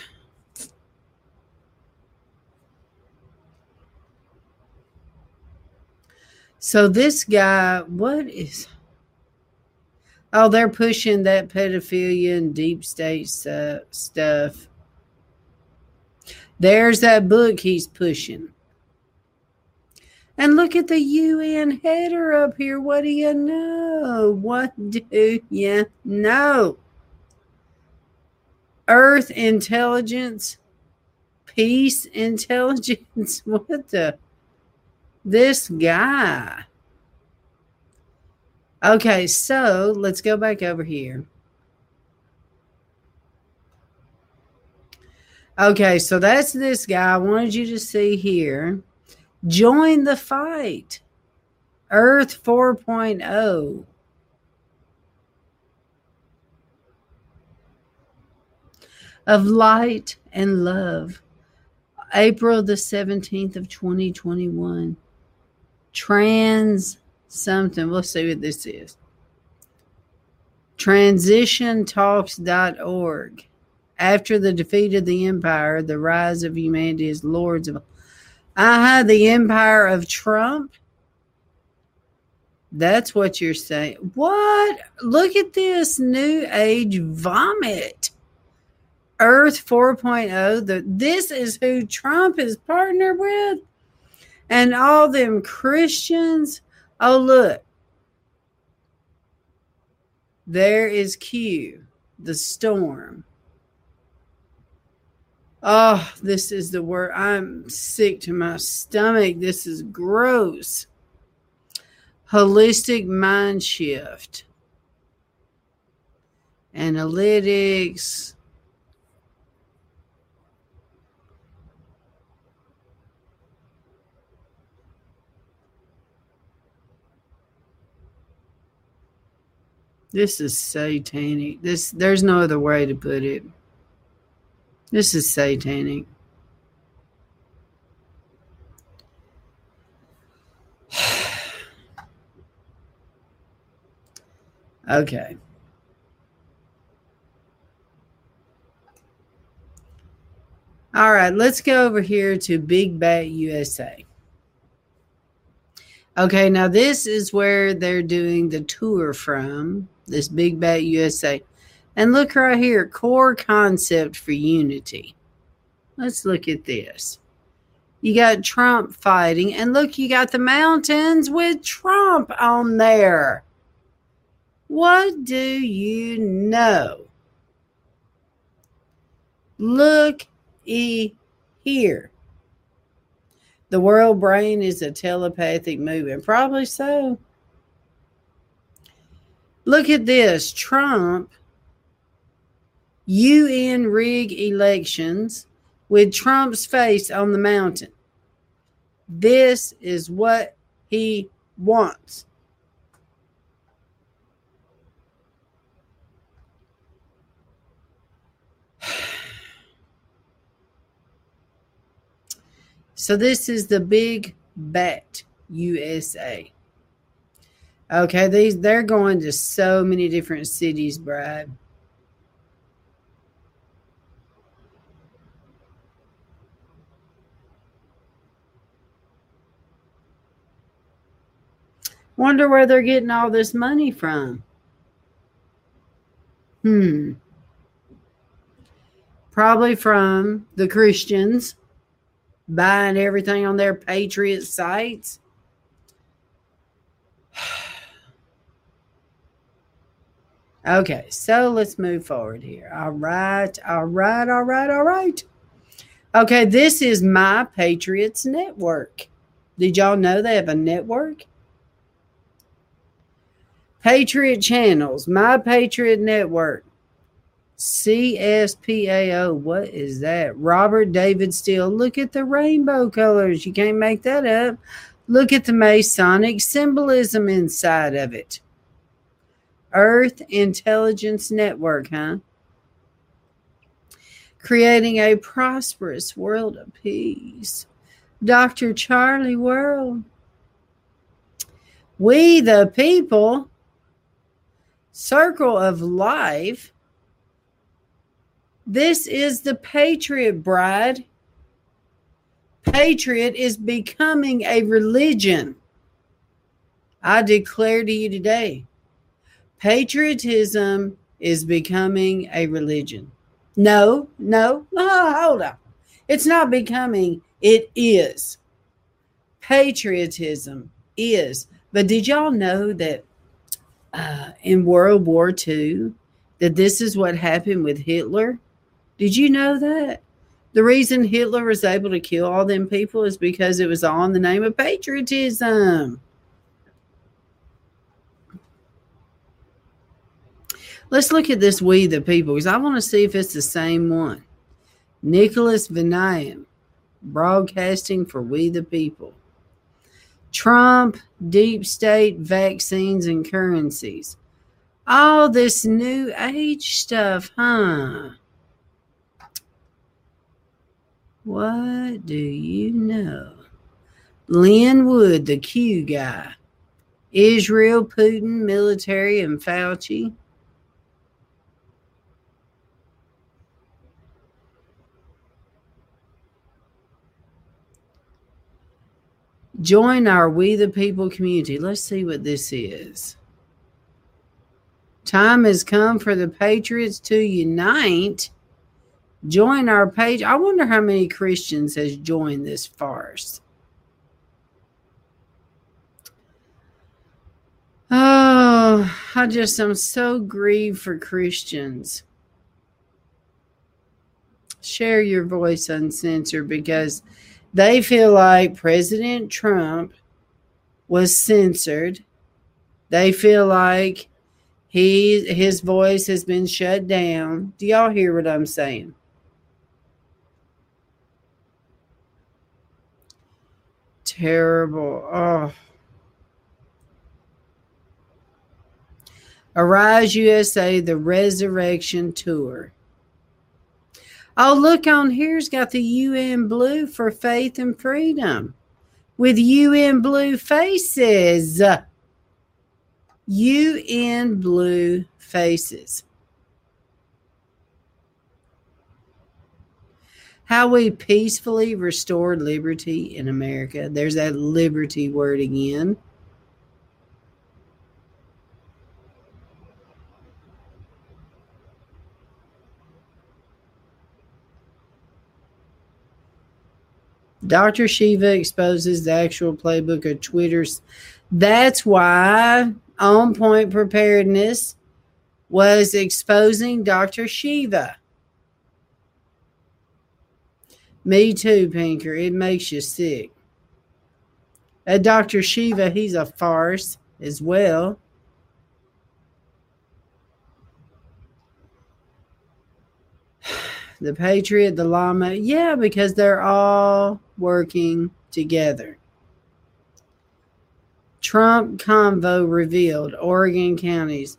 So this guy, what is Oh, they're pushing that pedophilia and deep state stuff. There's that book he's pushing. And look at the UN header up here. What do you know? What do you know? Earth intelligence, peace intelligence. What the? This guy. Okay, so let's go back over here. Okay, so that's this guy. I wanted you to see here. Join the fight. Earth oh. 4.0. Of light and love. April the 17th of 2021. Trans something. We'll see what this is. Transitiontalks.org. After the defeat of the empire, the rise of humanity as lords of. Uh-huh, the empire of Trump. That's what you're saying. What? Look at this new age vomit. Earth 4.0. The, this is who Trump is partnered with. And all them Christians. Oh, look. There is Q, the storm. Oh, this is the word. I'm sick to my stomach. This is gross. Holistic mind shift. Analytics. This is satanic. This there's no other way to put it. This is satanic. okay. All right, let's go over here to Big Bat USA. Okay, now this is where they're doing the tour from, this Big Bat USA. And look right here, core concept for unity. Let's look at this. You got Trump fighting, and look, you got the mountains with Trump on there. What do you know? Look e here. The world brain is a telepathic movement. Probably so. Look at this Trump UN rig elections with Trump's face on the mountain. This is what he wants. So this is the Big Bet USA. Okay, these they're going to so many different cities, Brad. Wonder where they're getting all this money from. Hmm. Probably from the Christians buying everything on their Patriot sites. Okay, so let's move forward here. All right, all right, all right, all right. Okay, this is My Patriots Network. Did y'all know they have a network? Patriot Channels, My Patriot Network. CSPAO. What is that? Robert David Steele. Look at the rainbow colors. You can't make that up. Look at the Masonic symbolism inside of it. Earth Intelligence Network, huh? Creating a prosperous world of peace. Dr. Charlie Ward. We the people. Circle of Life this is the Patriot Bride. Patriot is becoming a religion. I declare to you today patriotism is becoming a religion. No, no, hold on. It's not becoming, it is. Patriotism is. But did y'all know that uh, in World War II, that this is what happened with Hitler? Did you know that? The reason Hitler was able to kill all them people is because it was all in the name of patriotism. Let's look at this We the People because I want to see if it's the same one. Nicholas Veniamin, broadcasting for We the People. Trump, deep state, vaccines, and currencies. All this new age stuff, huh? What do you know? Lin Wood, the Q guy. Israel, Putin, military, and Fauci. Join our We the People community. Let's see what this is. Time has come for the Patriots to unite Join our page. I wonder how many Christians has joined this farce. Oh, I just am so grieved for Christians. Share your voice uncensored because they feel like President Trump was censored. They feel like he his voice has been shut down. Do y'all hear what I'm saying? terrible. Oh. Arise USA, the Resurrection Tour. Oh, look on here's got the UN blue for faith and freedom with UN blue faces. UN blue faces. How we peacefully restored liberty in America. There's that liberty word again. Dr. Shiva exposes the actual playbook of Twitter's. That's why On Point Preparedness was exposing Dr. Shiva. Me too, Pinker. It makes you sick. Uh, Dr. Shiva, he's a farce as well. The Patriot, the Llama. Yeah, because they're all working together. Trump convo revealed Oregon counties.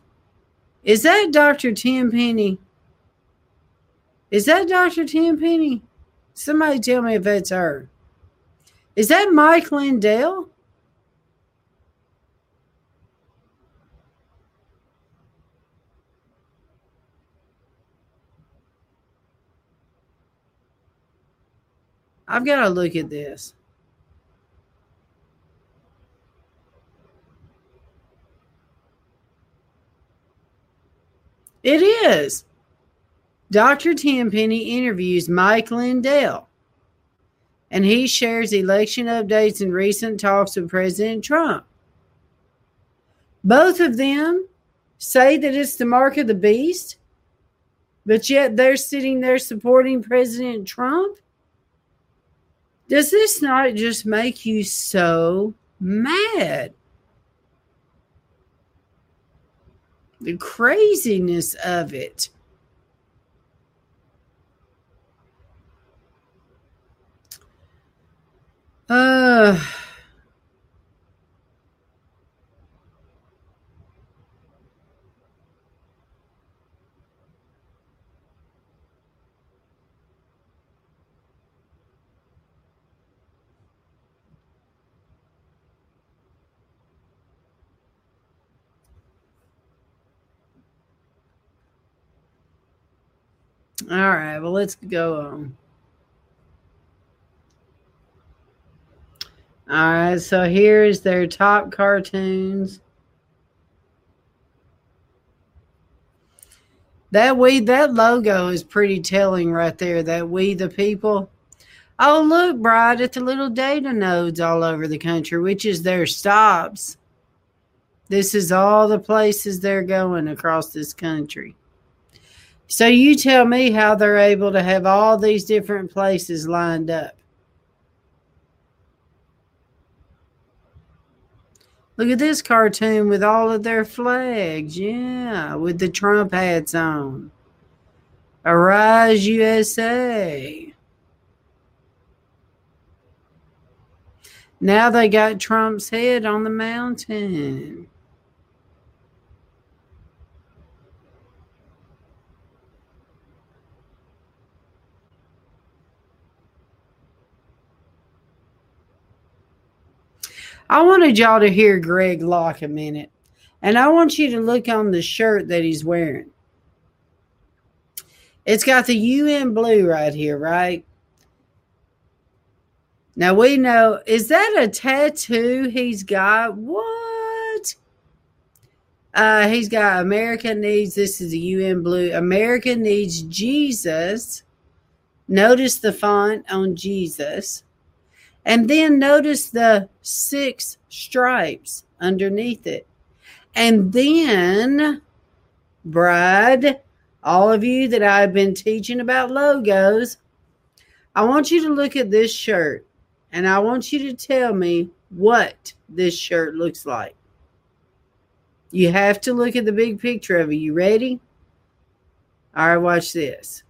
Is that Dr. Tenpenny? Is that Dr. Tenpenny? Somebody tell me if that's her. Is that Mike Lindell? I've got to look at this. It is. Dr. Tenpenny interviews Mike Lindell, and he shares election updates and recent talks with President Trump. Both of them say that it's the mark of the beast, but yet they're sitting there supporting President Trump. Does this not just make you so mad? The craziness of it. Uh All right, well, let's go on. All right, so here's their top cartoons. That we that logo is pretty telling right there. That we the people. Oh, look, Bride, at the little data nodes all over the country, which is their stops. This is all the places they're going across this country. So you tell me how they're able to have all these different places lined up. Look at this cartoon with all of their flags. Yeah, with the Trump hats on. Arise USA. Now they got Trump's head on the mountain. I wanted y'all to hear Greg Locke a minute. And I want you to look on the shirt that he's wearing. It's got the UN blue right here, right? Now we know, is that a tattoo he's got? What? Uh, he's got America needs, this is the UN blue. America needs Jesus. Notice the font on Jesus. And then notice the six stripes underneath it. And then, bride, all of you that I've been teaching about logos, I want you to look at this shirt and I want you to tell me what this shirt looks like. You have to look at the big picture of it. You ready? All right, watch this.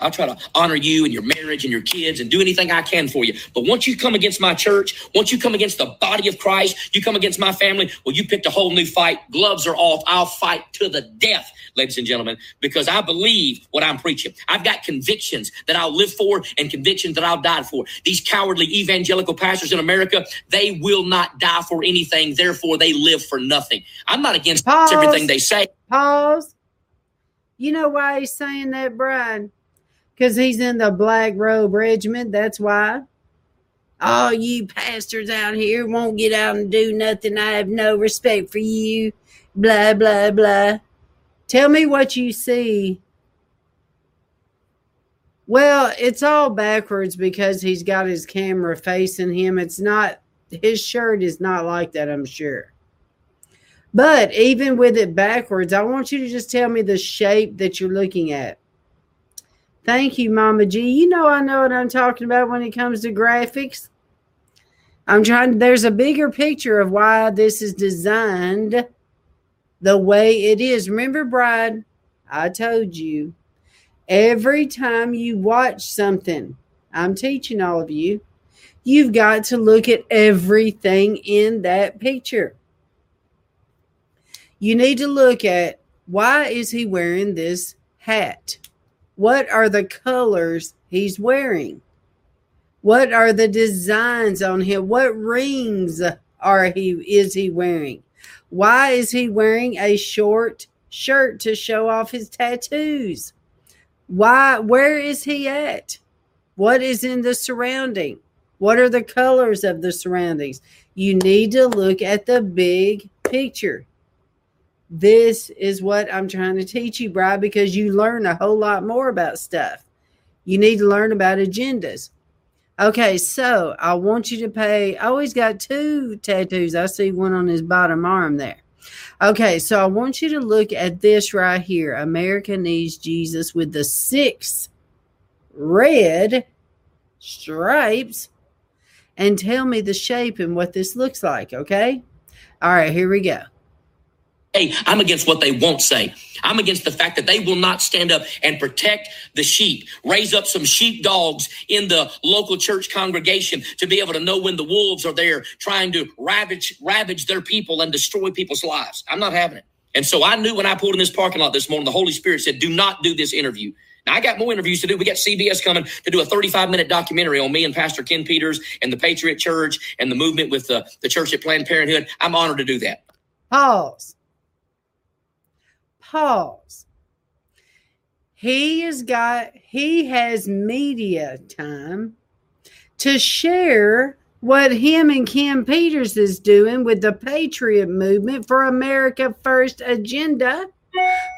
I'll try to honor you and your marriage and your kids and do anything I can for you. But once you come against my church, once you come against the body of Christ, you come against my family, well, you picked a whole new fight. Gloves are off. I'll fight to the death, ladies and gentlemen, because I believe what I'm preaching. I've got convictions that I'll live for and convictions that I'll die for. These cowardly evangelical pastors in America, they will not die for anything. Therefore, they live for nothing. I'm not against Pause. everything they say. Pause. You know why he's saying that, Brian? Because he's in the Black Robe Regiment. That's why. All you pastors out here won't get out and do nothing. I have no respect for you. Blah, blah, blah. Tell me what you see. Well, it's all backwards because he's got his camera facing him. It's not, his shirt is not like that, I'm sure. But even with it backwards, I want you to just tell me the shape that you're looking at. Thank you, Mama G. You know I know what I'm talking about when it comes to graphics. I'm trying there's a bigger picture of why this is designed the way it is. Remember, Bride, I told you every time you watch something, I'm teaching all of you, you've got to look at everything in that picture. You need to look at why is he wearing this hat? What are the colors he's wearing? What are the designs on him? What rings are he is he wearing? Why is he wearing a short shirt to show off his tattoos? Why where is he at? What is in the surrounding? What are the colors of the surroundings? You need to look at the big picture. This is what I'm trying to teach you, Bride, because you learn a whole lot more about stuff. You need to learn about agendas. Okay, so I want you to pay. Oh, he's got two tattoos. I see one on his bottom arm there. Okay, so I want you to look at this right here America needs Jesus with the six red stripes and tell me the shape and what this looks like. Okay, all right, here we go. I'm against what they won't say. I'm against the fact that they will not stand up and protect the sheep, raise up some sheep dogs in the local church congregation to be able to know when the wolves are there trying to ravage ravage their people and destroy people's lives. I'm not having it. And so I knew when I pulled in this parking lot this morning, the Holy Spirit said, "Do not do this interview." Now I got more interviews to do. We got CBS coming to do a 35 minute documentary on me and Pastor Ken Peters and the Patriot Church and the movement with the, the church at Planned Parenthood. I'm honored to do that. Pause pause. He has got, he has media time to share what him and Ken Peters is doing with the Patriot Movement for America First agenda,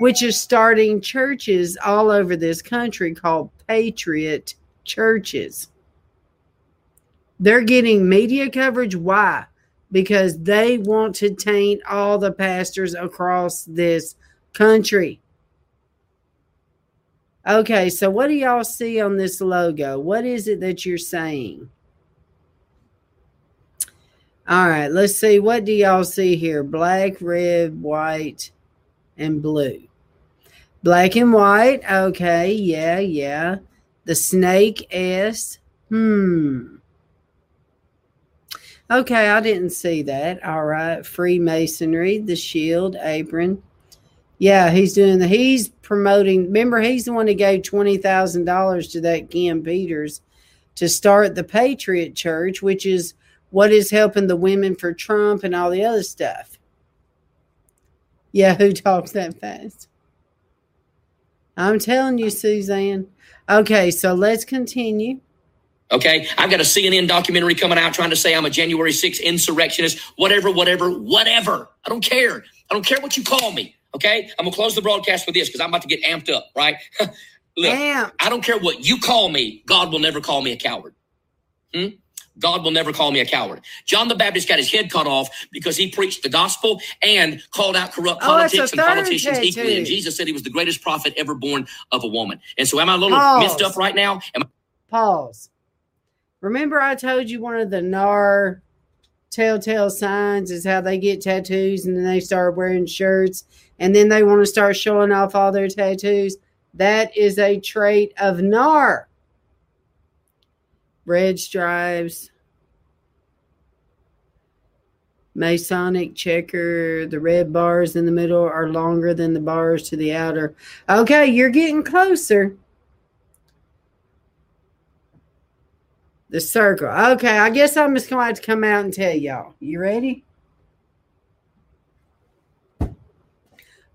which is starting churches all over this country called Patriot churches. They're getting media coverage. Why? Because they want to taint all the pastors across this country. Okay, so what do y'all see on this logo? What is it that you're saying? All right, let's see. What do y'all see here? Black, red, white, and blue. Black and white. Okay, yeah, yeah. The snake S. Hmm. Okay, I didn't see that. All right. Freemasonry, the shield, apron. Yeah, he's doing the he's promoting. Remember, he's the one who gave twenty thousand dollars to that Ken Peters to start the Patriot Church, which is what is helping the women for Trump and all the other stuff. Yeah, who talks that fast? I'm telling you, Suzanne. Okay, so let's continue. Okay, I've got a CNN documentary coming out trying to say I'm a January 6th insurrectionist, whatever, whatever, whatever. I don't care. I don't care what you call me. Okay, I'm gonna close the broadcast with this because I'm about to get amped up. Right? Look, Amped. I don't care what you call me. God will never call me a coward. Hmm? God will never call me a coward. John the Baptist got his head cut off because he preached the gospel and called out corrupt Oh, politics and politicians equally. And. Jesus said he was the greatest prophet ever born of a woman. And so, am I a little Pause. messed up right now? Am I- Pause. Remember, I told you one of the NAR telltale signs is how they get tattoos and then they start wearing shirts and then they want to start showing off all their tattoos. That is a trait of NAR. Red stripes, Masonic checker. The red bars in the middle are longer than the bars to the outer. Okay, you're getting closer. The circle. Okay, I guess I'm just going to have to come out and tell y'all. You ready?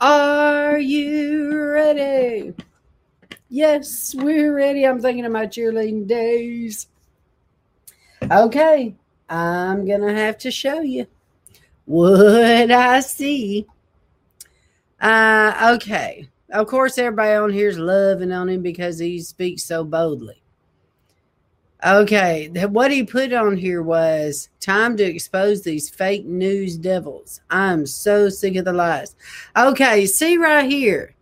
Are you ready? Yes, we're ready. I'm thinking of my cheerleading days. Okay, I'm going to have to show you what I see. Uh, okay. Of course, everybody on here's loving on him because he speaks so boldly. Okay, what he put on here was time to expose these fake news devils. I'm so sick of the lies. Okay, see right here.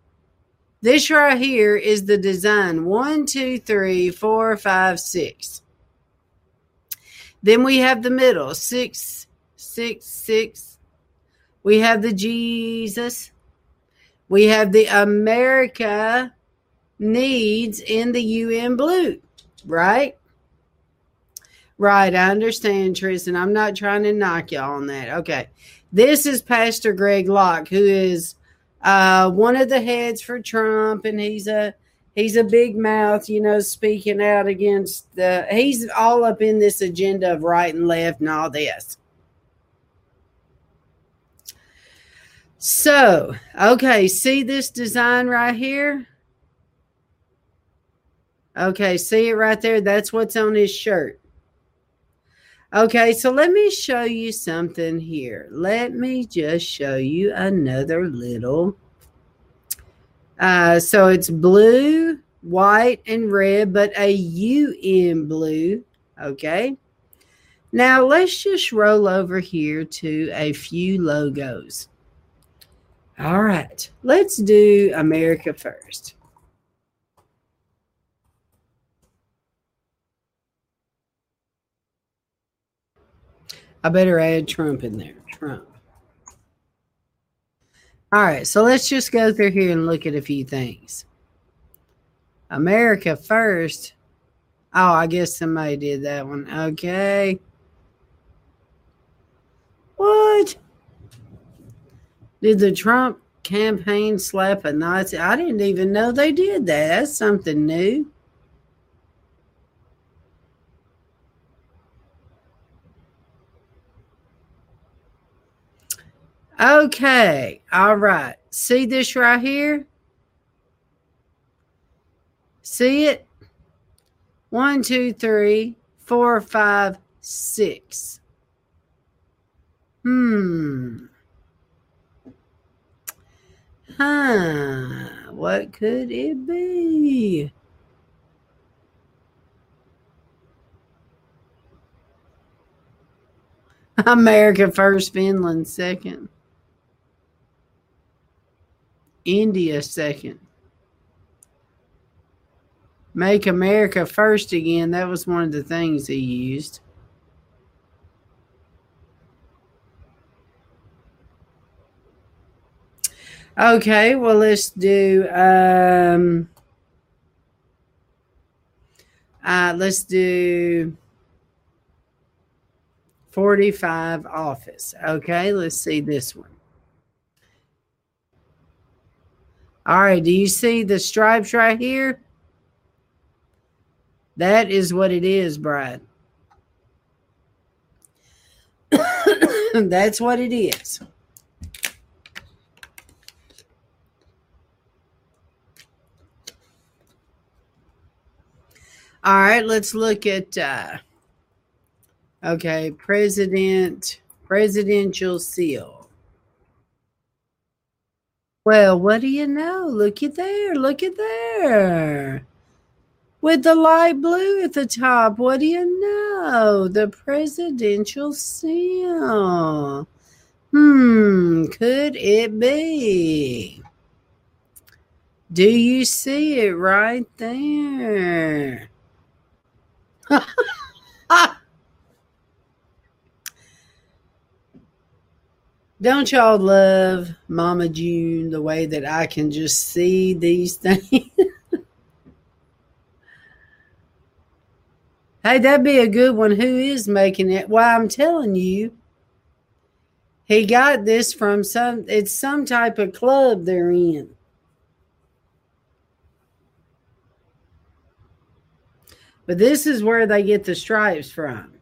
This right here is the design one, two, three, four, five, six. Then we have the middle six, six, six. We have the Jesus. We have the America needs in the UN blue, right? Right, I understand, Tristan. I'm not trying to knock y'all on that. Okay. This is Pastor Greg Locke, who is uh, one of the heads for Trump, and he's a he's a big mouth, you know, speaking out against the he's all up in this agenda of right and left and all this. So, okay, see this design right here? Okay, see it right there? That's what's on his shirt. Okay, so let me show you something here. Let me just show you another little. Uh, so it's blue, white, and red, but a UN blue. Okay. Now let's just roll over here to a few logos. All right, let's do America first. I better add Trump in there. Trump. All right, so let's just go through here and look at a few things. America first. Oh, I guess somebody did that one. Okay. What? Did the Trump campaign slap a Nazi? I didn't even know they did that. That's something new. Okay. All right. See this right here? See it? One, two, three, four, five, six. Hmm. Huh. What could it be? America first, Finland second. India second. Make America first again. That was one of the things he used. Okay, well, let's do. Um, uh, let's do 45 office. Okay, let's see this one. All right, do you see the stripes right here? That is what it is, Brad. That's what it is. All right, let's look at uh okay, president presidential seal. Well, what do you know? Looky there. looky there. With the light blue at the top. What do you know? The presidential seal. Hmm, could it be? Do you see it right there? Don't y'all love Mama June the way that I can just see these things? hey, that'd be a good one. Who is making it? Why, I'm telling you, he got this from some, it's some type of club they're in. But this is where they get the stripes from.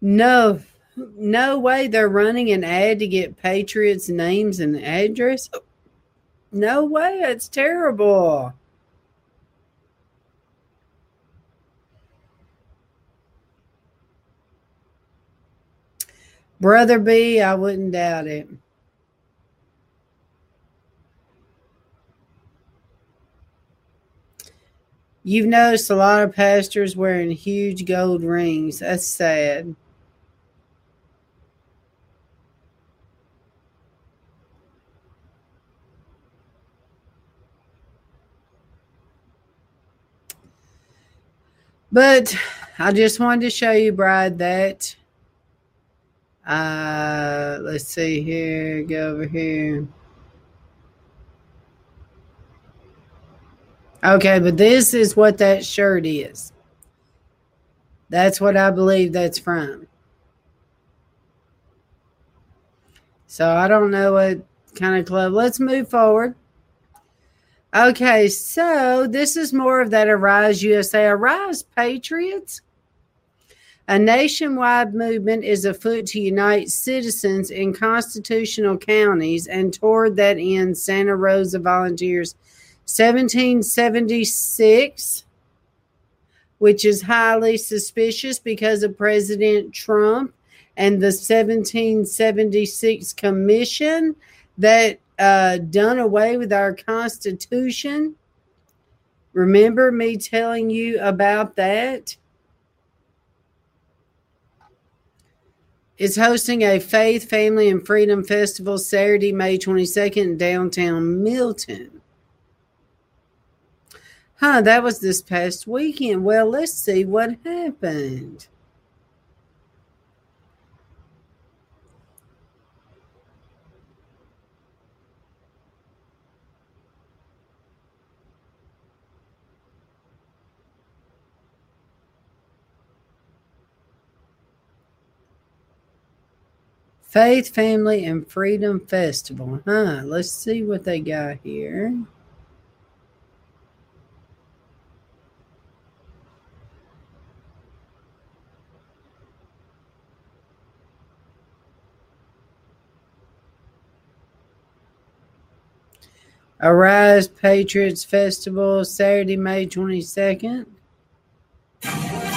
No, no way they're running an ad to get Patriots' names and address. No way. It's terrible. Brother B, I wouldn't doubt it. You've noticed a lot of pastors wearing huge gold rings. That's sad. But I just wanted to show you, Bride, that uh, let's see here. Go over here. Okay, but this is what that shirt is. That's what I believe that's from. So I don't know what kind of club. Let's move forward. Okay, so this is more of that Arise USA. Arise Patriots. A nationwide movement is afoot to unite citizens in constitutional counties, and toward that end, Santa Rosa volunteers 1776, which is highly suspicious because of President Trump and the 1776 commission that uh, done away with our Constitution. Remember me telling you about that? is hosting a Faith, Family, and Freedom Festival Saturday, May 22nd in downtown Milton. Huh, that was this past weekend. Well, let's see what happened. Faith, Family, and Freedom Festival. Huh. Let's see what they got here. Arise Patriots Festival, Saturday, May 22nd.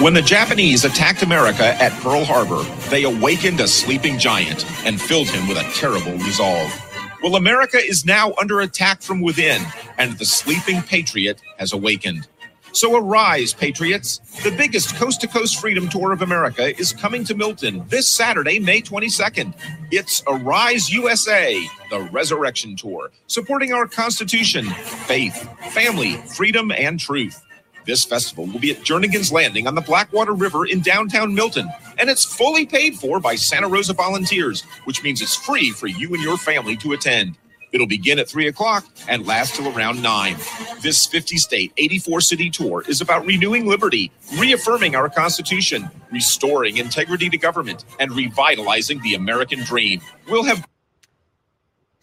When the Japanese attacked America at Pearl Harbor, they awakened a sleeping giant and filled him with a terrible resolve. Well, America is now under attack from within, and the sleeping patriot has awakened. So arise, patriots. The biggest coast to coast freedom tour of America is coming to Milton this Saturday, May 22nd. It's Arise USA, the Resurrection Tour, supporting our Constitution, faith, family, freedom, and truth. This festival will be at Jernigan's Landing on the Blackwater River in downtown Milton, and it's fully paid for by Santa Rosa volunteers, which means it's free for you and your family to attend. It'll begin at 3 o'clock and last till around 9. This 50 state, 84 city tour is about renewing liberty, reaffirming our Constitution, restoring integrity to government, and revitalizing the American dream. We'll have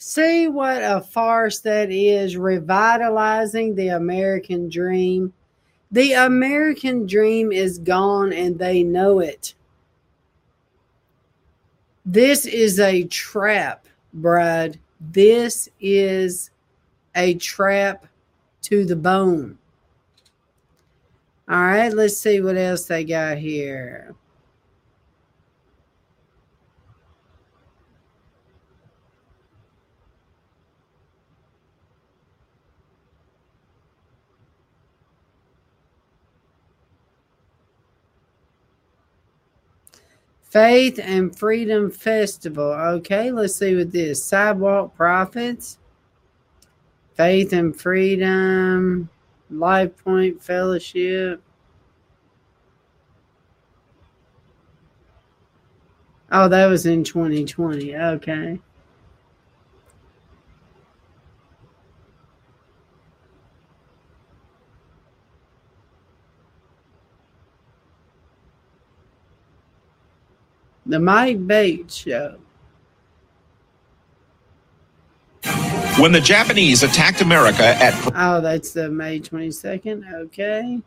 See what a farce that is, revitalizing the American dream. The American dream is gone and they know it. This is a trap, Brad. This is a trap to the bone. All right, let's see what else they got here. Faith and Freedom Festival. Okay, let's see what this Sidewalk Prophets, Faith and Freedom, Life Point Fellowship. Oh, that was in 2020. Okay. The Mike Bates Show. When the Japanese attacked America at Oh, that's the May 22nd. Okay.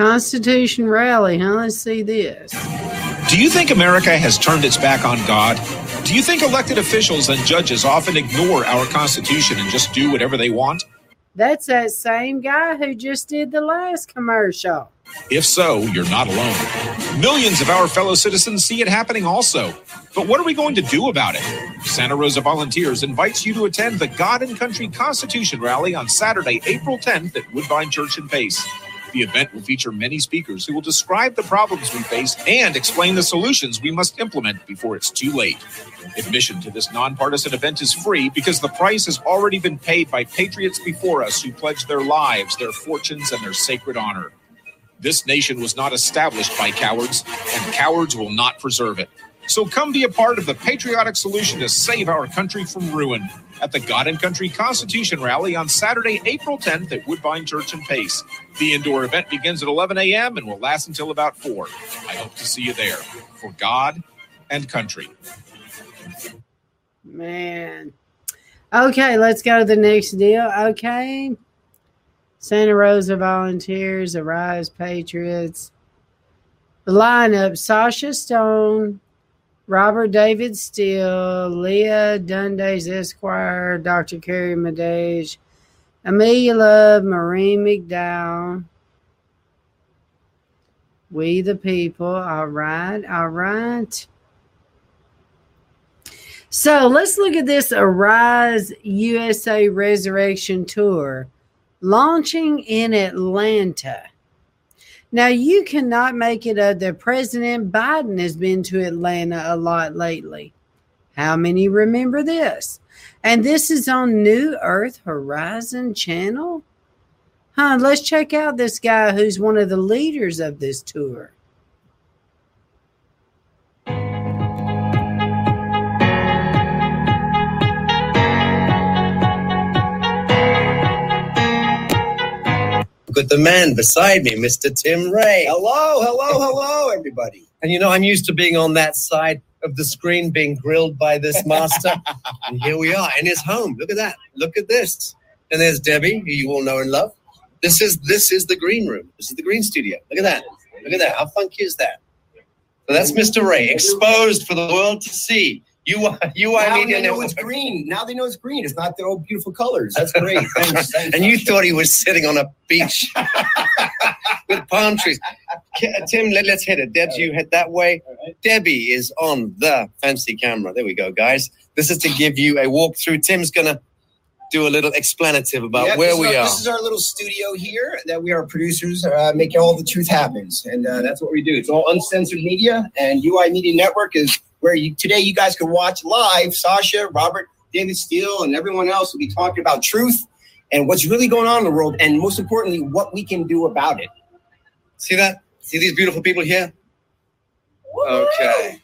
Constitution rally, huh? Let's see this. Do you think America has turned its back on God? Do you think elected officials and judges often ignore our Constitution and just do whatever they want? That's that same guy who just did the last commercial. If so, you're not alone. Millions of our fellow citizens see it happening also. But what are we going to do about it? Santa Rosa Volunteers invites you to attend the God and Country Constitution Rally on Saturday, April 10th at Woodbine Church and Pace. The event will feature many speakers who will describe the problems we face and explain the solutions we must implement before it's too late. Admission to this nonpartisan event is free because the price has already been paid by patriots before us who pledged their lives, their fortunes, and their sacred honor. This nation was not established by cowards, and cowards will not preserve it. So come be a part of the patriotic solution to save our country from ruin at the God and Country Constitution Rally on Saturday, April 10th at Woodbine Church and Pace. The indoor event begins at 11 a.m. and will last until about 4. I hope to see you there for God and country. Man. Okay, let's go to the next deal. Okay. Santa Rosa Volunteers, Arise Patriots. The lineup Sacha Stone, Robert David Steele, Leigh Dundas Esquire, Dr. Carrie Madej, Amelia Love, Maureen McDowell. We the people. All right. All right. So let's look at this Arise USA Resurrection Tour launching in Atlanta. Now, you cannot make it up that President Biden has been to Atlanta a lot lately. How many remember this? And this is on New Earth Horizon Channel. Huh, let's check out this guy who's one of the leaders of this tour. Look at the man beside me, Mr. Tim Ray. Hello, hello, hello, everybody. And you know, I'm used to being on that side of the screen being grilled by this master. and here we are in his home. Look at that. Look at this. And there's Debbie, who you all know and love. This is this is the green room. This is the green studio. Look at that. Look at that. How funky is that? So that's Mr. Ray, exposed for the world to see. You are you are now media they know network. it's green. Now they know it's green. It's not their old beautiful colors. That's great. Thanks. thanks. and you thought he was sitting on a beach with palm trees. Tim, let, us hit it. Debs, you head that way. Debbie is on the fancy camera. There we go, guys. This is to give you a walkthrough. Tim's going to do a little explanative about where we our, are. This is our little studio here that we are producers uh, making all the truth happens, and uh, that's what we do. It's all uncensored media, and UI Media Network is where you today you guys can watch live. Sacha, Robert, David Steele, and everyone else will be talking about truth and what's really going on in the world, and most importantly, what we can do about it. See that? See these beautiful people here? Okay.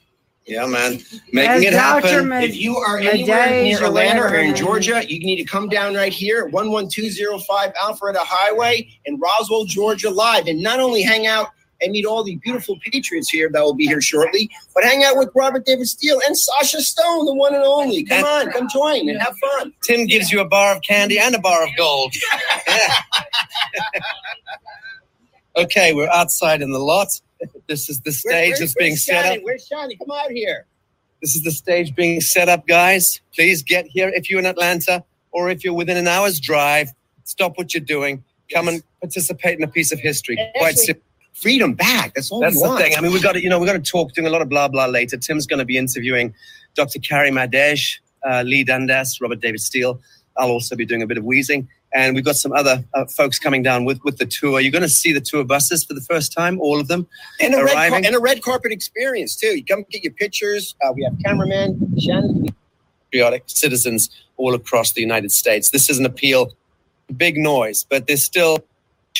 Yeah, man. Making it happen. If you are anywhere near Atlanta or in Georgia, you need to come down right here, 11205 Alpharetta Highway in Roswell, Georgia, live. And not only hang out and meet all the beautiful patriots here that will be here shortly, but hang out with Robert David Steele and Sacha Stone, the one and only. Come on, come join and have fun. Tim gives you a bar of candy and a bar of gold. Yeah. okay, we're outside in the lot. This is the stage that's being where's set Shani? up. Where's Shani? Come out here. This is the stage being set up, guys. Please get here if you're in Atlanta or if you're within an hour's drive. Stop what you're doing. Come and participate in a piece of history. Quite simple. Freedom back. That's all That's we the thing. I mean, we've got to, you know, we're going to talk, doing a lot of blah blah later. Tim's going to be interviewing Dr. Carrie Madej, uh, Leigh Dundas, Robert David Steele. I'll also be doing a bit of wheezing, and we've got some other uh, folks coming down with with the tour. You're going to see the tour buses for the first time, all of them and a red car- and a red carpet experience too. You come get your pictures. Uh, we have cameraman Shannon. patriotic citizens all across the United States. This is an appeal big noise, but there's still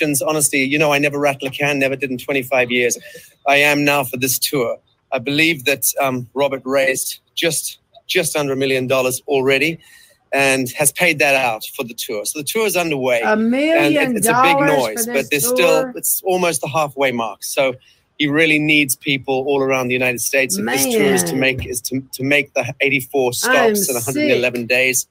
honestly, you know, I never rattle a can, never did in 25 years. I am now for this tour. I believe that um, Robert raised just just under a million dollars already and has paid that out for the tour. So the tour is underway. A million and it- it's a big noise, but there's tour? still it's almost the halfway mark. So he really needs people all around the United States. If this tour is to make is to, to make the 84 stops in 111 days.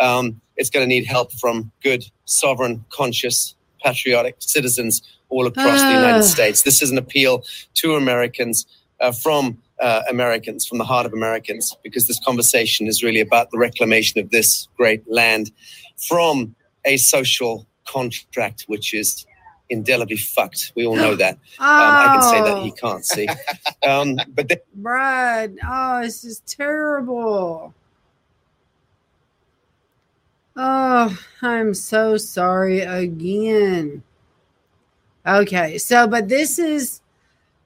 Um, it's going to need help from good, sovereign, conscious, patriotic citizens all across the Ah. United States. This is an appeal to Americans uh, from uh, Americans, from the heart of Americans, because this conversation is really about the reclamation of this great land from a social contract, which is indelibly fucked. We all know that. Um, I can say that he Oh. can't see. Um, but Brad, oh, this is terrible. Oh, I'm so sorry again. Okay, so but this is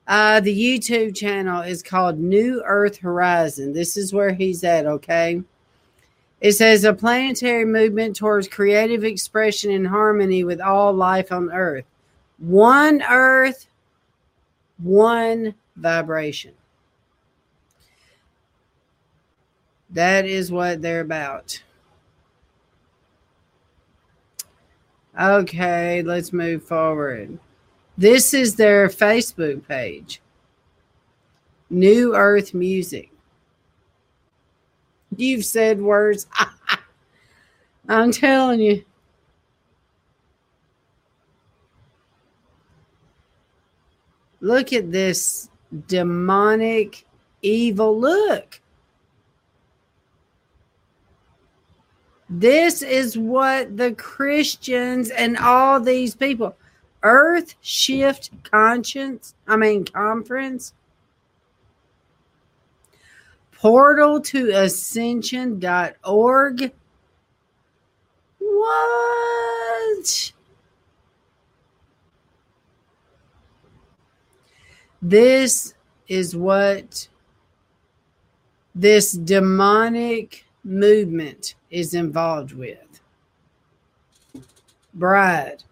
uh the YouTube channel is called New Earth Horizon. This is where he's at, okay? It says a planetary movement towards creative expression and harmony with all life on Earth. One Earth, one vibration. That is what they're about. Okay, let's move forward. This is their Facebook page New Earth Music. You've said words. I'm telling you. Look at this demonic, evil look. This is what the Christians and all these people, Earth Shift Conscience, I mean, Conference, portal to ascension.org. What? This is what this demonic movement is involved with. Bride.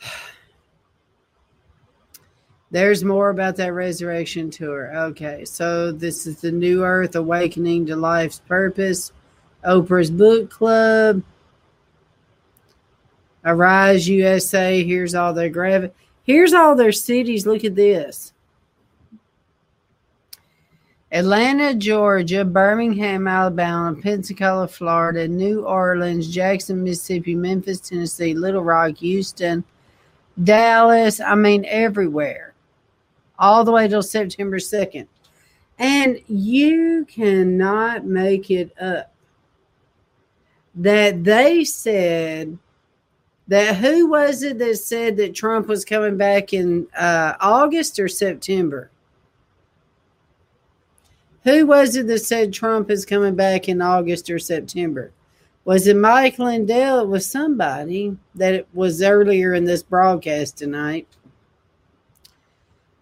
There's more about that resurrection tour. Okay, so this is the New Earth Awakening to Life's Purpose, Oprah's Book Club, Arise USA. Here's all their grav. Here's all their cities. Look at this. Atlanta, Georgia, Birmingham, Alabama, Pensacola, Florida, New Orleans, Jackson, Mississippi, Memphis, Tennessee, Little Rock, Houston, Dallas. I mean, everywhere, all the way till September 2nd. And you cannot make it up that they said that who was it that said that Trump was coming back in uh, August or September? Who was it that said Trump is coming back in August or September? Was it Mike Lindell? It was somebody that it was earlier in this broadcast tonight.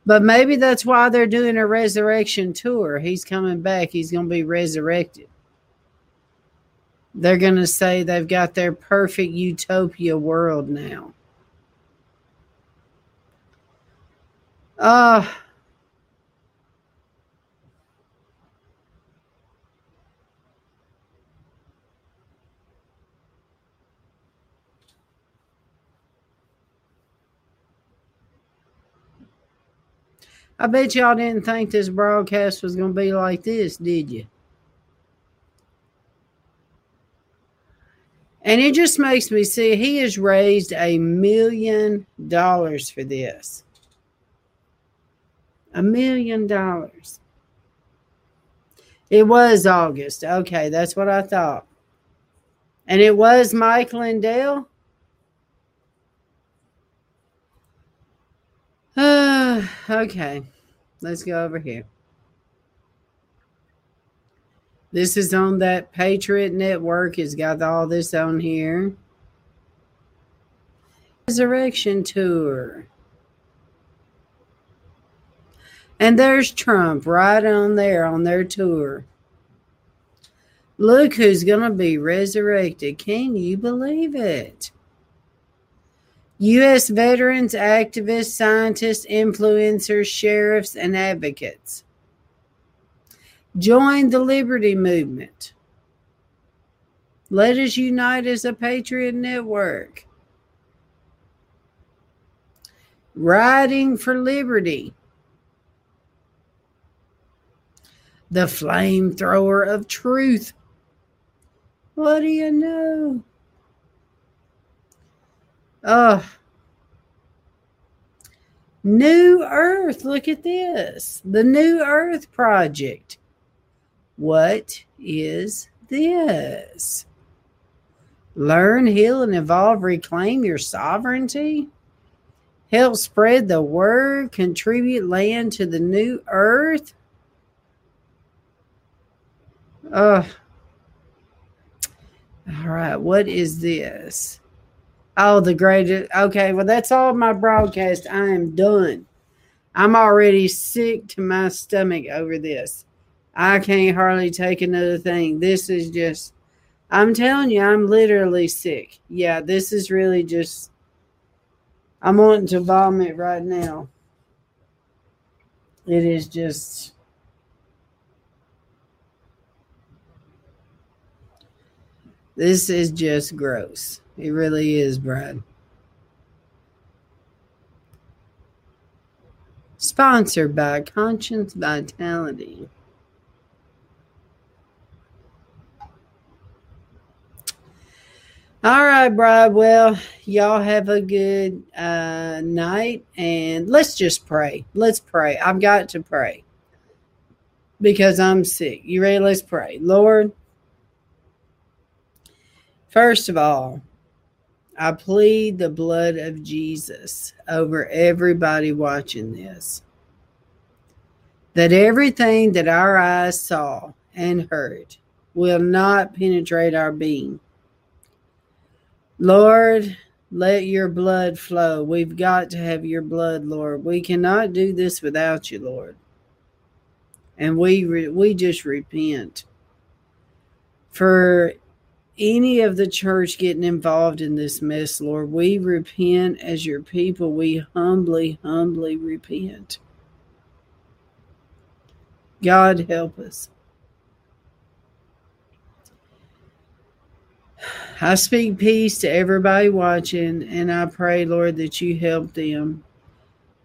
But maybe that's why they're doing a resurrection tour. He's coming back. He's going to be resurrected. They're going to say they've got their perfect utopia world now. Uh, I bet y'all didn't think this broadcast was going to be like this, did you? And it just makes me see he has raised a million dollars for this. A million dollars. It was August. Okay, that's what I thought. And it was Mike Lindell. Uh, okay, let's go over here. This is on that Patriot Network. It's got all this on here. Resurrection Tour. And there's Trump right on there on their tour. Look who's going to be resurrected. Can you believe it? U.S. veterans, activists, scientists, influencers, sheriffs, and advocates. Join the liberty movement. Let us unite as a patriot network. Riding for liberty. The flamethrower of truth. What do you know? Oh. New Earth. Look at this. The New Earth Project. What is this? Learn, heal, and evolve, reclaim your sovereignty. Help spread the word, contribute land to the new earth. Uh, all right, what is this? Oh, the greatest. Okay, well, that's all my broadcast. I am done. I'm already sick to my stomach over this. I can't hardly take another thing. This is just, I'm telling you, I'm literally sick. Yeah, this is really just, I'm wanting to vomit right now. It is just, this is just gross. It really is, Brad. Sponsored by Conscience Vitality. All right, Brad. Well, y'all have a good uh, night and let's just pray. Let's pray. I've got to pray because I'm sick. You ready? Let's pray. Lord, first of all, I plead the blood of Jesus over everybody watching this. That everything that our eyes saw and heard will not penetrate our being. Lord, let your blood flow. We've got to have your blood, Lord. We cannot do this without you, Lord. And we re- we just repent for any of the church getting involved in this mess, Lord. We repent as your people. We humbly, humbly repent. God help us. I speak peace to everybody watching, and I pray, Lord, that you help them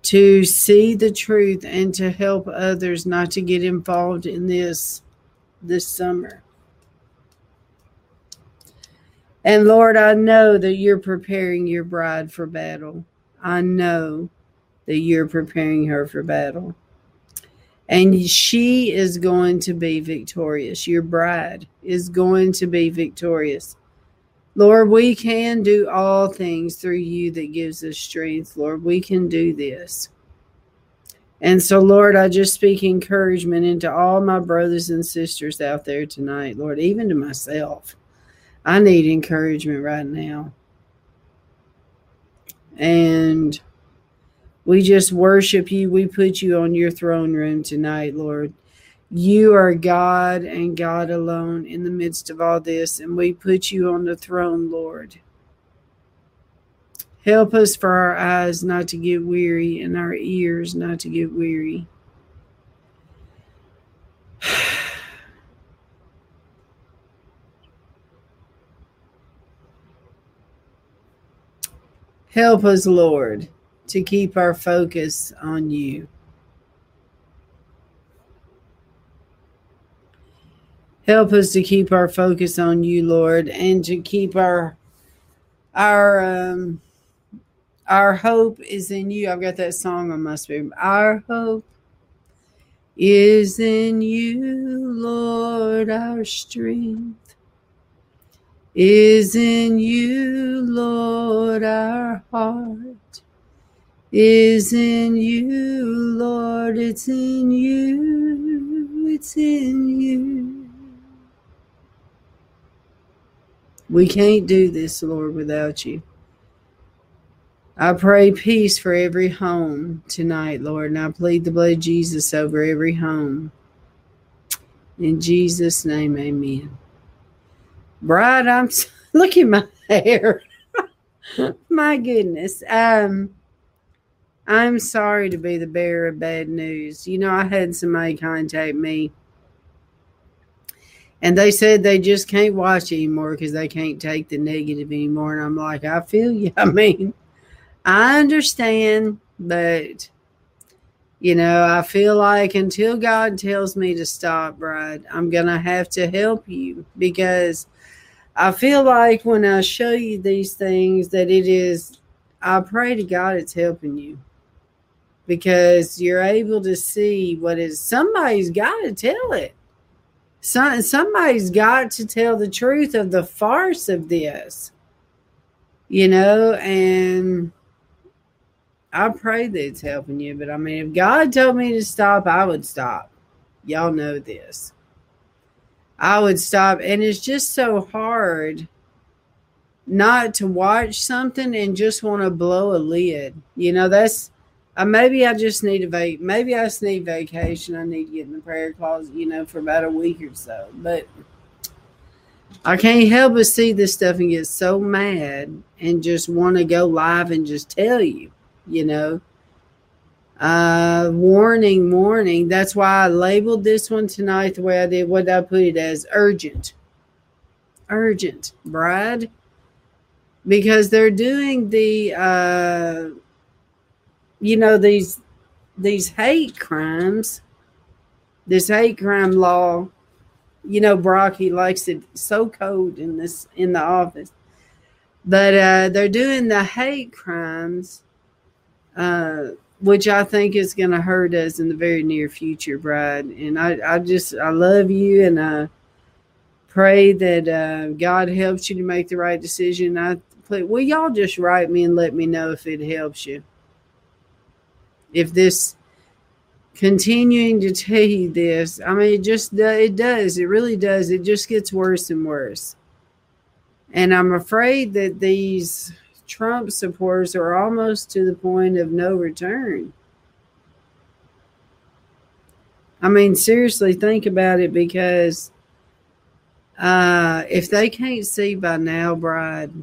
to see the truth and to help others not to get involved in this this summer. And Lord, I know that you're preparing your bride for battle. I know that you're preparing her for battle. And she is going to be victorious. Your bride is going to be victorious. Lord, we can do all things through you that gives us strength. Lord, we can do this. And so, Lord, I just speak encouragement into all my brothers and sisters out there tonight, Lord, even to myself. I need encouragement right now. And we just worship you. We put you on your throne room tonight, Lord. You are God and God alone in the midst of all this, and we put you on the throne, Lord. Help us for our eyes not to get weary and our ears not to get weary. Help us, Lord, to keep our focus on you. Help us to keep our focus on you, Lord, and to keep our our um our hope is in you. I've got that song on my spirit. Our hope is in you, Lord, our strength is in you, Lord, our heart is in you, Lord, it's in you, it's in you. We can't do this, Lord, without you. I pray peace for every home tonight, Lord, and I plead the blood of Jesus over every home. In Jesus' name, amen. Bride, I'm look at my hair. my goodness. Um I'm sorry to be the bearer of bad news. You know, I had somebody contact me and they said they just can't watch anymore because they can't take the negative anymore. And I'm like, I feel you. I mean, I understand, but you know, I feel like until God tells me to stop, Bride, I'm gonna have to help you because I feel like when I show you these things that it is I pray to God it's helping you because you're able to see what is somebody's got to tell it. Some, somebody's got to tell the truth of the farce of this, you know, and I pray that it's helping you. But I mean, if God told me to stop, I would stop. Y'all know this. I would stop. And it's just so hard not to watch something and just want to blow a lid. You know, that's uh, maybe I just need a. Maybe I just need vacation. I need to get in the prayer closet, you know, for about a week or so. But I can't help but see this stuff and get so mad and just want to go live and just tell you, you know. Uh, warning, warning. That's why I labeled this one tonight the way I did. What did I put it as? Urgent. Urgent, Brad. Because they're doing the uh you know these these hate crimes, this hate crime law. You know, Brocky likes it so cold in this in the office, but uh, they're doing the hate crimes, uh, which I think is going to hurt us in the very near future, Brad. And I, I just I love you, and I pray that uh, God helps you to make the right decision. I will y'all just write me and let me know if it helps you if this continuing to tell you this, I mean, it just it does. It really does. It just gets worse and worse. And I'm afraid that these Trump supporters are almost to the point of no return. I mean, seriously, think about it because uh, if they can't see by now, Bride,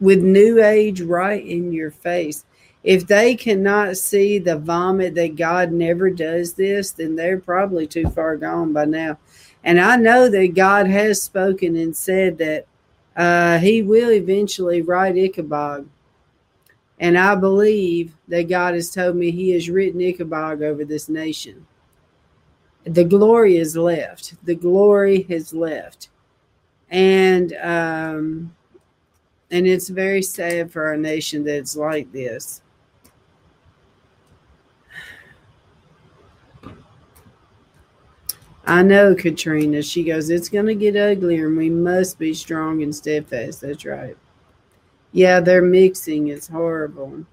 with New Age right in your face, if they cannot see the vomit that God never does this, then they're probably too far gone by now. And I know that God has spoken and said that uh, He will eventually write Ichabod. And I believe that God has told me He has written Ichabod over this nation. The glory is left. The glory has left. And um, and it's very sad for our nation that it's like this. I know, Katrina. She goes, It's going to get uglier and we must be strong and steadfast. That's right. Yeah, they're mixing. It's horrible.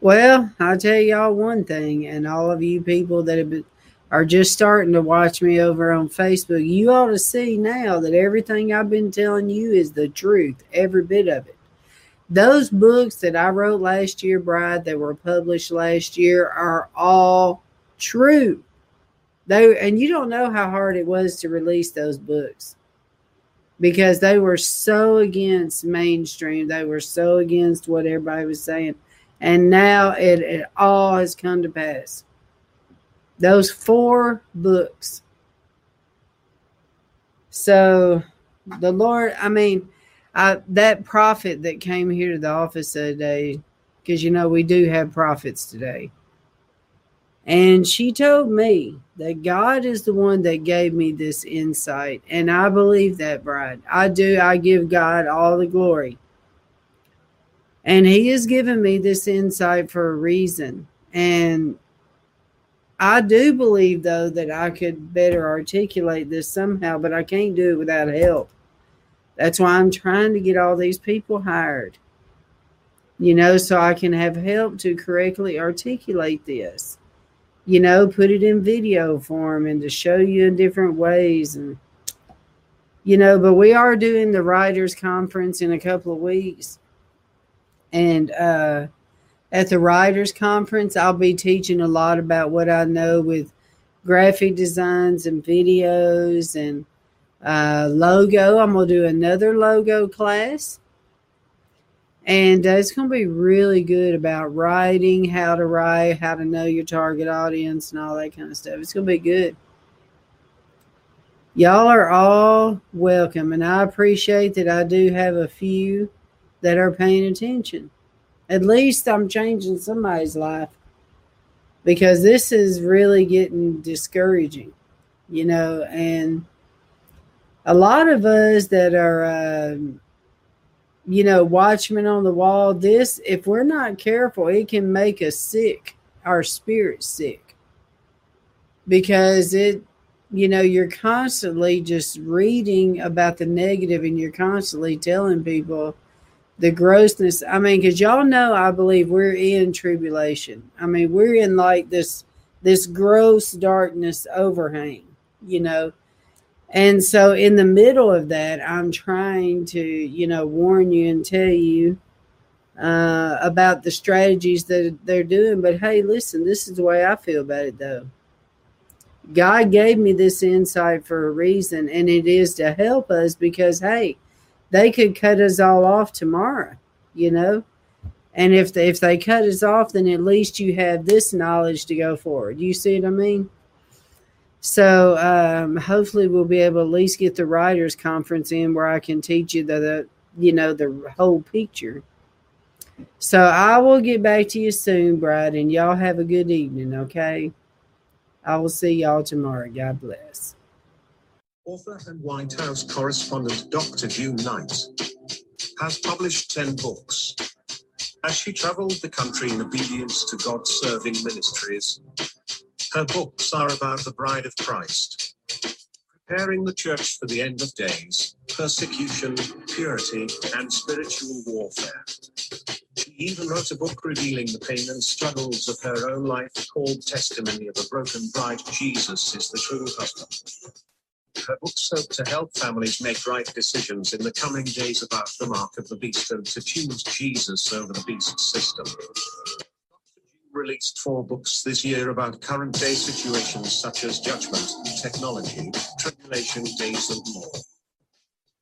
Well, I'll tell y'all one thing, and all of you people that have been, are just starting to watch me over on Facebook, you ought to see now that everything I've been telling you is the truth, every bit of it. Those books that I wrote last year, Bride, that were published last year, are all true. They and you don't know how hard it was to release those books because they were so against mainstream. They were so against what everybody was saying and now it, it all has come to pass. Those four books. So the Lord, I mean, I, that prophet that came here to the office today, because you know we do have prophets today. And she told me that God is the one that gave me this insight. And I believe that, bride. I do. I give God all the glory. And he has given me this insight for a reason. And I do believe, though, that I could better articulate this somehow, but I can't do it without help. That's why I'm trying to get all these people hired. you know, so I can have help to correctly articulate this, you know, put it in video form and to show you in different ways. And, you know, but we are doing the writers conference in a couple of weeks. And, uh, at the writers conference, I'll be teaching a lot about what I know with graphic designs and videos and uh, logo. I'm going to do another logo class. And uh, it's going to be really good about writing, how to write, how to know your target audience, and all that kind of stuff. It's going to be good. Y'all are all welcome, and I appreciate that I do have a few that are paying attention. At least I'm changing somebody's life because this is really getting discouraging, you know, and a lot of us that are, uh, you know, watchmen on the wall, this, if we're not careful, it can make us sick, our spirit sick, because it, you know, you're constantly just reading about the negative and you're constantly telling people the grossness. I mean, because y'all know, I believe we're in tribulation. I mean, we're in like this this gross darkness overhang, you know. And so, in the middle of that, I'm trying to, you know, warn you and tell you uh, about the strategies that they're doing. But hey, listen, this is the way I feel about it, though. God gave me this insight for a reason, and it is to help us because, hey, they could cut us all off tomorrow, you know. And if they, if they cut us off, then at least you have this knowledge to go forward. You see what I mean? So um, hopefully we'll be able to at least get the writers conference in where I can teach you the, the you know the whole picture. So I will get back to you soon, Brad, and y'all have a good evening. Okay. I will see y'all tomorrow. God bless. Author and White House correspondent Dr. June Knight has published 10 books. As she traveled the country in obedience to God serving ministries, her books are about the bride of Christ, preparing the church for the end of days, persecution, purity, and spiritual warfare. She even wrote a book revealing the pain and struggles of her own life called Testimony of a Broken Bride. Jesus is the true husband. Her books hope to help families make right decisions in the coming days about the mark of the beast and to choose Jesus over the beast system. Released four books this year about current day situations such as judgment, technology, tribulation days, and more.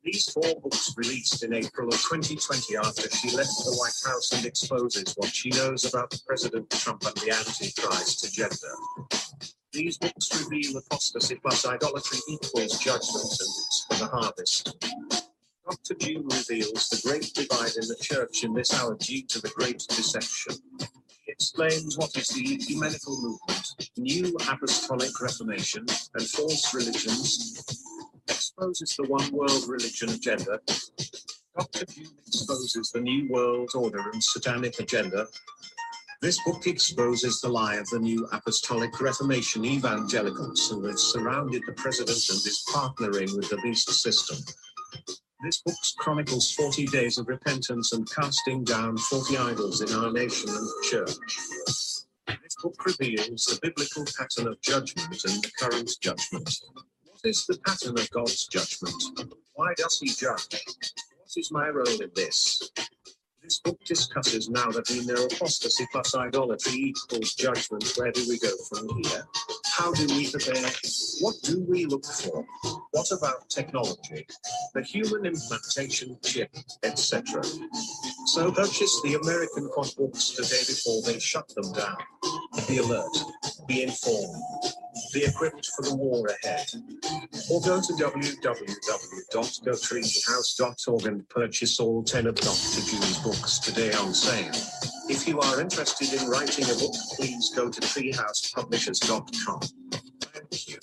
These four books released in April of 2020 after she left the White House and exposes what she knows about President Trump and the Antichrist agenda. These books reveal apostasy plus idolatry equals judgment and the harvest. Dr. June reveals the great divide in the church in this hour due to the great deception. He explains what is the ecumenical movement, new apostolic reformation, and false religions, exposes the one world religion agenda. Dr. June exposes the new world order and satanic agenda, this book exposes the lie of the new apostolic reformation evangelicals who have surrounded the president and is partnering with the beast system. This book chronicles 40 days of repentance and casting down 40 idols in our nation and church. This book reveals the biblical pattern of judgment and the current judgment. What is the pattern of God's judgment? Why does he judge? What is my role in this? This book discusses now that we know apostasy plus idolatry equals judgment. Where do we go from here? How do we prepare? What do we look for? What about technology? The human implantation chip, etc. So purchase the American Quad books today before they shut them down. Be alert. Be informed. Be equipped for the war ahead. Or go to www.gotreehouse.org and purchase all 10 of Dr. June's books today on sale. If you are interested in writing a book, please go to treehousepublishers.com. Thank you.